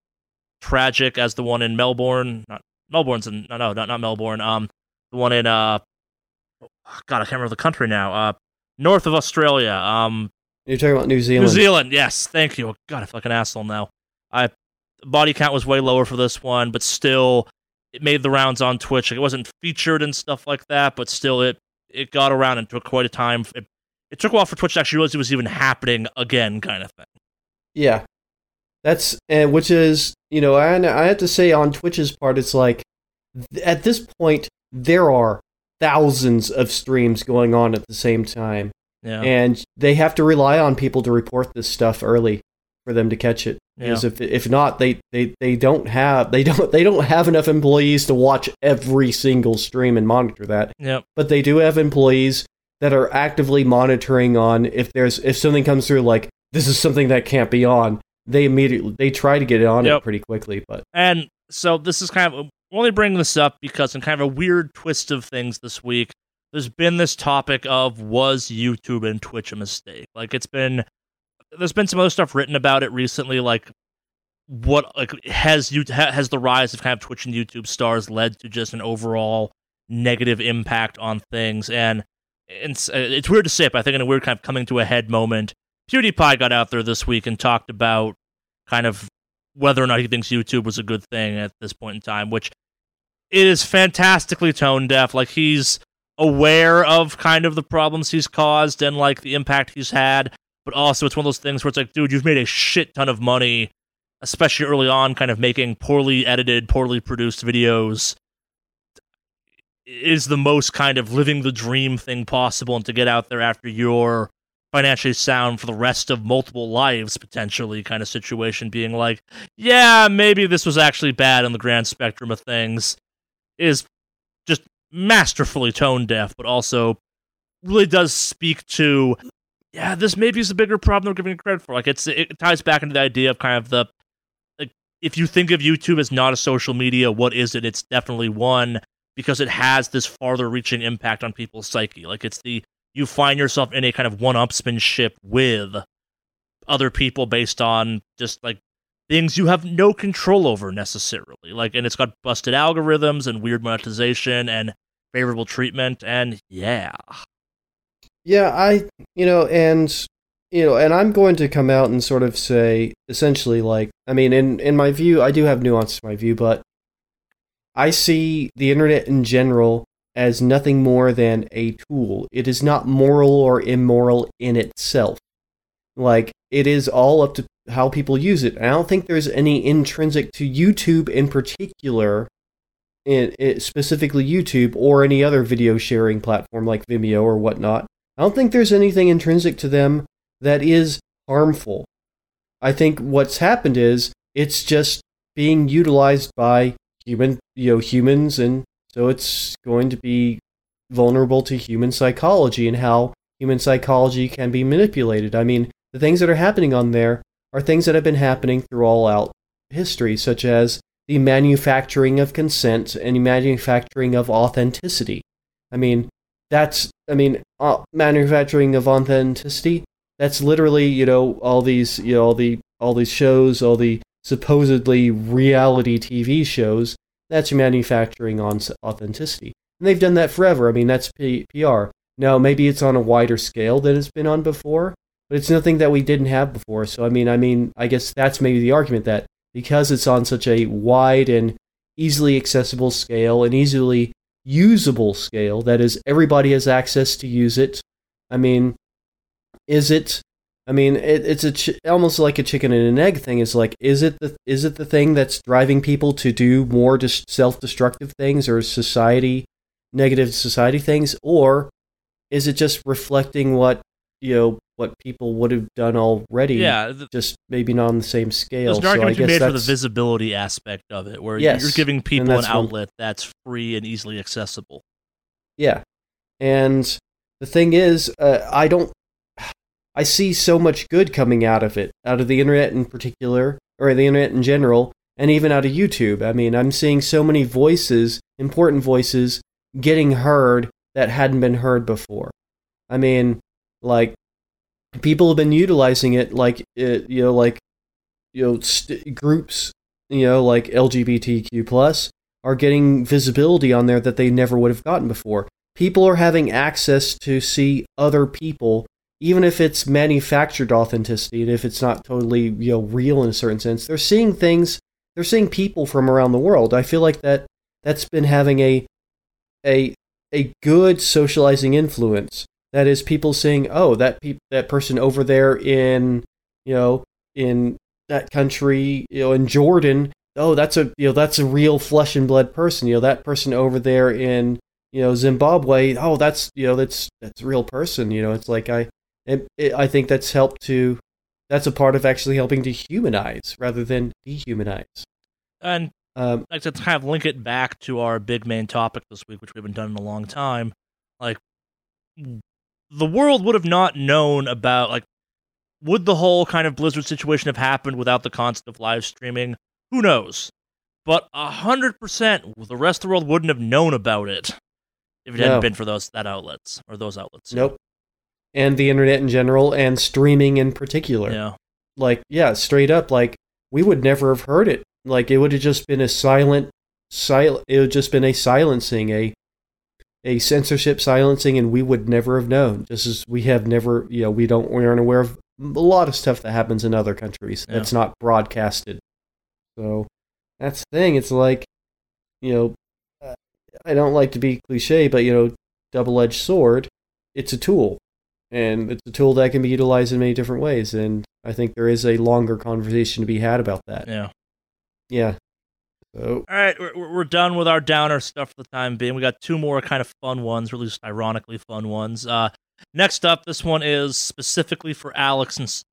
tragic as the one in Melbourne. Not Melbourne's in no no not not Melbourne. Um, the one in uh, God I can't remember the country now. Uh, north of Australia. Um, You're talking about New Zealand. New Zealand. Yes, thank you. God, I feel like an asshole now. I body count was way lower for this one, but still, it made the rounds on Twitch. Like, it wasn't featured and stuff like that, but still, it it got around and took quite a time. It, it took a while for Twitch to actually realize it was even happening again, kind of thing. Yeah, that's and which is you know I I have to say on Twitch's part, it's like th- at this point there are thousands of streams going on at the same time, Yeah. and they have to rely on people to report this stuff early for them to catch it. Yeah. Because if if not, they, they, they don't have they don't they don't have enough employees to watch every single stream and monitor that. Yep. But they do have employees that are actively monitoring on if there's if something comes through like this is something that can't be on. They immediately they try to get it on Yep. it pretty quickly, but And so this is kind of only bringing this up because in kind of a weird twist of things this week, there's been this topic of was YouTube and Twitch a mistake? Like it's been there's been some other stuff written about it recently, like what like has you has the rise of kind of Twitch and YouTube stars led to just an overall negative impact on things and it's uh, it's weird to say, but I think in a weird kind of coming to a head moment, PewDiePie got out there this week and talked about kind of whether or not he thinks YouTube was a good thing at this point in time, which it is fantastically tone deaf. Like he's aware of kind of the problems he's caused and like the impact he's had, but also it's one of those things where it's like, dude, you've made a shit ton of money, especially early on, kind of making poorly edited, poorly produced videos. Is the most kind of living the dream thing possible, and to get out there after you're financially sound for the rest of multiple lives potentially kind of situation being like yeah maybe this was actually bad in the grand spectrum of things is just masterfully tone deaf but also really does speak to yeah this maybe is a bigger problem than giving credit for like it's it ties back into the idea of kind of the like if you think of youtube as not a social media what is it it's definitely one because it has this farther reaching impact on people's psyche like it's the you find yourself in a kind of one upsmanship with other people based on just like things you have no control over necessarily. Like, and it's got busted algorithms and weird monetization and favorable treatment. And yeah, Yeah, I you know, and you know, and I'm going to come out and sort of say essentially like I mean in in my view, I do have nuance to my view, but I see the internet in general as nothing more than a tool. It is not moral or immoral in itself. Like it is all up to how people use it. And I don't think there's any intrinsic to YouTube in particular it, specifically YouTube or any other video sharing platform like Vimeo or whatnot. I don't think there's anything intrinsic to them that is harmful. I think what's happened is it's just being utilized by human, you know, humans, and so it's going to be vulnerable to human psychology and how human psychology can be manipulated. I mean, the things that are happening on there are things that have been happening through all out history, such as the manufacturing of consent and the manufacturing of authenticity. I mean, that's I mean, uh, manufacturing of authenticity. That's literally you know all these you know all the all these shows, all the supposedly reality TV shows. That's manufacturing on authenticity, and they've done that forever. I mean, that's P- PR. Now maybe it's on a wider scale than it's been on before, but it's nothing that we didn't have before. So I mean, I mean, I guess that's maybe the argument that because it's on such a wide and easily accessible scale and easily usable scale, that is, everybody has access to use it. I mean, is it? I mean, it, it's a ch- almost like a chicken and an egg thing. Is like, is it the is it the thing that's driving people to do more just self-destructive things or society negative society things, or is it just reflecting what you know what people would have done already? yeah. th- just maybe not on the same scale. There's an so I argument guess made for the visibility aspect of it, where Yes, you're giving people an outlet that's free and easily accessible. Yeah. And the thing is, uh, I don't. I see so much good coming out of it, out of the internet in particular, or the internet in general, and even out of YouTube. I mean, I'm seeing so many voices, important voices, getting heard that hadn't been heard before. I mean, like, people have been utilizing it, like, uh, you know, like, you know, st- groups, you know, like LGBTQ plus are getting visibility on there that they never would have gotten before. People are having access to see other people, even if it's manufactured authenticity and if it's not totally you know real in a certain sense. They're seeing things. They're seeing people from around the world. I feel like that that's been having a a a good socializing influence. That is, people saying, "Oh, that pe- that person over there in you know in that country, you know, in Jordan, oh, that's a you know that's a real flesh and blood person. You know, that person over there in you know Zimbabwe, oh, that's you know that's that's a real person. You know, it's like I it, it, I think that's helped to that's a part of actually helping to humanize rather than dehumanize. And Um, like to kind of link it back to our big main topic this week, which we haven't done in a long time, like the world would have not known about like would the whole kind of Blizzard situation have happened without the concept of live streaming? Who knows? But a hundred percent, the rest of the world wouldn't have known about it if it hadn't been for those that outlets or those outlets. nope. And the internet in general, and streaming in particular. Yeah. like yeah straight up like we would never have heard it like it would have just been a silent silent it would just been a silencing a a censorship silencing and we would never have known. Just as we have never you know we don't we aren't aware of a lot of stuff that happens in other countries Yeah. that's not broadcasted. So that's the thing. It's like you know uh, i don't like to be cliche but you know double-edged sword it's a tool. And it's a tool that can be utilized in many different ways. And i think there is a longer conversation to be had about that. Yeah. yeah so All right, we're, we're done with our downer stuff for the time being. We got two more kind of fun ones, or at least ironically fun ones. Uh, next up, this one is specifically for Alex, and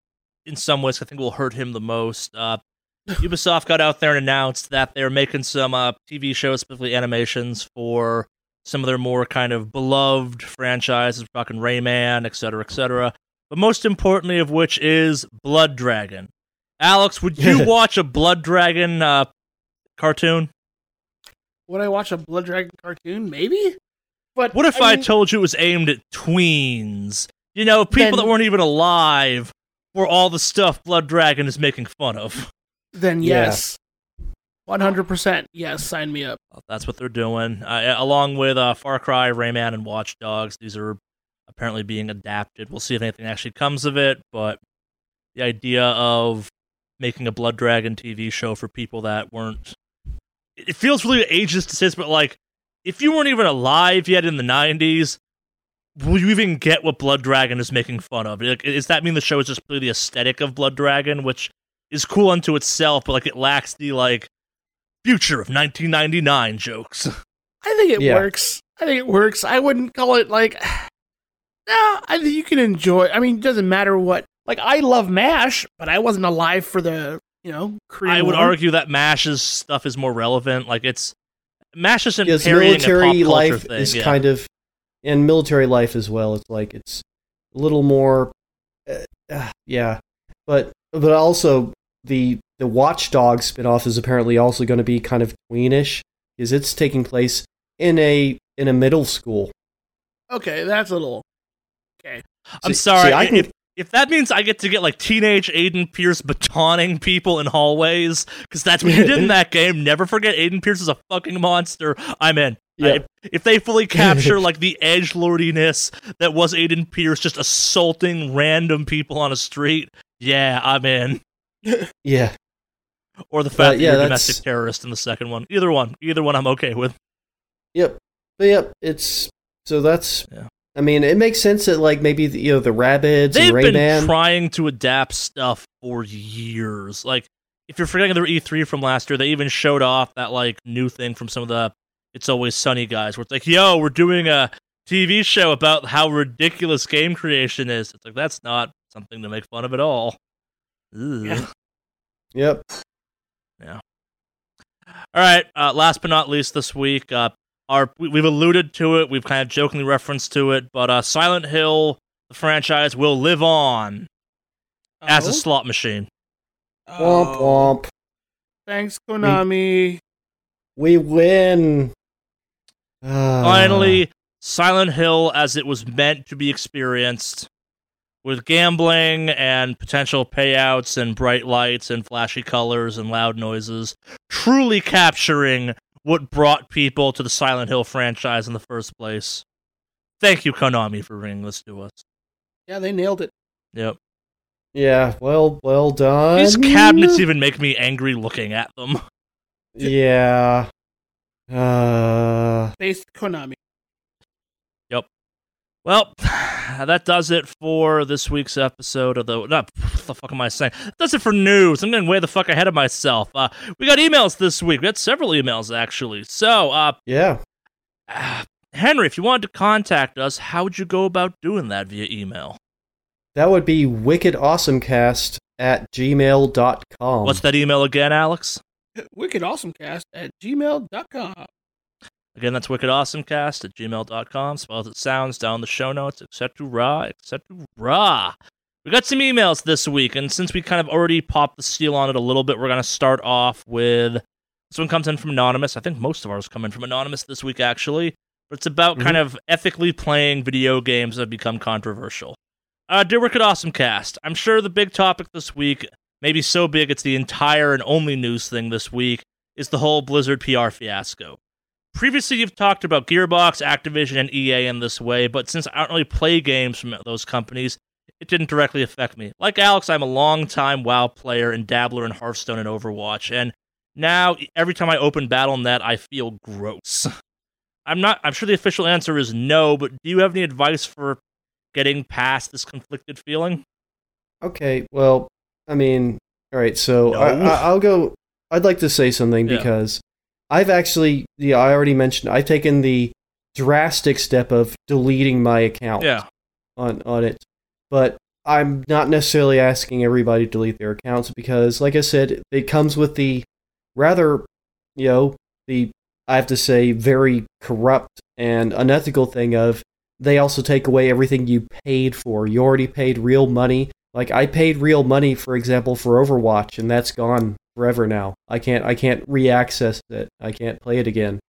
in some ways, I think will hurt him the most. Uh, Ubisoft got out there and announced that they're making some uh, TV shows, specifically animations, for some of their more kind of beloved franchises. We're Rayman, et cetera, et cetera. But most importantly, of which is Blood Dragon. Alex, would you watch a Blood Dragon uh, cartoon? Would I watch a Blood Dragon cartoon? Maybe. But What if I, mean, told you it was aimed at tweens? You know, people Then- that weren't even alive for all the stuff Blood Dragon is making fun of. Then yes, one hundred percent. Yes, sign me up. Well, That's what they're doing. Uh, along with uh, Far Cry, Rayman, and Watch Dogs, these are apparently being adapted. We'll see if anything actually comes of it, but the idea of making a Blood Dragon TV show for people that weren't. It feels really ageist to say this, but like, if you weren't even alive yet in the 90s, will you even get what Blood Dragon is making fun of? Like, does that mean the show is just really the aesthetic of Blood Dragon, which is cool unto itself, but like it lacks the like future of 1999 jokes? I think it Yeah. works. I think it works. I wouldn't call it like. No, I think you can enjoy. I mean, it doesn't matter what. Like, I love Mash, but I wasn't alive for the you know. Korean I would War. argue that Mash's stuff is more relevant. Like it's Mash isn't because a pop military life thing. is yeah. kind of and military life as well it's like it's a little more uh, uh, yeah but but also the the watchdog spin-off is apparently also going to be kind of tweenish because it's taking place in a in a middle school Okay, that's a little. Okay. I'm See- sorry. see, I can- if, if that means I get to get like teenage Aiden Pearce batoning people in hallways, because that's what you did in that game. Never forget, Aiden Pearce is a fucking monster. I'm in. Yeah. I- if they fully capture like the edge lordiness that was Aiden Pearce just assaulting random people on a street, yeah, I'm in. yeah Or the fact Uh, that yeah, you're a domestic terrorist in the second one. Either one. Either one I'm okay with. Yep. But yep, it's so that's. Yeah. I mean, it makes sense that like maybe the, you know the Rabbids They've and been Rayman. trying to adapt stuff for years. Like, if you're forgetting their E3 from last year, they even showed off that like new thing from some of the It's Always Sunny guys, where it's like, "Yo, we're doing a TV show about how ridiculous game creation is." It's like that's not something to make fun of at all. Ugh. Yeah. yep. Yeah. All right. Uh, last but not least, this week, uh, our we, we've alluded to it. We've kind of jokingly referenced to it, but uh, Silent Hill, the franchise, will live on as a Oh? slot machine. Womp Oh. womp. Thanks, Konami. We win. Ah. Finally, Silent Hill as it was meant to be experienced, with gambling and potential payouts and bright lights and flashy colors and loud noises, truly capturing what brought people to the Silent Hill franchise in the first place. Thank you, Konami, for bringing this to us. Yeah, they nailed it. Yep. Yeah, well, well done. These cabinets even make me angry looking at them. Yeah. Uh. Based Konami. Well, that does it for this week's episode of the. Not, what the fuck am I saying? That does it for news. I'm getting way the fuck ahead of myself. Uh, we got emails this week. We had several emails, actually. So, uh, Yeah. uh, Henry, if you wanted to contact us, how would you go about doing that via email? That would be wickedawesomecast at gmail.com. What's that email again, Alex? Wicked Awesome Cast at gmail.com. Again, that's wickedawesomecast at gmail.com. Spell as it sounds down in the show notes, etc., etc. We got some emails this week, and since we kind of already popped the seal on it a little bit, we're going to start off with this one comes in from Anonymous. I think most of ours come in from Anonymous this week, actually. But it's about kind of ethically playing video games that have become controversial. Uh, dear Wicked Awesome Cast, I'm sure the big topic this week, maybe so big it's the entire and only news thing this week, is the whole Blizzard PR fiasco. Previously, you've talked about Gearbox, Activision, and EA in this way, but since I don't really play games from those companies, it didn't directly affect me. Like Alex, I'm a long-time WoW player and dabbler in Hearthstone and Overwatch, and now every time I open Battle.net, I feel gross. I'm not. I'm sure the official answer is no, but do you have any advice for getting past this conflicted feeling? Okay, well, I mean, all right, so No. I, I, I'll go. I'd like to say something Yeah. because I've actually, yeah, I already mentioned, I've taken the drastic step of deleting my account Yeah. on, on it. But I'm not necessarily asking everybody to delete their accounts because, like I said, it comes with the rather, you know, the, I have to say, very corrupt and unethical thing of they also take away everything you paid for. You already paid real money. Like I paid real money, for example, for Overwatch, and that's gone forever now. I can't I can't reaccess it. I can't play it again.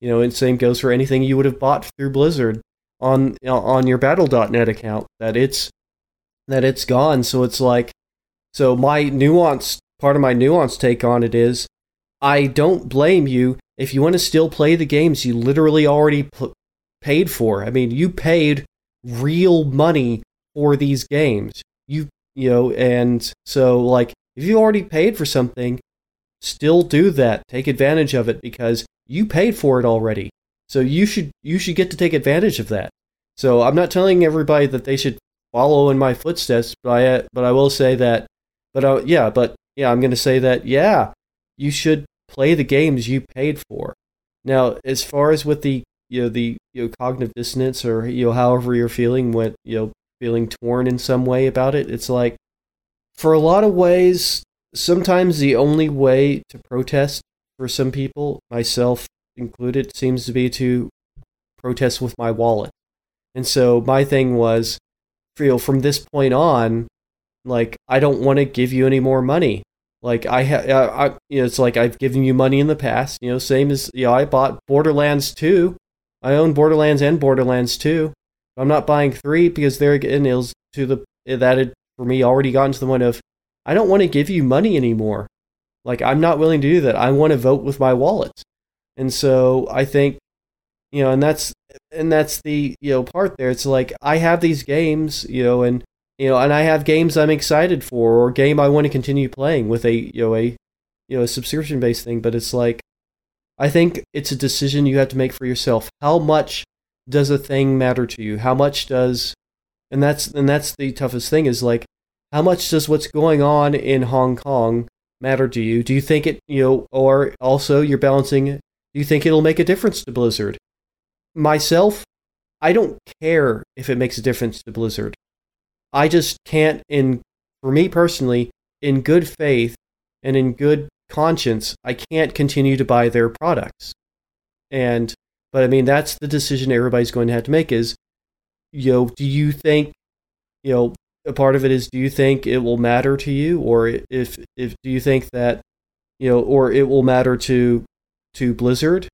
You know, and same goes for anything you would have bought through Blizzard on on your Battle.net account. That it's that it's gone. So it's like so my nuanced part of my nuanced take on it is I don't blame you if you want to still play the games you literally already pl- paid for. I mean, you paid real money for these games. You you know, and so like if you already paid for something, still do that. Take advantage of it because you paid for it already. So you should you should get to take advantage of that. So I'm not telling everybody that they should follow in my footsteps, but I but I will say that but uh, yeah, but yeah, I'm going to say that yeah, you should play the games you paid for. Now, as far as with the you know the you know cognitive dissonance or you know however you're feeling when you know feeling torn in some way about it, it's like for a lot of ways, sometimes the only way to protest for some people, myself included, seems to be to protest with my wallet. And so my thing was, you know, from this point on, like I don't want to give you any more money. Like I have, I, you know, it's like I've given you money in the past. You know, same as you know, I bought Borderlands two. I own Borderlands and Borderlands two. I'm not buying three because there again is to the that for me already gotten to the point of I don't want to give you money anymore. Like I'm not willing to do that. I want to vote with my wallet. And so I think you know, and that's and that's the you know part there. It's like I have these games, you know, and you know, and I have games I'm excited for, or game I want to continue playing with a you know a you know a subscription based thing. But it's like I think it's a decision you have to make for yourself. How much does a thing matter to you? How much does and that's and that's the toughest thing is like how much does what's going on in Hong Kong matter to you? Do you think it you know or also you're balancing do you think it'll make a difference to Blizzard? Myself, I don't care if it makes a difference to Blizzard. I just can't in for me personally, in good faith and in good conscience, I can't continue to buy their products. And but I mean that's the decision everybody's going to have to make is you know, do you think you know a part of it is do you think it will matter to you? Or if if do you think that you know or it will matter to to Blizzard?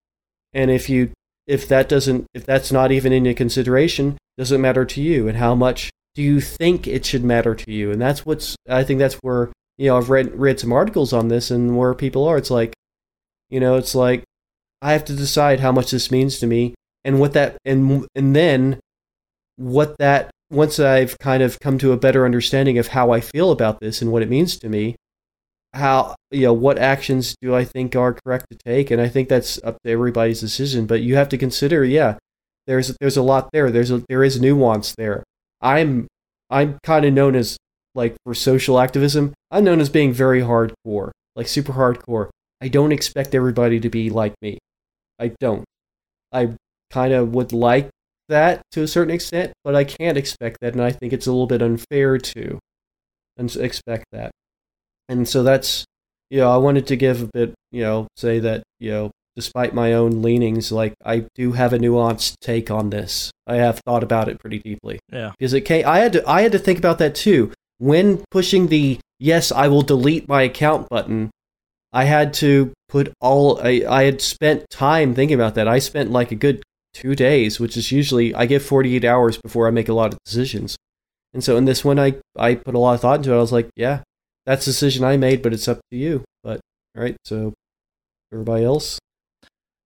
And if you if that doesn't if that's not even in your consideration does it matter to you? And how much do you think it should matter to you? And that's what's i think that's where you know i've read read some articles on this and where people are. It's like you know it's like I have to decide how much this means to me and what that and and then what that once I've kind of come to a better understanding of how I feel about this and what it means to me, how you know what actions do I think are correct to take, and I think that's up to everybody's decision. But you have to consider, yeah, there's there's a lot there. There's a there is nuance there. I'm I'm kind of known as like for social activism. I'm known as being very hardcore, like super hardcore. I don't expect everybody to be like me. I don't. I kind of would like that to a certain extent, but I can't expect that, and I think it's a little bit unfair to expect that. And so that's, you know, I wanted to give a bit, you know, say that, you know, despite my own leanings, like I do have a nuanced take on this. I have thought about it pretty deeply. Yeah. Because it came, I had to, I had to think about that too when pushing the yes, I will delete my account button. I had to put all I, I had spent time thinking about that. I spent like a good two days, which is usually I get 48 hours before I make a lot of decisions. And so in this one, I, I put a lot of thought into it. I was like, yeah, that's a decision I made, but it's up to you. But all right, so everybody else,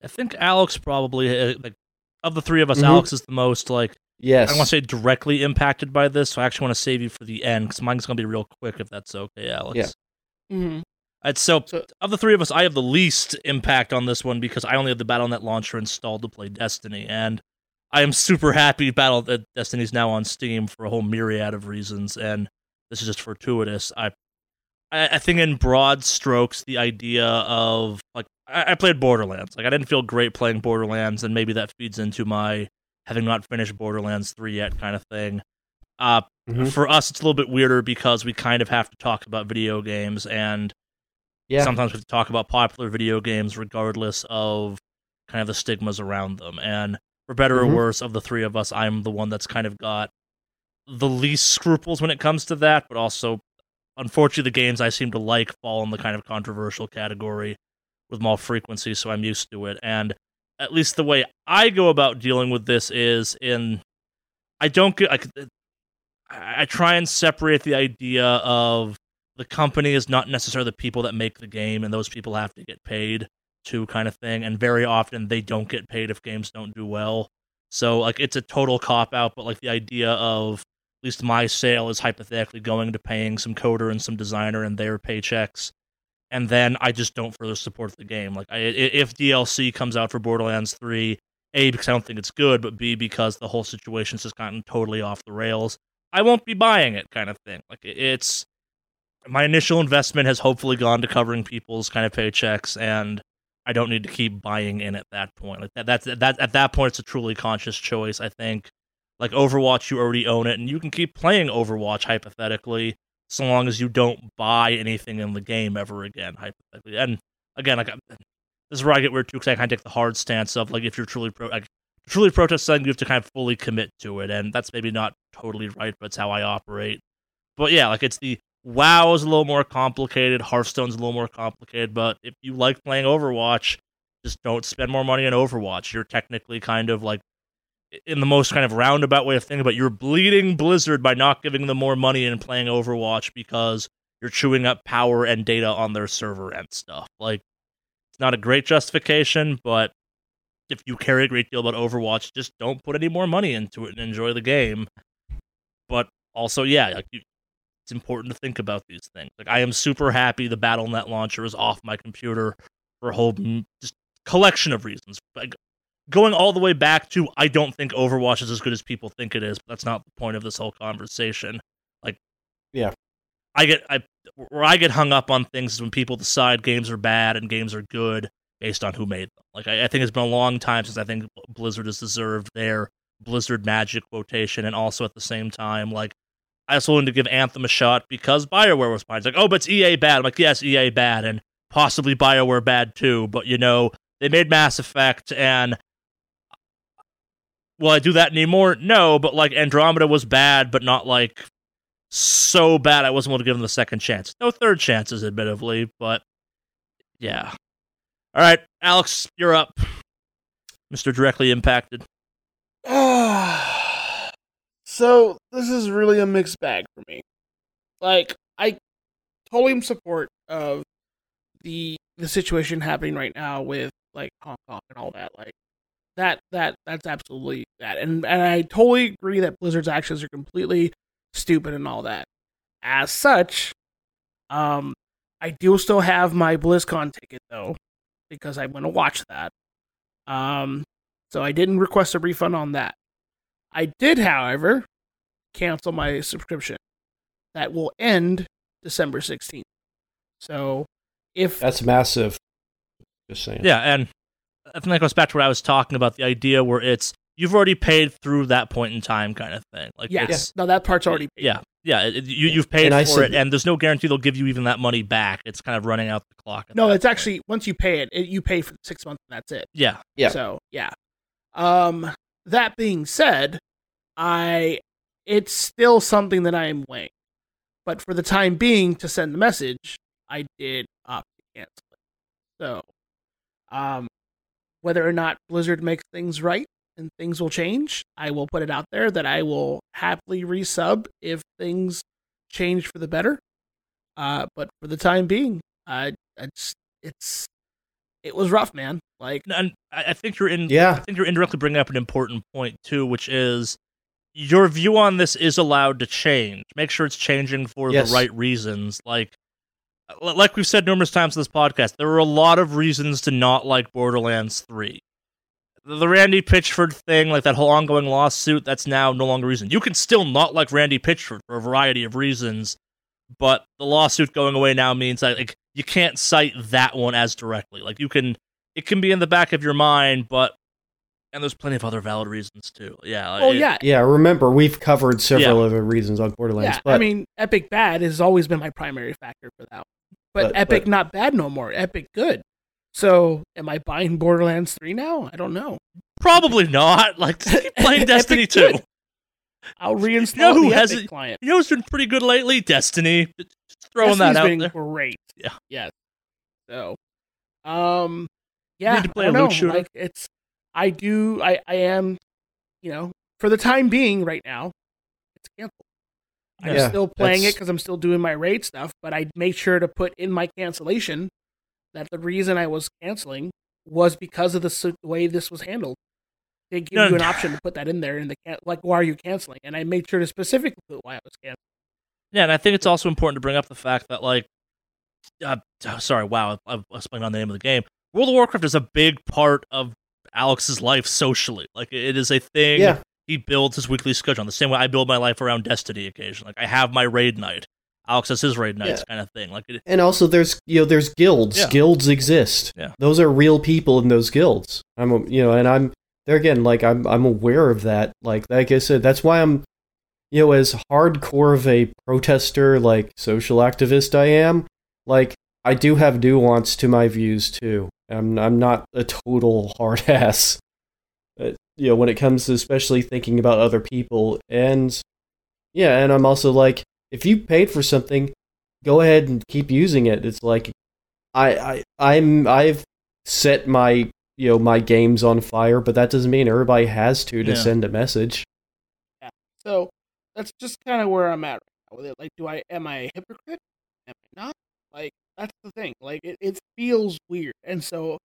I think Alex probably uh, like of the three of us, mm-hmm. Alex is the most like yes. I want to say directly impacted by this, so I actually want to save you for the end because mine's gonna be real quick if that's okay, Alex. Yeah. Mm-hmm. Right, so, so, of the three of us, I have the least impact on this one because I only have the Battle.net launcher installed to play Destiny, and I am super happy Battle that Destiny's now on Steam for a whole myriad of reasons, and this is just fortuitous. I, I, I think in broad strokes, the idea of like I, I played Borderlands, like I didn't feel great playing Borderlands, and maybe that feeds into my having not finished Borderlands three yet kind of thing. Uh, mm-hmm. For us, it's a little bit weirder because we kind of have to talk about video games and yeah. sometimes we talk about popular video games regardless of kind of the stigmas around them. And for better mm-hmm. or worse, of the three of us, I'm the one that's kind of got the least scruples when it comes to that, but also, unfortunately, the games I seem to like fall in the kind of controversial category with more frequency, so I'm used to it. And at least the way I go about dealing with this is in I don't get I, I try and separate the idea of the company is not necessarily the people that make the game, and those people have to get paid too, kind of thing. And very often they don't get paid if games don't do well. So like it's a total cop out, but like the idea of at least my sale is hypothetically going to paying some coder and some designer and their paychecks, and then I just don't further support the game. Like I, if DLC comes out for Borderlands three, a because I don't think it's good, but b because the whole situation's just gotten totally off the rails, I won't be buying it, kind of thing. Like it's my initial investment has hopefully gone to covering people's kind of paychecks and I don't need to keep buying in at that point. Like that that's that at that point it's a truly conscious choice, I think. Like Overwatch you already own it and you can keep playing Overwatch hypothetically so long as you don't buy anything in the game ever again hypothetically. And again, like this is where I get weird too because I kind of take the hard stance of like if you're truly pro like truly protest something, you have to kind of fully commit to it, and that's maybe not totally right, but it's how I operate. But yeah, like it's the WoW is a little more complicated. Hearthstone's a little more complicated. But if you like playing Overwatch, just don't spend more money on Overwatch. You're technically kind of like in the most kind of roundabout way of thinking about you're bleeding Blizzard by not giving them more money and playing Overwatch because you're chewing up power and data on their server and stuff. Like it's not a great justification, but if you care a great deal about Overwatch, just don't put any more money into it and enjoy the game. But also, yeah, like you, it's important to think about these things. Like I am super happy the Battle.net launcher is off my computer for a whole mm, just collection of reasons. Like going all the way back to I don't think Overwatch is as good as people think it is, but that's not the point of this whole conversation. Like yeah. I get I where I get hung up on things is when people decide games are bad and games are good based on who made them. Like I, I think it's been a long time since I think Blizzard has deserved their Blizzard magic quotation and also at the same time like I was willing to give Anthem a shot because Bioware was fine. It's like, oh, but it's EA bad. I'm like, yes, EA bad, and possibly Bioware bad too. But you know, they made Mass Effect, and will I do that anymore? No, but like Andromeda was bad, but not like so bad I wasn't willing to give them the second chance. No third chances, admittedly, but yeah. All right, Alex, you're up. Mr. Directly Impacted. So this is really a mixed bag for me. Like I totally am support of the the situation happening right now with like Hong Kong and all that. Like that that that's absolutely that. And and I totally agree that Blizzard's actions are completely stupid and all that. As such, um, I do still have my BlizzCon ticket though, because I want to watch that. Um, so I didn't request a refund on that. I did, however, cancel my subscription. That will end December 16th. So if That's massive. Just saying. Yeah, and I think that goes back to what I was talking about the idea where it's you've already paid through that point in time kind of thing. Like yeah, it's no, that part's already paid. yeah, yeah, it- you you've paid And for it, and there's no guarantee they'll give you even that money back. It's kind of running out the clock. No, it's point. actually once you pay it, it, you pay for six months and that's it. yeah, Yeah. So yeah. Um. That being said, I it's still something that I am weighing, but for the time being, to send the message, I did opt to cancel it. So, um, whether or not Blizzard makes things right and things will change, I will put it out there that I will happily resub if things change for the better. Uh, but for the time being, I it's it's it was rough, man. Like and I I think you're in. Yeah, I think you're indirectly bringing up an important point too, which is your view on this is allowed to change. Make sure it's changing for Yes. the right reasons. Like, like we've said numerous times in this podcast, there are a lot of reasons to not like Borderlands Three. The Randy Pitchford thing, like that whole ongoing lawsuit, that's now no longer a reason. You can still not like Randy Pitchford for a variety of reasons, but the lawsuit going away now means that like you can't cite that one as directly. Like you can, it can be in the back of your mind, but and there's plenty of other valid reasons too. Yeah. oh it- yeah, Yeah, remember we've covered several other reasons on Borderlands, Yeah, but I mean, Epic bad has always been my primary factor for that. One. But, But- Epic but- not bad no more. Epic good. So, am I buying Borderlands 3 now? I don't know. probably not. Like keep playing Destiny Epic two. good. I'll reinstall You know who the has Epic it- client. You know what's been pretty good lately? Destiny. Just throwing Destiny's that out been there. great. Yeah. Yes. So, um, yeah. need to play I a don't loot know. Like it's, I do. I I am, you know, for the time being, right now, it's canceled. I'm Yeah, still playing it because I'm still doing my raid stuff, but I made sure to put in my cancellation that the reason I was canceling was because of the way this was handled. They give No, you an option to put that in there in the can- like, why are you canceling? And I made sure to specifically put why I was canceling. Yeah, and I think it's also important to bring up the fact that, like, uh, sorry, wow, I've explained on the name of the game. World of Warcraft is a big part of Alex's life socially. Like, it is a thing. yeah, He builds his weekly schedule on the same way I build my life around Destiny occasionally. Like, I have my raid night. Alex has his raid nights, kind of thing. Like, it, and also there's you know there's guilds. Yeah. Guilds exist. Yeah. Those are real people in those guilds. I'm you know, and I'm there again. Like I'm I'm aware of that. Like like I said, that's why I'm you know as hardcore of a protester like social activist I am. Like I do have nuance to my views too. I'm I'm not a total hard ass. Uh, you know when it comes to especially thinking about other people and yeah, and I'm also like if you paid for something go ahead and keep using it. It's like I, I I'm I've set my you know my games on fire, but that doesn't mean everybody has to to Yeah. send a message. Yeah. So that's just kind of where I'm at right now with it. Like, do I am I a hypocrite? Am I not? Like, that's the thing. Like, it, it feels weird, and so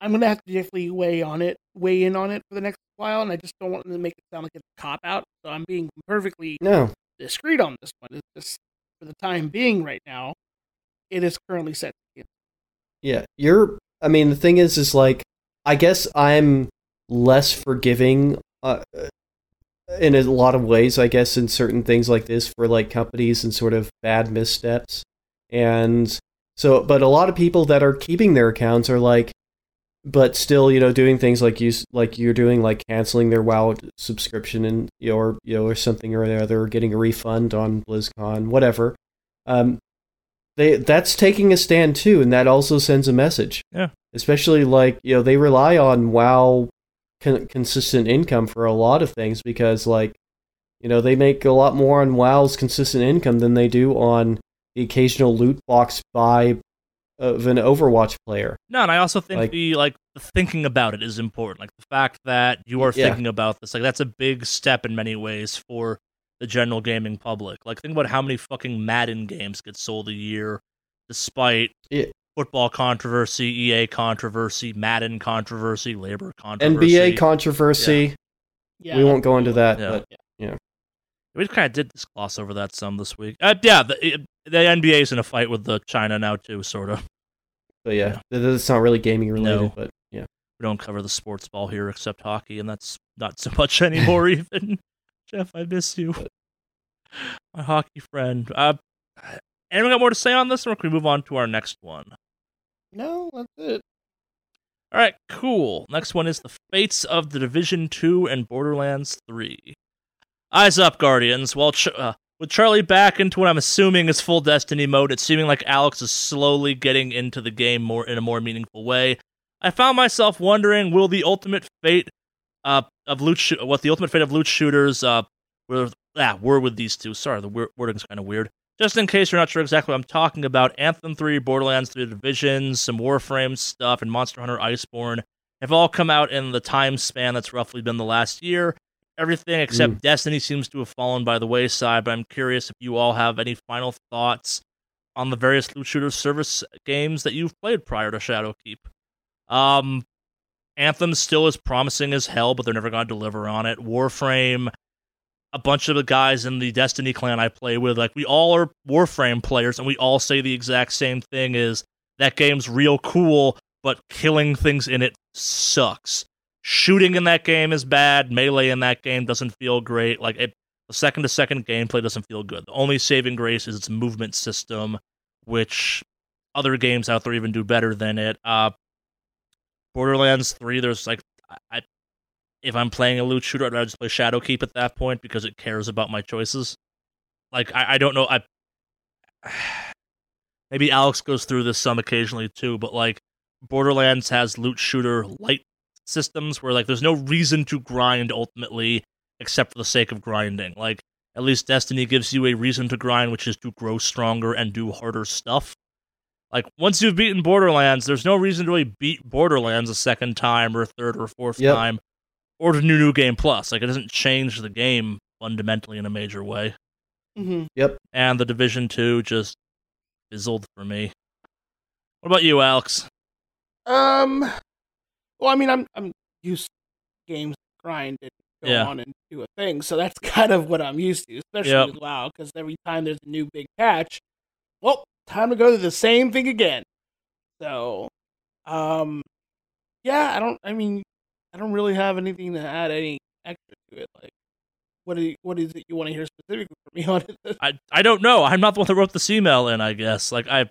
I'm gonna have to definitely weigh on it, weigh in on it for the next while. And I just don't want to make it sound like it's a cop out. So I'm being perfectly No, discreet on this one. It's just for the time being, right now, it is currently set. to yeah, you're. I mean, the thing is, is like I guess I'm less forgiving. Uh, in a lot of ways, I guess, in certain things like this for like companies and sort of bad missteps. And so, but a lot of people that are keeping their accounts are like, but still, you know, doing things like you like you're doing, like canceling their WoW subscription and you know, or you know, or something or the other, or getting a refund on BlizzCon, whatever. Um, they that's taking a stand too, and that also sends a message. Yeah. Especially like you know they rely on WoW con- consistent income for a lot of things because like you know they make a lot more on WoW's consistent income than they do on the occasional loot box buy of an Overwatch player. No, and I also think Like- the like the thinking about it is important. Like the fact that you are Yeah. thinking about this, like that's a big step in many ways for the general gaming public. Like think about how many fucking Madden games get sold a year, despite Yeah. football controversy, EA controversy, Madden controversy, labor controversy. NBA controversy. Yeah, we won't go into that, Yeah. but We kind of did this gloss over that some this week. Uh, yeah, the, it- the NBA's in a fight with the China now too, sort of. but yeah, th- it's not really gaming related. No. But yeah, We don't cover the sports ball here except hockey, and that's not so much anymore. even Jeff, I miss you, my hockey friend. Uh, anyone got more to say on this, or can we move on to our next one? No, that's it. All right, cool. Next one is the fates of the Division Two and Borderlands Three. Eyes up, Guardians. Well, Ch- uh, with Charlie back into what I'm assuming is full Destiny mode, it's seeming like Alex is slowly getting into the game more in a more meaningful way. I found myself wondering, will the ultimate fate uh, of loot shoo- what the ultimate fate of loot shooters uh, were ah, were with these two? Sorry, the wor- wording's kind of weird. Just in case you're not sure exactly what I'm talking about, Anthem 3, Borderlands 3 Divisions, some Warframe stuff, and Monster Hunter Iceborne have all come out in the time span that's roughly been the last year. Everything except Destiny seems to have fallen by the wayside, but I'm curious if you all have any final thoughts on the various loot shooter service games that you've played prior to Shadowkeep. Um, Anthem still is promising as hell, but they're never going to deliver on it. Warframe, a bunch of the guys in the Destiny clan I play with, like we all are Warframe players, and we all say the exact same thing: is that game's real cool, but killing things in it sucks. Shooting in that game is bad. Melee in that game doesn't feel great. Like it, the second to second gameplay doesn't feel good. The only saving grace is its movement system, which other games out there even do better than it. Uh, Borderlands Three, there's like, I, if I'm playing a loot shooter, I'd rather just play Shadowkeep at that point because it cares about my choices. Like I, I don't know, I maybe Alex goes through this some occasionally too, but like Borderlands has loot shooter light systems where like there's no reason to grind ultimately except for the sake of grinding. Like at least Destiny gives you a reason to grind, which is to grow stronger and do harder stuff. Like once you've beaten Borderlands, there's no reason to really beat Borderlands a second time or a third or fourth Yep. time, or to do New Game Plus. Like it doesn't change the game fundamentally in a major way. Mm-hmm. Yep. And the Division Two just fizzled for me. What about you, Alex? Um, well, I mean, I'm I'm used to games grind and go Yeah. on and do a thing, so that's kind of what I'm used to, especially Yep. with WoW, because every time there's a new big patch, well, time to go through the same thing again. So, um, yeah, I don't. I mean, I don't really have anything to add any extra to it. Like, what do you, what is it you want to hear specifically from me on it? I I don't know. I'm not the one that wrote this email in. I guess like I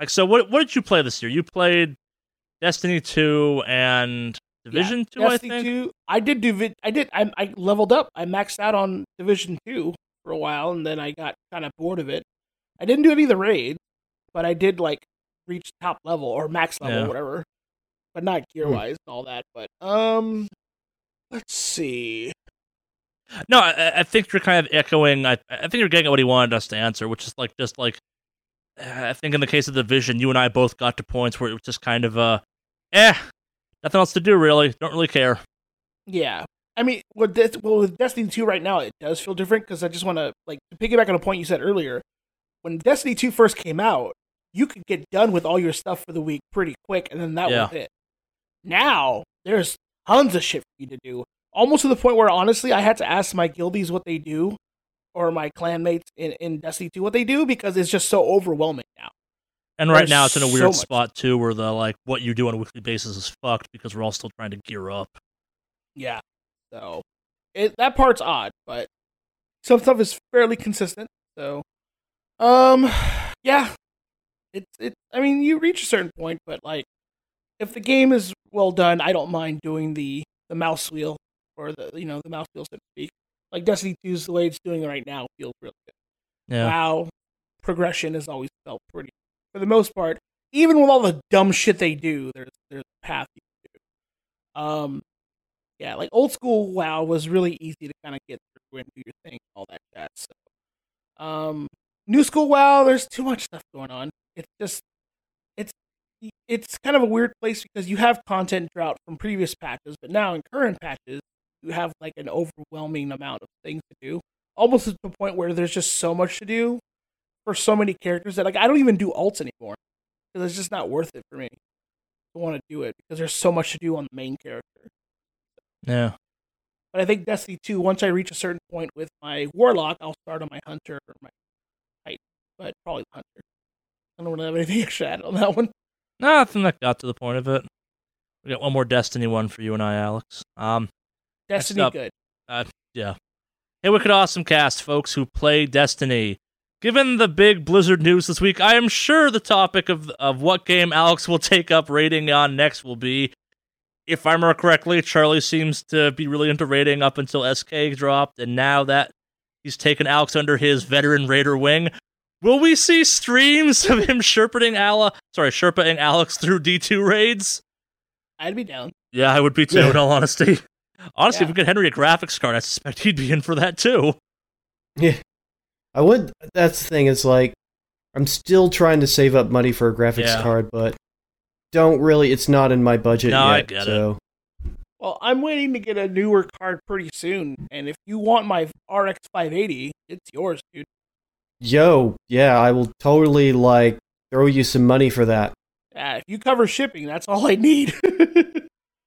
like so. What what did you play this year? You played Destiny Two and Division Two. I Destiny think. 2. I did do. vi- I did. I, I leveled up. I maxed out on Division Two for a while, and then I got kind of bored of it. I didn't do any of the raids, but I did like reach top level or max level, Yeah. whatever. But not gear wise and all that. But um, let's see. No, I, I think you're kind of echoing. I I think you're getting at what he wanted us to answer, which is like just like I think in the case of the Vision, you and I both got to points where it was just kind of uh, eh, nothing else to do really. Don't really care. Yeah. I mean, with this, well, with Destiny 2 right now, it does feel different because I just want to, like, to piggyback on a point you said earlier. When Destiny 2 first came out, you could get done with all your stuff for the week pretty quick, and then that Yeah. was it. Now, there's tons of shit for you to do. Almost to the point where, honestly, I had to ask my guildies what they do, or my clanmates in, in Destiny 2 what they do, because it's just so overwhelming now. And right There's now it's in a weird much. spot too, where the like what you do on a weekly basis is fucked because we're all still trying to gear up. Yeah. So it that part's odd, but some stuff is fairly consistent. So um yeah. It's it I mean you reach a certain point, but like if the game is well done, I don't mind doing the the mouse wheel or the you know, the mouse wheel so to speak. Like Destiny 2's the way it's doing it right now feels really good. Yeah. WoW progression has always felt pretty for the most part. Even with all the dumb shit they do, there's there's a path you can do. Um yeah, like old school WoW was really easy to kind of get through and do your thing, all that jazz. So, um, new school WoW, there's too much stuff going on. It's just, it's, it's kind of a weird place because you have content drought from previous patches, but now in current patches, you have like an overwhelming amount of things to do, almost to the point where there's just so much to do for so many characters that like I don't even do alts anymore because it's just not worth it for me to want to do it because there's so much to do on the main character. Yeah. But I think Destiny 2, once I reach a certain point with my Warlock, I'll start on my Hunter or my Titan, but probably the Hunter. I don't really have anything extra to add on that one. No, I think that got to the point of it. We got one more Destiny one for you and I, Alex. Um, Destiny, up. good. Uh, yeah. Hey, Wicked Awesome Cast, folks who play Destiny. Given the big Blizzard news this week, I am sure the topic of of what game Alex will take up raiding on next will be. If I remember correctly, Charlie seems to be really into raiding up until SK dropped, and now that he's taken Alex under his veteran raider wing, will we see streams of him sherpaing Ala sorry, sherpaing Alex through D2 raids? I'd be down. Yeah, I would be too, Yeah. in all honesty. Honestly, if Yeah. we get Henry a graphics card, I suspect he'd be in for that too. Yeah. I would. That's the thing. Is like, I'm still trying to save up money for a graphics Yeah. card, but don't really. It's not in my budget No, yet. I get it. so. Well, I'm waiting to get a newer card pretty soon, and if you want my RX 580, it's yours, dude. Yo, yeah, I will totally like throw you some money for that. Yeah, if you cover shipping, that's all I need.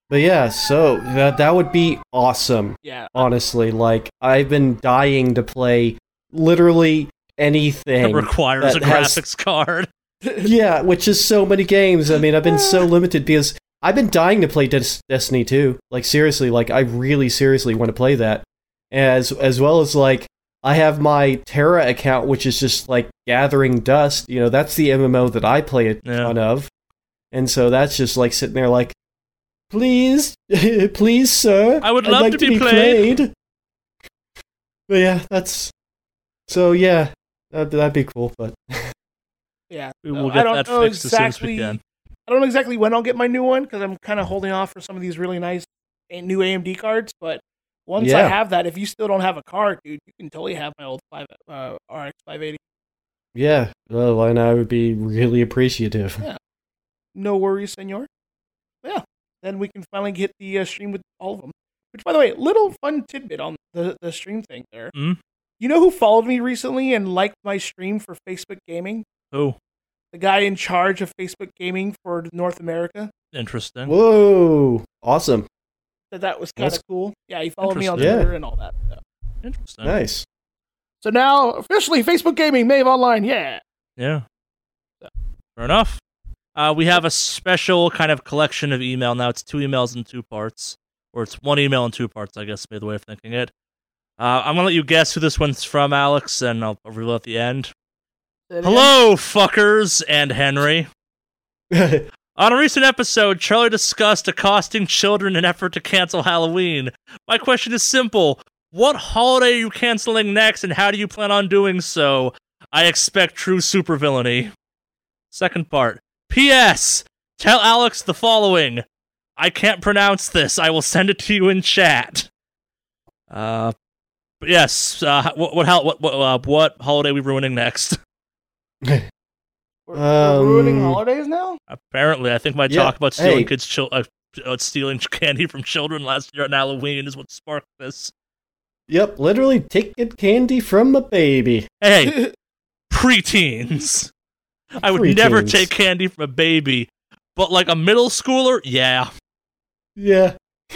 But yeah, so that that would be awesome. yeah, Honestly, like I've been dying to play literally anything that requires a has- graphics card. yeah, which is so many games. I mean, I've been so limited because I've been dying to play Des- Destiny 2. Like seriously, like I really seriously want to play that. As as well as like I have my Tera account which is just like gathering dust. You know, that's the MMO that I play a Yeah. ton of. And so that's just like sitting there like please please sir I would love like to be played." played. But yeah, that's so yeah, that that'd be cool, but yeah. We will get that know fixed as soon as we can. I don't know exactly when I'll get my new one because I'm kind of holding off for some of these really nice new AMD cards. But once I have that, if you still don't have a card, dude, you can totally have my old five uh, RX 580. yeah, well, and I would be really appreciative. Yeah. No worries, senor. Yeah, then we can finally get the uh, stream with all of them. Which, by the way, little fun tidbit on the the stream thing there. Mm? You know who followed me recently and liked my stream for Facebook Gaming? Oh, The guy in charge of Facebook Gaming for North America. interesting. Whoa, awesome, That that was kind of cool. Yeah, he followed me on Interesting. Yeah. Twitter and all that. Yeah. Interesting. nice. So now officially Facebook Gaming, Mave Online. Yeah. Yeah. Fair enough. Uh, we have a special kind of collection of email now. It's two emails in two parts, or it's one email in two parts, I guess, maybe the way of thinking it. Uh, I'm gonna let you guess who this one's from, Alex, and I'll I'll reveal at the end. Hello, fuckers, and Henry. On a recent episode, Charlie discussed accosting children in effort to cancel Halloween. My question is simple. What holiday are you canceling next, and how do you plan on doing so? I expect true supervillainy. Second part. P.S. Tell Alex the following. I can't pronounce this. I will send it to you in chat. Uh, but yes. Uh, what what hol- what what, uh, what holiday are we ruining next? We're, we're ruining Um, holidays now. Apparently, I think my Yeah, talk about stealing hey. kids, chil- uh, uh, stealing candy from children last year on Halloween is what sparked this. yep, literally taking candy from a baby. Hey, preteens. I would never take candy from a baby, but like a middle schooler, yeah. Yeah.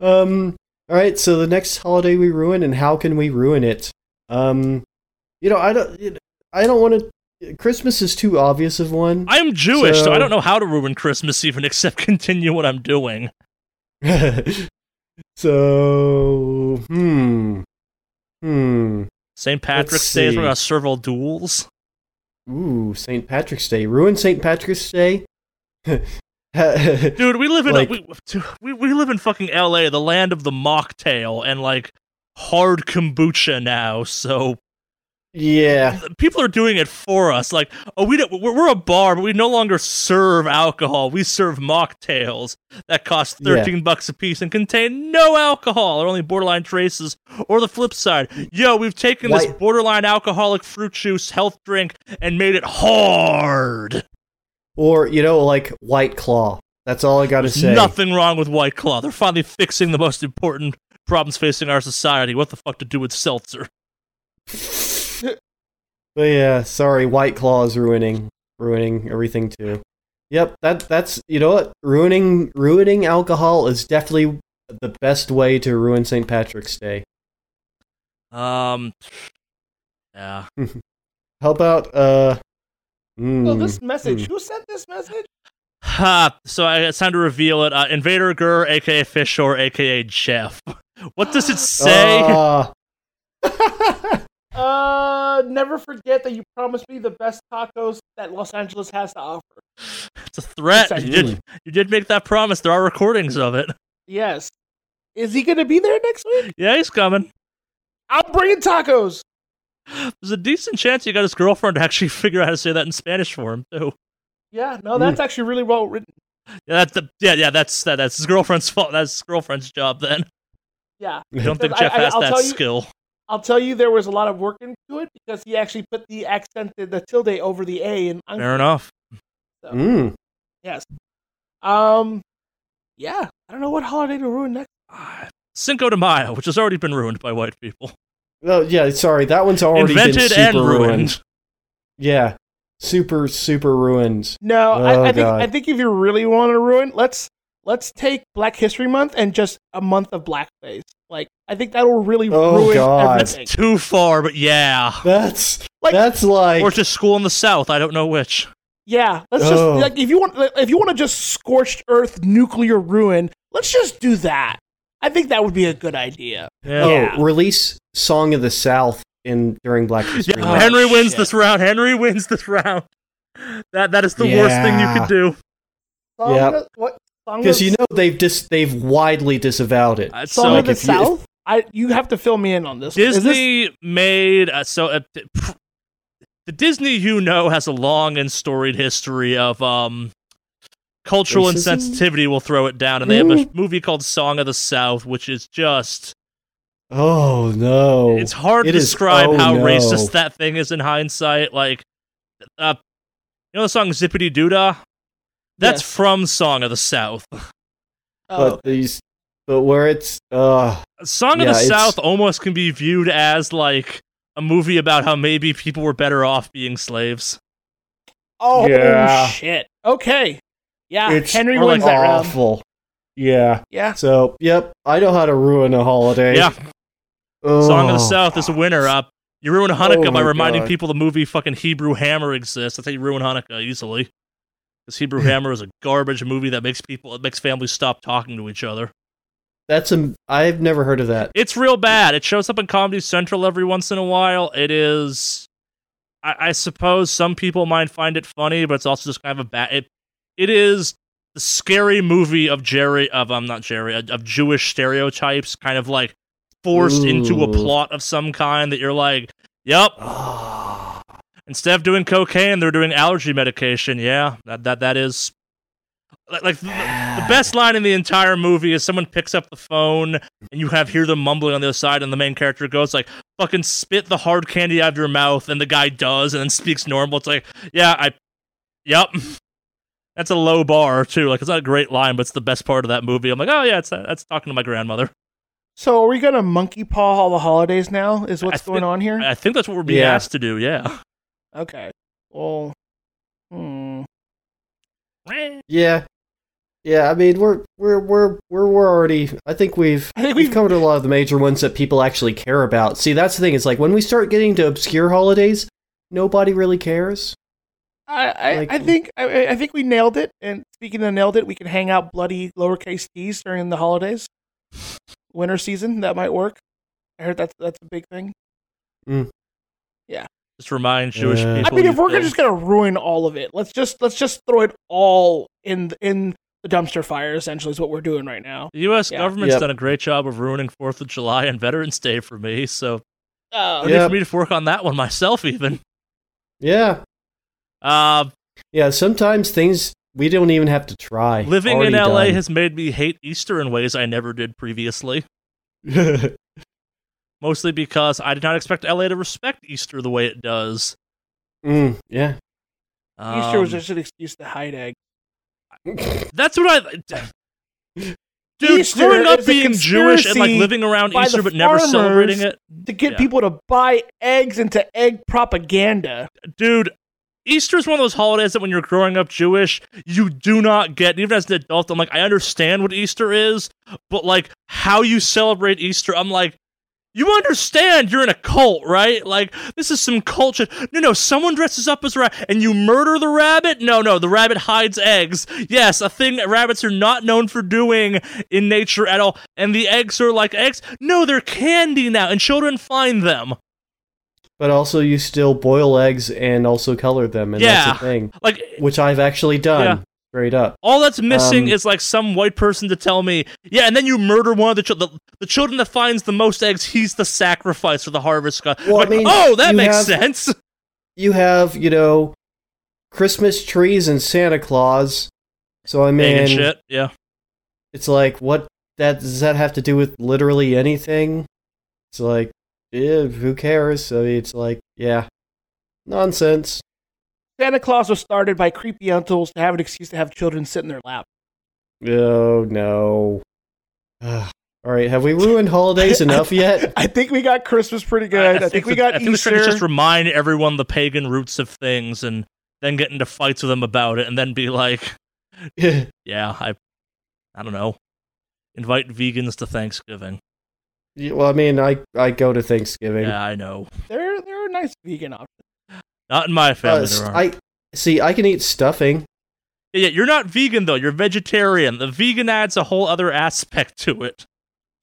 um. All right. So the next holiday we ruin, and how can we ruin it? Um. You know, I don't. you know, I don't want to. Christmas is too obvious of one. I am Jewish, so, So- I don't know how to ruin Christmas even except continue what I'm doing. so, hmm, hmm. St. Patrick's Day is we're gonna several duels. Ooh, St. Patrick's Day. Ruin St. Patrick's Day. Dude, we live in Like- we, we we live in fucking L.A., the land of the mocktail and like hard kombucha now. So yeah. people are doing it for us. Like, oh, we don't, we're, we're a bar, but we no longer serve alcohol. We serve mocktails that cost Yeah. thirteen bucks a piece and contain no alcohol or only borderline traces. Or the flip side, yo, we've taken this borderline alcoholic fruit juice health drink and made it hard. Or you know, like White Claw. That's all I got to say. nothing wrong with White Claw. They're finally fixing the most important problems facing our society. What the fuck to do with seltzer? But yeah, sorry, White Claw is ruining. ruining everything too. Yep, that that's you know what ruining ruining alcohol is definitely the best way to ruin St. Patrick's Day. Um, yeah. How about uh? So mm, this message, hmm. who sent this message? Ha! So I, it's time to reveal it. Uh, Invader Gur, aka Fishor, aka Jeff. What does it say? Ah. Uh, never forget that you promised me the best tacos that Los Angeles has to offer. it's a threat. You did, you did make that promise. There are recordings of it. Yes. Is he going to be there next week? Yeah, he's coming. I'm bringing tacos. There's a decent chance you got his girlfriend to actually figure out how to say that in Spanish for him too. Yeah, no, that's actually really well written. Yeah, that's the, yeah, yeah. That's that, that's his girlfriend's fault. That's his girlfriend's job. Then Yeah. I don't think Jeff I- I- has I'll that you- skill. I'll tell you, there was a lot of work into it because he actually put the accent, the tilde over the A in Fair enough. Mm. Yes. Um, yeah. I don't know what holiday to ruin next. Ah, Cinco de Mayo, which has already been ruined by white people, Oh yeah, sorry, that one's already invented been super and ruined. Yeah, super super ruined. No, Oh, I, I think I think if you really want to ruin, let's let's take Black History Month and just a month of blackface. Like I think that will really Oh, ruin God. everything. Too far, but yeah. That's Like- that's like Or just school in the South. I don't know which. Yeah, let's just Oh. like if you want if you want to just scorched earth nuclear ruin, let's just do that. I think that would be a good idea. Yeah. oh release Song of the South in during Black History Yeah, Oh, Month. Henry oh, wins shit. this round. Henry wins this round. That that is the worst thing you could do. Song Yep. of what? Song Because you know they've dis- they've widely disavowed it. Uh, Song so like of the if you- if- South. I you have to fill me in on this. Is this- Disney made uh, so uh, the Disney you know has a long and storied history of um cultural Racism? insensitivity. Will throw it down, and they have a movie called Song of the South, which is just Oh no! it's hard It to is- describe oh, how no. racist that thing is in hindsight. Like, uh, you know the song "Zip-a-Dee-Doo-Dah." That's Yes. from Song of the South. oh, but these, but where it's uh Song of the it's- South almost can be viewed as like a movie about how maybe people were better off being slaves. oh Yeah. shit. Okay. Yeah, it's Henry like wins that round. awful. Yeah. Yeah. So yep, I know how to ruin a holiday. Yeah, Song of the Oh. South is a winner. Uh, you ruin Hanukkah Oh by reminding God. people the movie fucking Hebrew Hammer exists. That's how you ruin Hanukkah easily. Because Hebrew Hammer is a garbage movie that makes people, it makes families stop talking to each other. That's a. I've never heard of that. It's real bad. It shows up in Comedy Central every once in a while. It is, I, I suppose some people might find it funny, but it's also just kind of a bad. It, it is the scary movie of Jerry of I'm not Jerry of of Jewish stereotypes, kind of like forced into a plot of some kind that you're like, yep. Ah. Instead of doing cocaine, they're doing allergy medication. Yeah, that that that is. Like, like the, the best line in the entire movie is someone picks up the phone and you have hear them mumbling on the other side, and the main character goes like, "Fucking spit the hard candy out of your mouth," and the guy does, and then speaks normal. It's like, yeah, I, yep. That's a low bar too. Like it's not a great line, but it's the best part of that movie. I'm like, oh yeah, it's that's talking to my grandmother. So are we gonna monkey paw all the holidays now? Is what's I going on here? I think that's what we're being Yeah. asked to do. Yeah. Okay. Well, hmm. Yeah. Yeah, I mean we're we're we're we're we're already I think we've I think we've we've covered a lot of the major ones that people actually care about. See, that's the thing, is like when we start getting to obscure holidays, nobody really cares. I, I, Like- I think I, I think we nailed it. And speaking of nailed it, we can hang out bloody lowercase t's during the holidays, winter season. That might work. I heard that's that's a big thing. Just remind Jewish Uh, I people. I mean, if we're killed- just gonna ruin all of it, let's just let's just throw it all in in the dumpster fire. Essentially, is what we're doing right now. The U.S. Yeah. government's Yep. done a great job of ruining Fourth of July and Veterans Day for me, so Oh, no need for me to work on that one myself. Even Yeah. uh, Yeah, sometimes things we don't even have to try. living in LA done. has made me hate Easter in ways I never did previously. Mostly because I did not expect LA to respect Easter the way it does. Mm, yeah. Easter was Um, just an excuse to hide eggs. That's what I. Dude, Easter growing up being Jewish and like living around Easter but never farmers celebrating it, To get Yeah. people to buy eggs into egg propaganda. dude. Easter is one of those holidays that when you're growing up Jewish, you do not get. Even as an adult, I'm like, I understand what Easter is, but like how you celebrate Easter, I'm like, you understand you're in a cult, right? Like, this is some culture. No, no, someone dresses up as a rabbit and you murder the rabbit? No, no, the rabbit hides eggs. Yes, a thing that rabbits are not known for doing in nature at all. And the eggs are like eggs? No, they're candy now, and children find them. But also, you still boil eggs and also color them, and Yeah. that's a thing, Like, which I've actually done Yeah. Straight up. All that's missing Um, is like some white person to tell me, yeah, and then you murder one of the children. The, the children that finds the most eggs, he's the sacrifice for the harvest god. Well, I mean, oh, that makes have- sense. You have, you know, Christmas trees and Santa Claus. So I mean, shit, yeah. it's like, what that does that have to do with literally anything? It's like, yeah, who cares? I mean, it's like, yeah, nonsense. Santa Claus was started by creepy uncles to have an excuse to have children sit in their lap. Oh no. Ugh. All right, have we ruined holidays enough yet? I think we got Christmas pretty good. I, think, we the- got I think the trick is Easter. just remind everyone the pagan roots of things, and then get into fights with them about it, and then be like, yeah, I, I don't know, invite vegans to Thanksgiving. Yeah, well, I mean, I I go to Thanksgiving. Yeah, I know. they're they're a nice vegan option. Not in my Uh, family. s- there are. I see. I can eat stuffing. Yeah, yeah, you're not vegan though. You're vegetarian. The vegan adds a whole other aspect to it.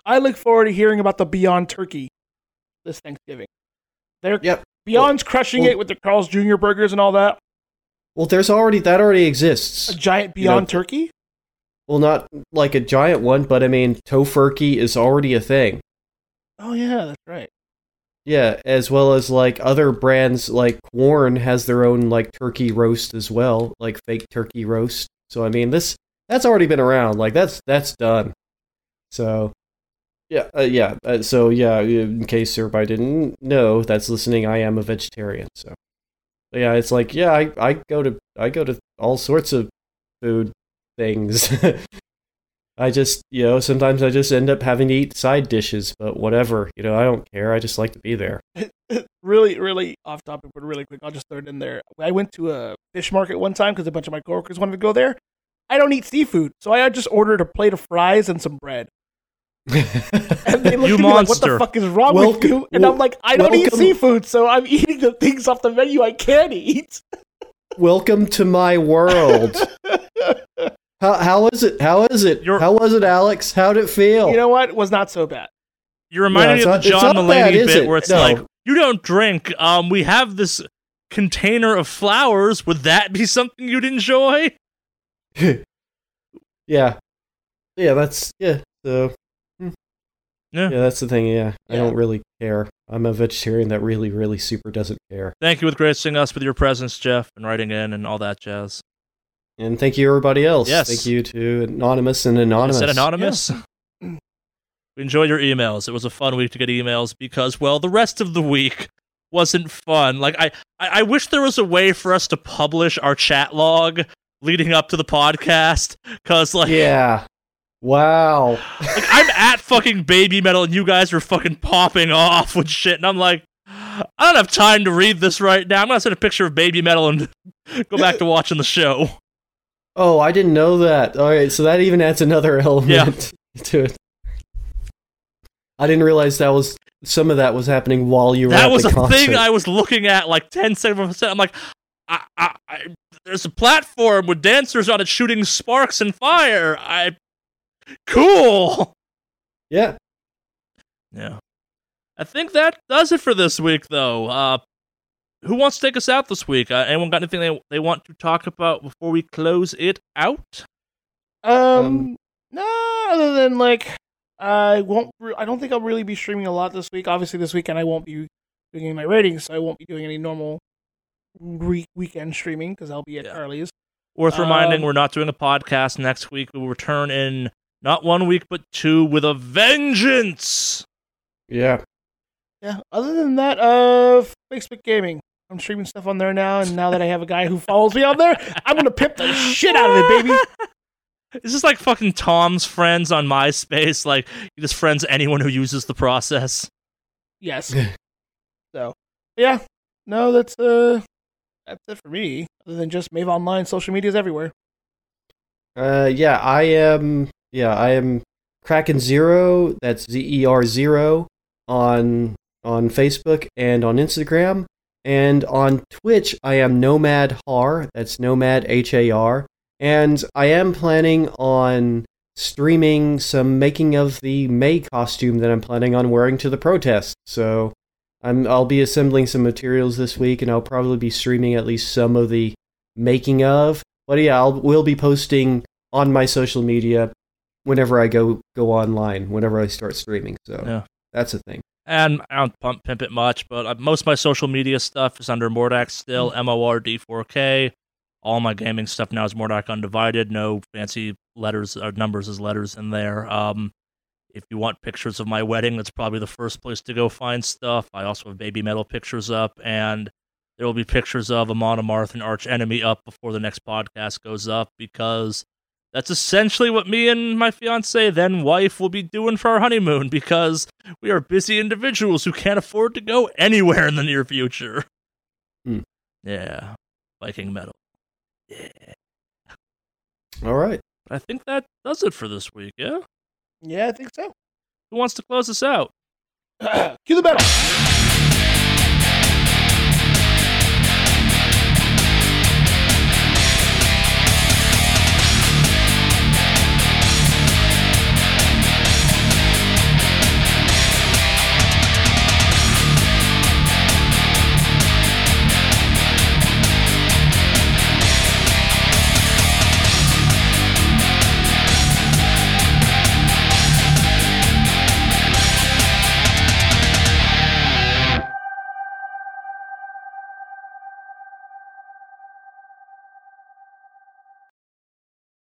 I look forward to hearing about the Beyond Turkey this Thanksgiving. They're Yep. Beyond's crushing well- it with the Carl's Jr. burgers and all that. Well, there's already that already exists. A exists. giant You know- Beyond Turkey. Well, not like a giant one, but I mean, tofurkey is already a thing. Oh yeah, that's right. Yeah, as well as like other brands like Quorn has their own like turkey roast as well, like fake turkey roast. So I mean, this that's already been around. Like that's that's done. So yeah, uh, yeah. Uh, so yeah, in case everybody didn't know that's listening, I am a vegetarian. So But yeah, it's like yeah, I I go to I go to all sorts of food things. I just, you know, sometimes I just end up having to eat side dishes, but whatever. You know, I don't care. I just like to be there. really, really off topic, but really quick. I'll just throw it in there. I went to a fish market one time because a bunch of my coworkers wanted to go there. I don't eat seafood, so I just ordered a plate of fries and some bread. And they looked You at me like, "What the fuck is wrong Welcome- with you?" And I'm like, "I don't eat seafood, so I'm eating the things off the menu I can't eat." Welcome to my world. How how is it? How is it? You're- how was it, Alex? How'd it feel? you know what? It was not so bad. You reminded it's me of the John bad, Mulaney bit it? where it's No. like, you don't drink. Um, we have this container of flowers. Would that be something you'd enjoy? yeah, yeah. That's yeah. So Yeah. yeah, that's the thing. Yeah, I don't really care. I'm a vegetarian that really, really super doesn't care. Thank you with gracing us with your presence, Jeff, and writing in and all that jazz. And thank you, everybody else. Yes. Thank you to anonymous and anonymous. Is that anonymous? we enjoyed your emails. It was a fun week to get emails because, well, the rest of the week wasn't fun. Like I, I, I wish there was a way for us to publish our chat log leading up to the podcast. Cause like, Yeah. Wow. like I'm at fucking Babymetal and you guys are fucking popping off with shit, and I'm like. I don't have time to read this right now. I'm gonna send a picture of Babymetal and go back to watching the show. Oh, I didn't know that. All right, so that even adds another element to it. I didn't realize that was some of that was happening while you were that at was the day. That was a concert. thing I was looking at like 10 seconds. I'm like, I, I, I, there's a platform with dancers on it shooting sparks and fire. I, cool. yeah. Yeah. I think that does it for this week, though. Uh, who wants to take us out this week? Uh, anyone got anything they, they want to talk about before we close it out? Um, Um, no, other than like, I won't. Re- I don't think I'll really be streaming a lot this week. Obviously, this weekend I won't be doing any my ratings, so I won't be doing any normal re- weekend streaming because I'll be at Yeah. Charlie's. Worth reminding, Um, we're not doing a podcast next week. We will return in not one week, but two with a vengeance. Yeah. Yeah. Other than that, uh, Facebook gaming. I'm streaming stuff on there now, and now that I have a guy who follows me on there, I'm gonna pimp the shit out of it, baby. Is this like fucking Tom's friends on MySpace? Like, he just friends anyone who uses the process? Yes. so, yeah. No, that's uh, that's it for me. Other than just Mave Online, social medias everywhere. Uh, yeah, I am. Yeah, I am Kraken Zero. That's Z E R Zero on on Facebook and on Instagram, and on Twitch. I am Nomad Har. That's Nomad H A R, and I am planning on streaming some making of the Mei costume that I'm planning on wearing to the protest. So. I'm, I'll be assembling some materials this week, and I'll probably be streaming at least some of the making of. But yeah, I'll will be posting on my social media whenever I go go online, whenever I start streaming. So Yeah. that's a thing. And I don't pump pimp it much, but uh, most of my social media stuff is under Mordak still, Mm. M O R D 4K. All my gaming stuff now is Mordak Undivided. No fancy letters or numbers as letters in there. Um, if you want pictures of my wedding, that's probably the first place to go find stuff. I also have Babymetal pictures up, and there will be pictures of Amon Amarth and Arch Enemy up before the next podcast goes up because that's essentially what me and my fiance, then wife, will be doing for our honeymoon because we are busy individuals who can't afford to go anywhere in the near future. Hmm. Yeah, Viking metal. Yeah, All right. I think that does it for this week. Yeah, Yeah, I think so. who wants to close us out? Cue the battle.